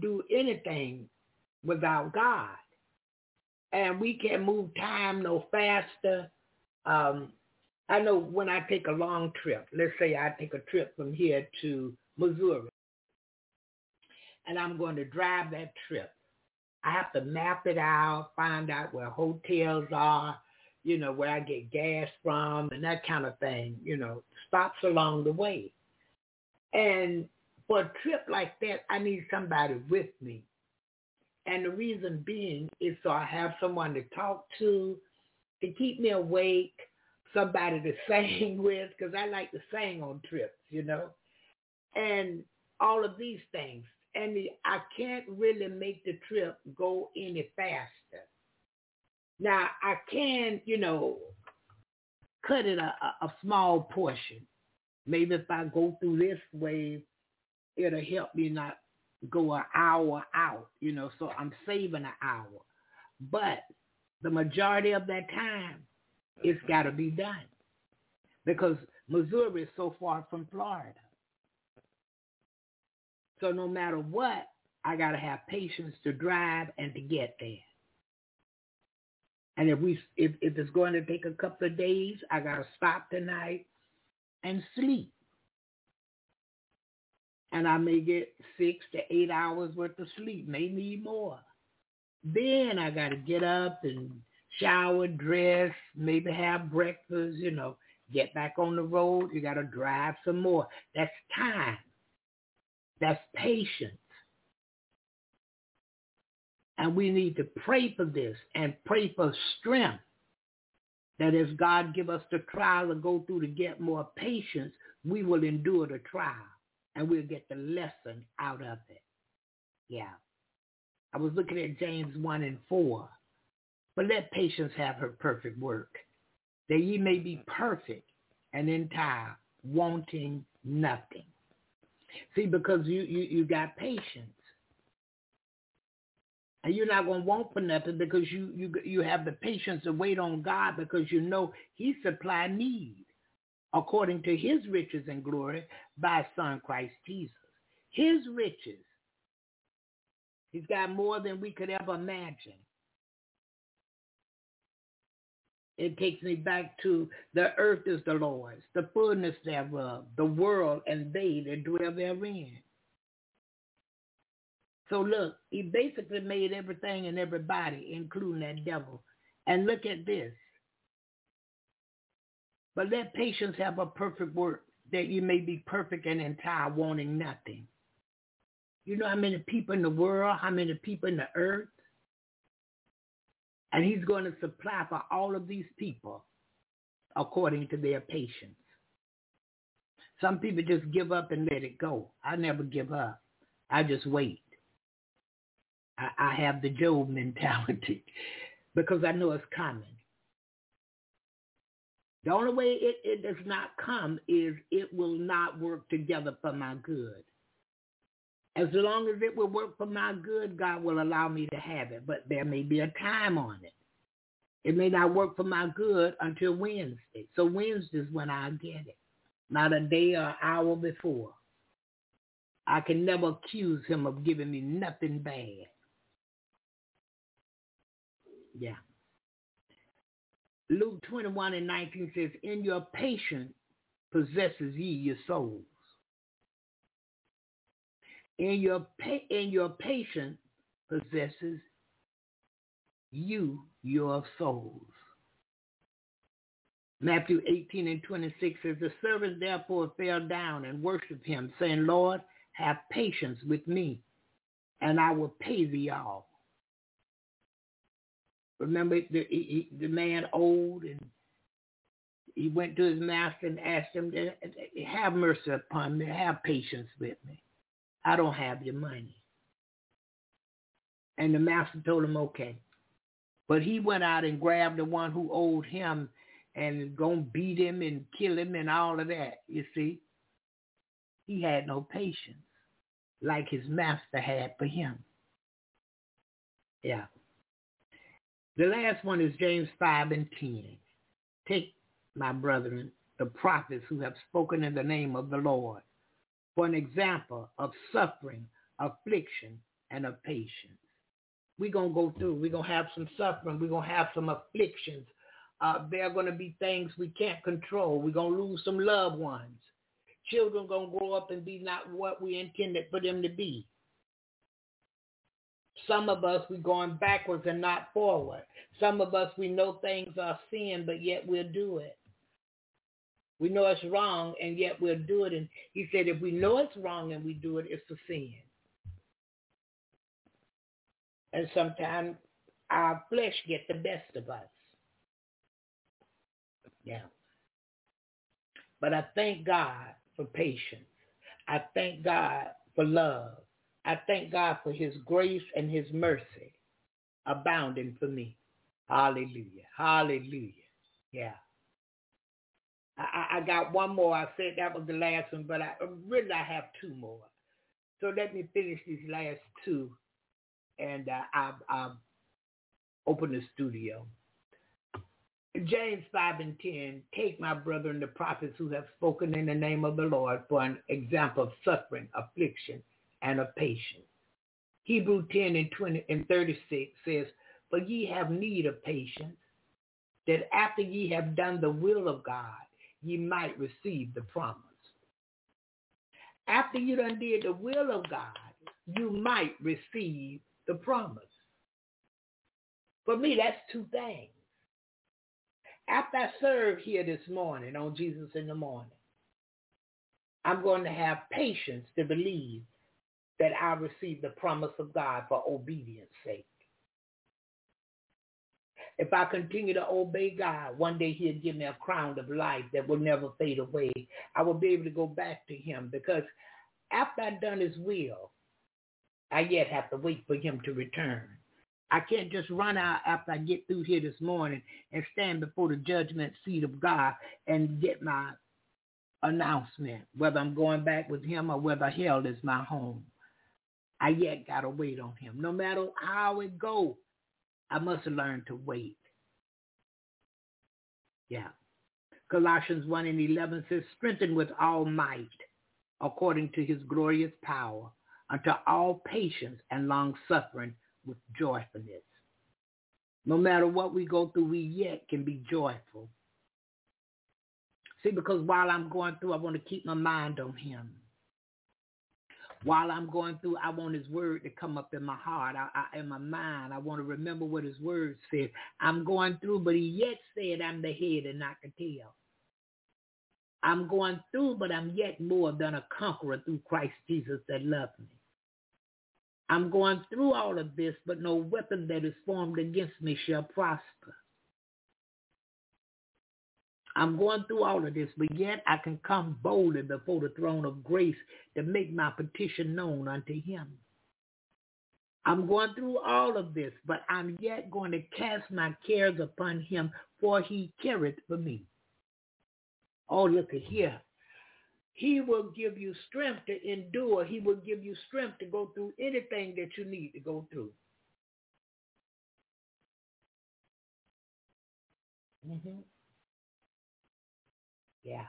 do anything without God. And we can't move time no faster. Um, I know when I take a long trip, let's say I take a trip from here to Missouri, and I'm going to drive that trip. I have to map it out, find out where hotels are, you know, where I get gas from and that kind of thing, you know, stops along the way. And for a trip like that, I need somebody with me. And the reason being is so I have someone to talk to, to keep me awake, somebody to sing with, because I like to sing on trips, you know. And all of these things and I can't really make the trip go any faster. Now I can, you know, cut it a, a small portion. Maybe if I go through this way, it'll help me not go an hour out, you know, so I'm saving an hour. But the majority of that time, it's got to be done because Missouri is so far from Florida. So no matter what, I got to have patience to drive and to get there. And if we if, if it's going to take a couple of days, I got to stop tonight and sleep. And I may get six to eight hours worth of sleep, may need more. Then I got to get up and shower, dress, maybe have breakfast, you know, get back on the road. You got to drive some more. That's time. That's patience. And we need to pray for this and pray for strength. That as God give us the trial to go through to get more patience, we will endure the trial and we'll get the lesson out of it. Yeah. I was looking at James 1 and 4. But let patience have her perfect work, that ye may be perfect and entire, wanting nothing. See, because you, you, you got patience. And you're not going to want for nothing because you, you, you have the patience to wait on God because you know he supply need according to his riches and glory by son Christ Jesus. His riches. He's got more than we could ever imagine. It takes me back to the earth is the Lord's, the fullness thereof, the world and they that dwell therein. So look, he basically made everything and everybody, including that devil. And look at this. But let patience have a perfect work, that you may be perfect and entire, wanting nothing. You know how many people in the world, how many people in the earth? And he's going to supply for all of these people according to their patience. Some people just give up and let it go. I never give up. I just wait. I, I have the Job mentality because I know it's coming. The only way it, it does not come is it will not work together for my good. As long as it will work for my good, God will allow me to have it. But there may be a time on it. It may not work for my good until Wednesday. So Wednesday is when I get it, not a day or hour before. I can never accuse him of giving me nothing bad. Yeah. Luke 21 and 19 says, In your patience possesses ye your souls. In your, pa- in your patience possesses you your souls. Matthew 18 and 26 says, The servant therefore fell down and worshipped him, saying, Lord, have patience with me, and I will pay thee all. Remember the, he, the man old and he went to his master and asked him, have mercy upon me, have patience with me. I don't have your money. And the master told him, okay. But he went out and grabbed the one who owed him and gonna beat him and kill him and all of that, you see. He had no patience like his master had for him. Yeah. The last one is James 5 and 10. Take, my brethren, the prophets who have spoken in the name of the Lord for an example of suffering, affliction, and of patience. We're going to go through. We're going to have some suffering. We're going to have some afflictions. Uh, there are going to be things we can't control. We're going to lose some loved ones. Children going to grow up and be not what we intended for them to be. Some of us, we're going backwards and not forward. Some of us, we know things are sin, but yet we'll do it. We know it's wrong, and yet we'll do it. And he said, if we know it's wrong and we do it, it's a sin. And sometimes our flesh get the best of us. Yeah. But I thank God for patience. I thank God for love. I thank God for his grace and his mercy abounding for me. Hallelujah. Hallelujah. Yeah. I, I got one more. I said that was the last one, but I really I have two more. So let me finish these last two, and uh, I'll, I'll open the studio. James 5 and 10, take my brethren the prophets who have spoken in the name of the Lord for an example of suffering, affliction, and of patience. Hebrew 10 and 20 and 36 says, For ye have need of patience, that after ye have done the will of God, ye might receive the promise. After you done did the will of God, you might receive the promise. For me, that's two things. After I serve here this morning on Jesus in the morning, I'm going to have patience to believe that I receive the promise of God for obedience sake. If I continue to obey God, one day he'll give me a crown of life that will never fade away. I will be able to go back to him because after I've done his will, I yet have to wait for him to return. I can't just run out after I get through here this morning and stand before the judgment seat of God and get my announcement, whether I'm going back with him or whether hell is my home. I yet got to wait on him. No matter how it goes, I must learn to wait. Yeah. Colossians 1 and 11 says, strengthen with all might according to his glorious power unto all patience and long suffering with joyfulness. No matter what we go through, we yet can be joyful. See, because while I'm going through, I want to keep my mind on him. While I'm going through, I want his word to come up in my heart, I, I, in my mind. I want to remember what his word said. I'm going through, but he yet said I'm the head and not the tail. I'm going through, but I'm yet more than a conqueror through Christ Jesus that loved me. I'm going through all of this, but no weapon that is formed against me shall prosper. I'm going through all of this, but yet I can come boldly before the throne of grace to make my petition known unto him. I'm going through all of this, but I'm yet going to cast my cares upon him, for he careth for me. Oh, look at here. He will give you strength to endure. He will give you strength to go through anything that you need to go through. Mm-hmm. Yeah.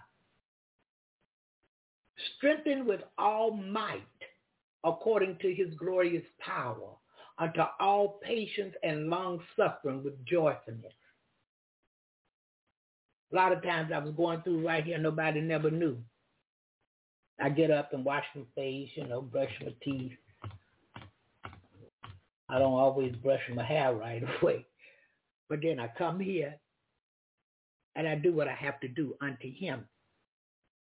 Strengthened with all might according to his glorious power unto all patience and long suffering with joyfulness. A lot of times I was going through right here, nobody never knew. I get up and wash my face, you know, brush my teeth. I don't always brush my hair right away. But then I come here and I do what I have to do unto him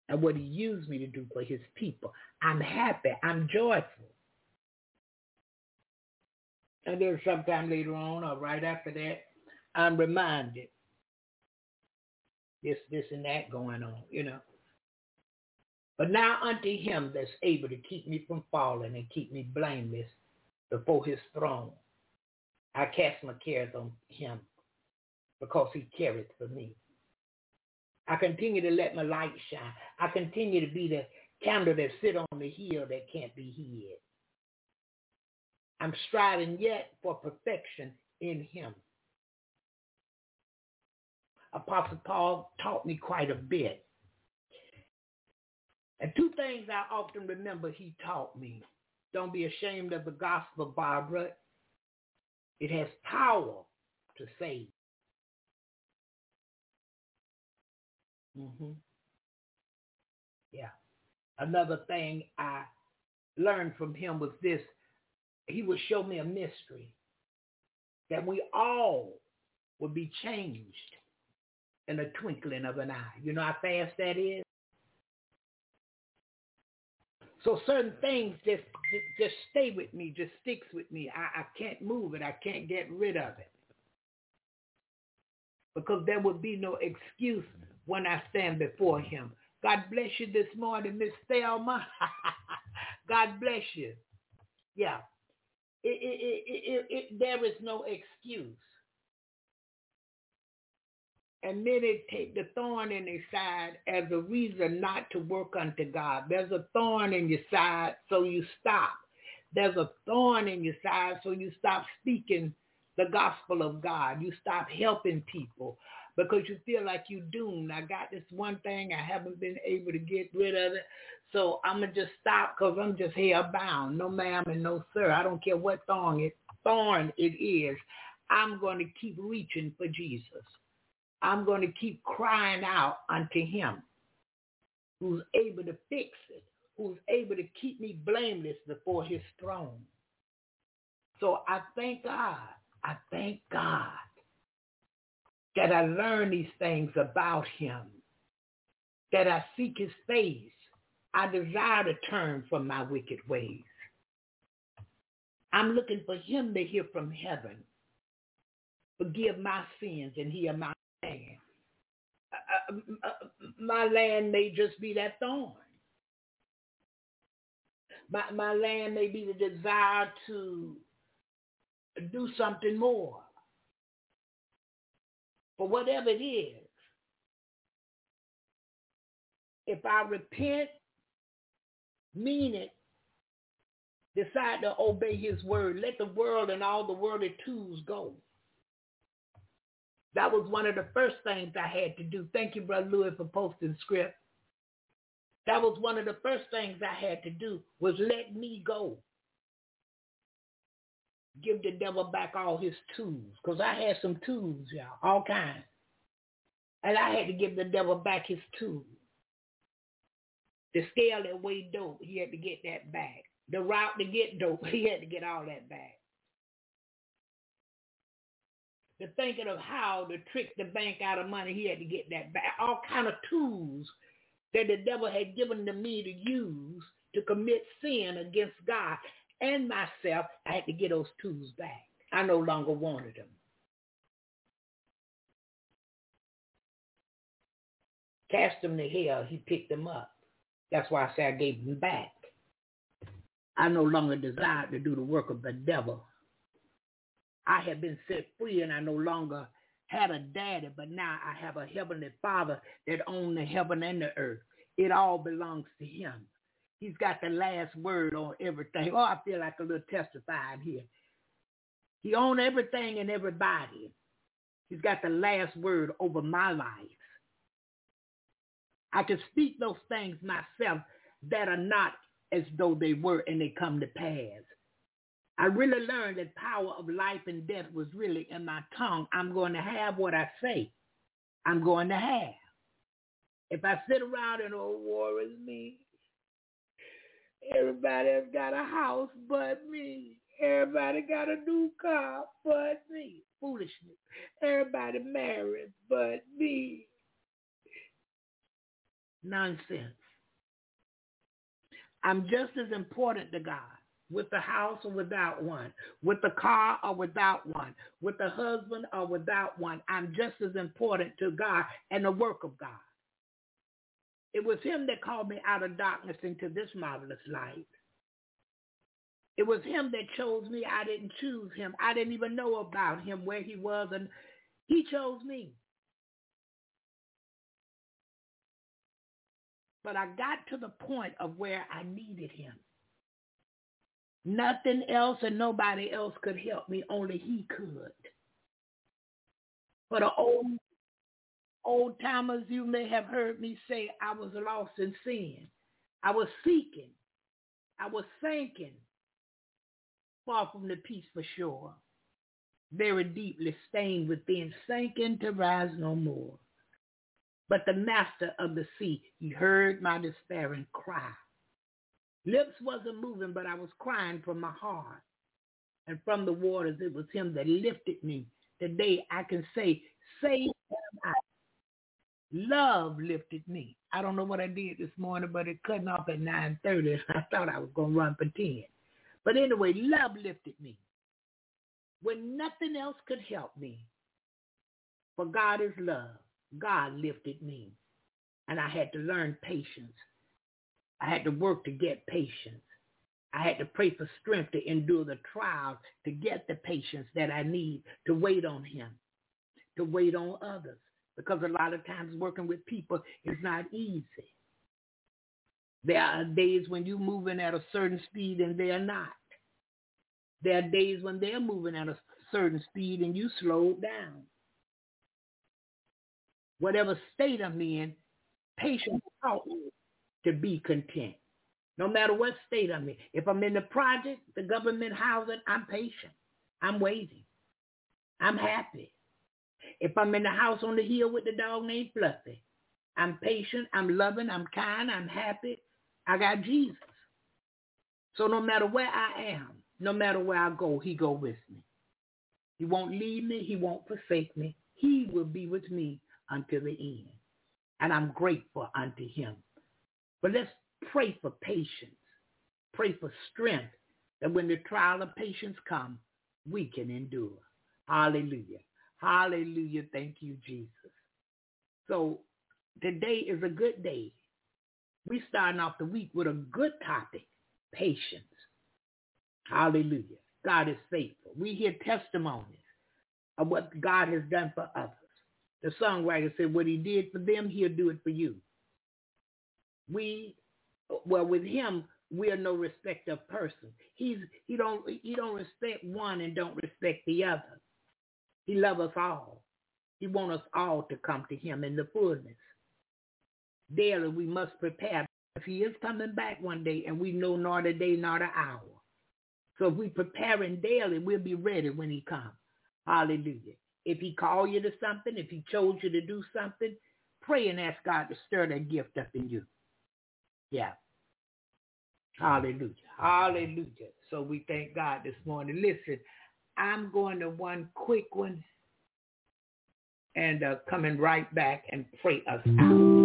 and what he used me to do for his people. I'm happy. I'm joyful. And then sometime later on or right after that, I'm reminded this, this, and that going on, you know. But now unto him that's able to keep me from falling and keep me blameless before his throne. I cast my cares on him because he careth for me. I continue to let my light shine. I continue to be the candle that sit on the hill that can't be hid. I'm striving yet for perfection in him. Apostle Paul taught me quite a bit. And two things I often remember he taught me. Don't be ashamed of the gospel, Barbara. It has power to save. Mm-hmm. Yeah. Another thing I learned from him was this. He would show me a mystery that we all would be changed in a twinkling of an eye. You know how fast that is? So certain things just, just, just stay with me, just sticks with me. I, I can't move it. I can't get rid of it. Because there would be no excuse when I stand before him. God bless you this morning, Miss Thelma. God bless you. Yeah. It, it, it, there is no excuse. And many take the thorn in their side as a reason not to work unto God. There's a thorn in your side, so you stop. There's a thorn in your side, so you stop speaking the gospel of God. You stop helping people because you feel like you're doomed. I got this one thing. I haven't been able to get rid of it. So I'm going to just stop because I'm just here bound. No ma'am and no sir. I don't care what thorn it, thorn it is. I'm going to keep reaching for Jesus. I'm going to keep crying out unto him who's able to fix it, who's able to keep me blameless before his throne. So I thank God. I thank God that I learn these things about him, that I seek his face. I desire to turn from my wicked ways. I'm looking for him to hear from heaven. Forgive my sins and heal my land. Uh, uh, uh, my land may just be that thorn. My, my land may be the desire to do something more. Whatever it is, if I repent, mean it, decide to obey his word, let the world and all the worldly tools go. That was one of the first things I had to do. Thank you, Brother Louis, for posting script. That was one of the first things I had to do was let me go. Give the devil back all his tools. Because I had some tools, y'all, all kinds. And I had to give the devil back his tools. The scale that weighed dope, he had to get that back. the route to get dope. He had to get all that back. The thinking of how to trick the bank out of money, he had to get that back. All kind of tools that the devil had given to me to use to commit sin against God and myself. I had to get those tools back. I no longer wanted them. Cast them to hell. He picked them up. That's why I say I gave them back. I no longer desired to do the work of the devil. I have been set free and I no longer had a daddy, but now I have a heavenly father that owns the heaven and the earth. It all belongs to him. He's got the last word on everything. Oh, I feel like a little testifying here. He owns everything and everybody. He's got the last word over my life. I can speak those things myself that are not as though they were and they come to pass. I really learned that power of life and death was really in my tongue. I'm going to have what I say. I'm going to have. If I sit around and oh, war is me, everybody has got a house but me. Everybody got a new car but me. Foolishness. Everybody married but me. Nonsense. I'm just as important to God with the house or without one, with the car or without one, with the husband or without one. I'm just as important to God and the work of God. It was him that called me out of darkness into this marvelous light. It was him that chose me. I didn't choose him. I didn't even know about him, where he was, and he chose me. But I got to the point of where I needed him. Nothing else and nobody else could help me. Only he could. For the old old timers, you may have heard me say I was lost in sin. I was seeking. I was sinking far from the peace for sure. very deeply stained within, sinking to rise no more. But the master of the sea, he heard my despairing cry. Lips wasn't moving, but I was crying from my heart. And from the waters, it was him that lifted me. Today I can say, I. Love lifted me. I don't know what I did this morning, but it cutting off at 9.30. I thought I was going to run for 10. But anyway, love lifted me. When nothing else could help me, for God is love, God lifted me. And I had to learn patience. I had to work to get patience. I had to pray for strength to endure the trials, to get the patience that I need to wait on him, to wait on others. Because a lot of times working with people is not easy. There are days when you're moving at a certain speed and they're not. There are days when they're moving at a certain speed and you slow down. Whatever state I'm in, patience taught me to be content. No matter what state I'm in. If I'm in the project, the government housing, I'm patient. I'm waiting. I'm happy. If I'm in the house on the hill with the dog named Fluffy, I'm patient, I'm loving, I'm kind, I'm happy. I got Jesus. So no matter where I am, no matter where I go, he go with me. He won't leave me. He won't forsake me. He will be with me until the end. And I'm grateful unto him. But let's pray for patience. Pray for strength that when the trial of patience come, we can endure. Hallelujah. Hallelujah. Thank you, Jesus. So today is a good day. We starting off the week with a good topic, patience. Hallelujah. God is faithful. We hear testimonies of what God has done for others. The songwriter said, what he did for them, he'll do it for you. We, well, with him, we are no respect of person. He's, he don't, he don't respect one and don't respect the other. He loves us all. He wants us all to come to him in the fullness. Daily we must prepare. If he is coming back one day and we know not a day not the hour. So if we preparing daily, we'll be ready when he comes. Hallelujah. If he called you to something, if he chose you to do something, pray and ask God to stir that gift up in you. Yeah. Hallelujah. Hallelujah. So we thank God this morning. Listen, I'm going to one quick one and uh, coming right back and pray us out.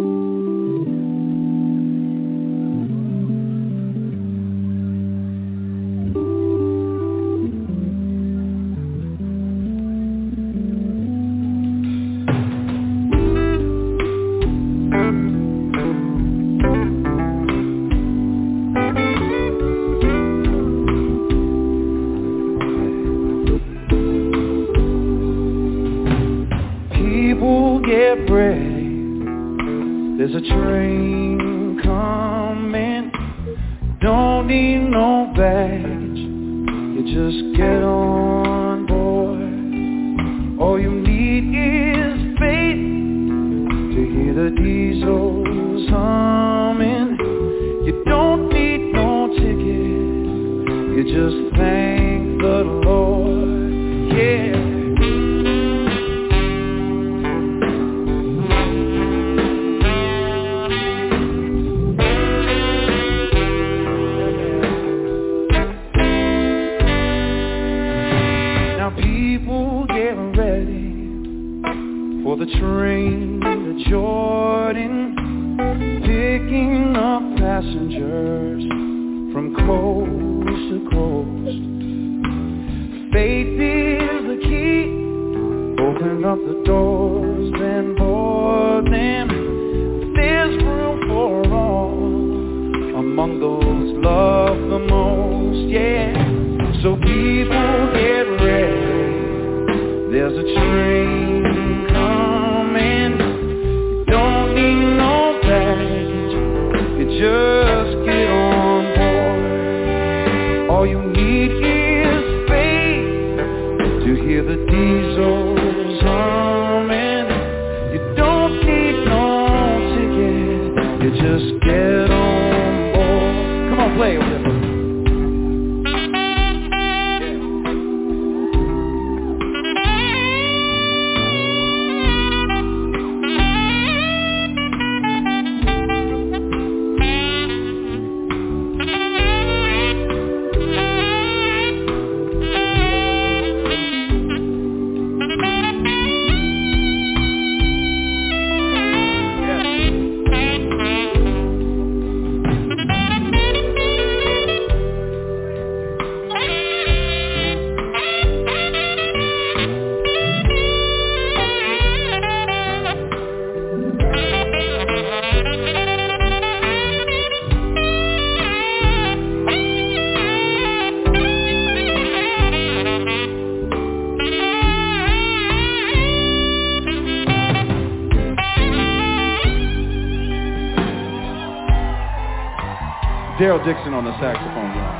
Daryl Dixon on the saxophone, y'all.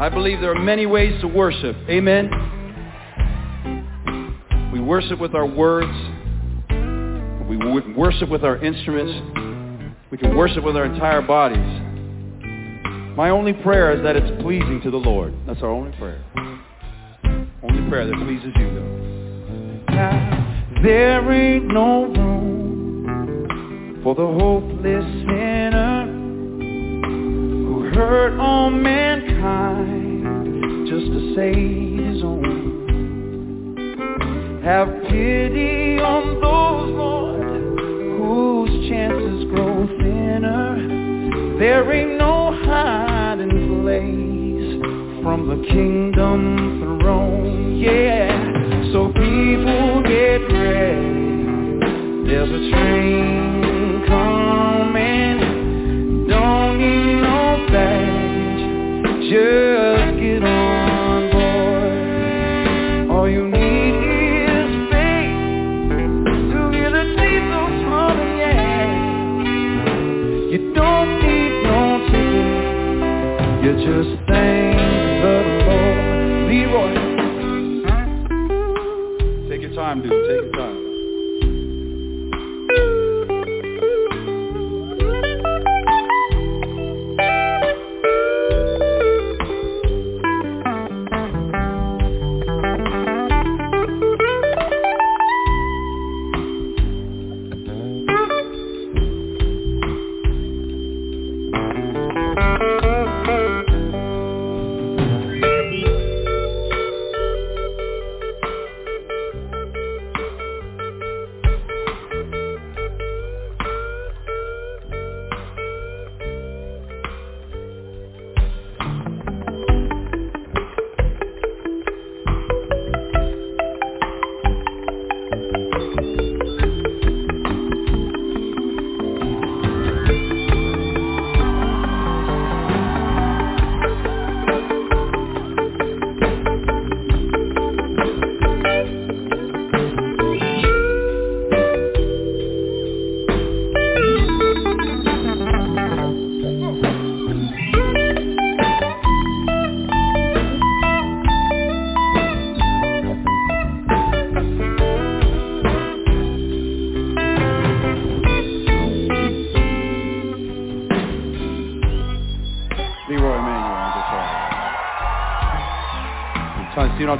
I believe there are many ways to worship. Amen. We worship with our words. We worship with our instruments. We can worship with our entire bodies. My only prayer is that it's pleasing to the Lord. That's our only prayer. Only prayer that pleases you, though. There ain't no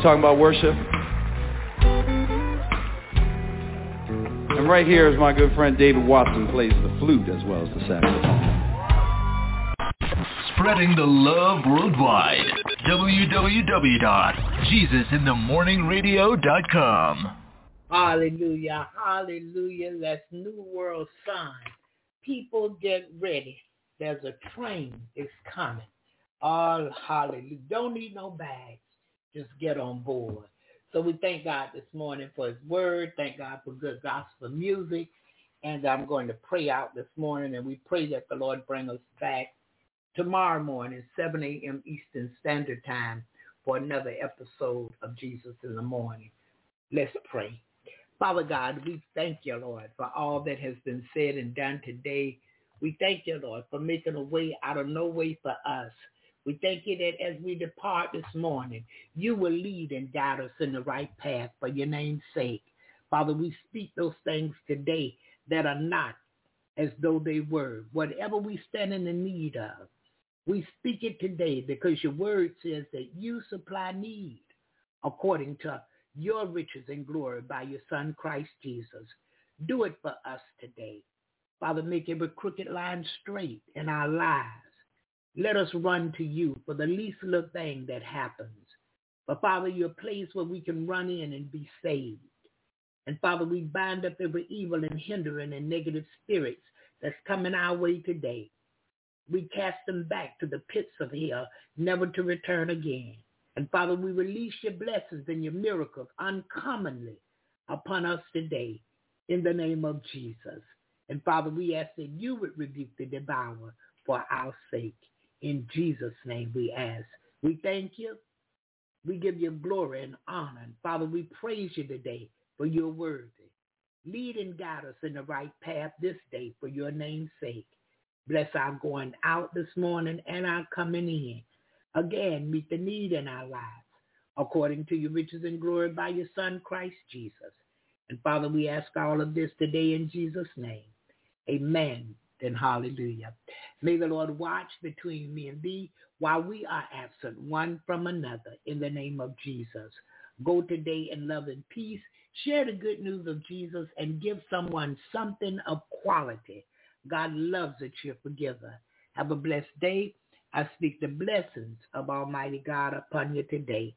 talking about, worship? And right here is my good friend David Watson plays the flute as well as the saxophone. Spreading the love worldwide. www.jesusinthemorningradio.com. Hallelujah. Hallelujah. That's New World Sign. People get ready. There's a train is coming. Oh, hallelujah. Don't need no bags. Just get on board. So we thank God this morning for his word. Thank God for good gospel music. And I'm going to pray out this morning, and we pray that the Lord bring us back tomorrow morning, 7 a.m. Eastern Standard Time, for another episode of Jesus in the Morning. Let's pray. Father God, we thank you, Lord, for all that has been said and done today. We thank you, Lord, for making a way out of no way for us. We thank you that as we depart this morning, you will lead and guide us in the right path for your name's sake. Father, we speak those things today that are not as though they were. Whatever we stand in the need of, we speak it today because your word says that you supply need according to your riches and glory by your son Christ Jesus. Do it for us today. Father, make every crooked line straight in our lives. Let us run to you for the least little thing that happens. But Father, you're a place where we can run in and be saved. And Father, we bind up every evil and hindering and negative spirits that's coming our way today. We cast them back to the pits of hell, never to return again. And Father, we release your blessings and your miracles uncommonly upon us today in the name of Jesus. And Father, we ask that you would rebuke the devourer for our sake. In Jesus' name we ask. We thank you. We give you glory and honor. And Father, we praise you today for your worthy. Lead and guide us in the right path this day for your name's sake. Bless our going out this morning and our coming in. Again, meet the need in our lives according to your riches and glory by your Son, Christ Jesus. And Father, we ask all of this today in Jesus' name. Amen and hallelujah. May the Lord watch between me and thee while we are absent one from another in the name of Jesus. Go today in love and peace. Share the good news of Jesus and give someone something of quality. God loves a cheerful giver. Have a blessed day. I speak the blessings of Almighty God upon you today,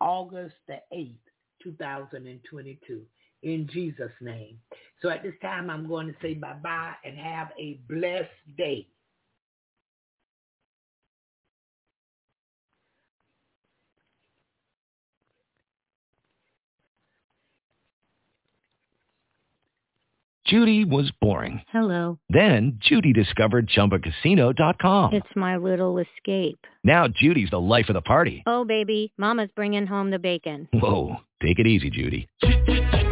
August the 8th, 2022 in Jesus' name. So at this time, I'm going to say bye-bye and have a blessed day. Judy was boring. Hello. Then Judy discovered ChumbaCasino.com. It's my little escape. Now Judy's the life of the party. Oh, baby, mama's bringing home the bacon. Whoa, take it easy, Judy.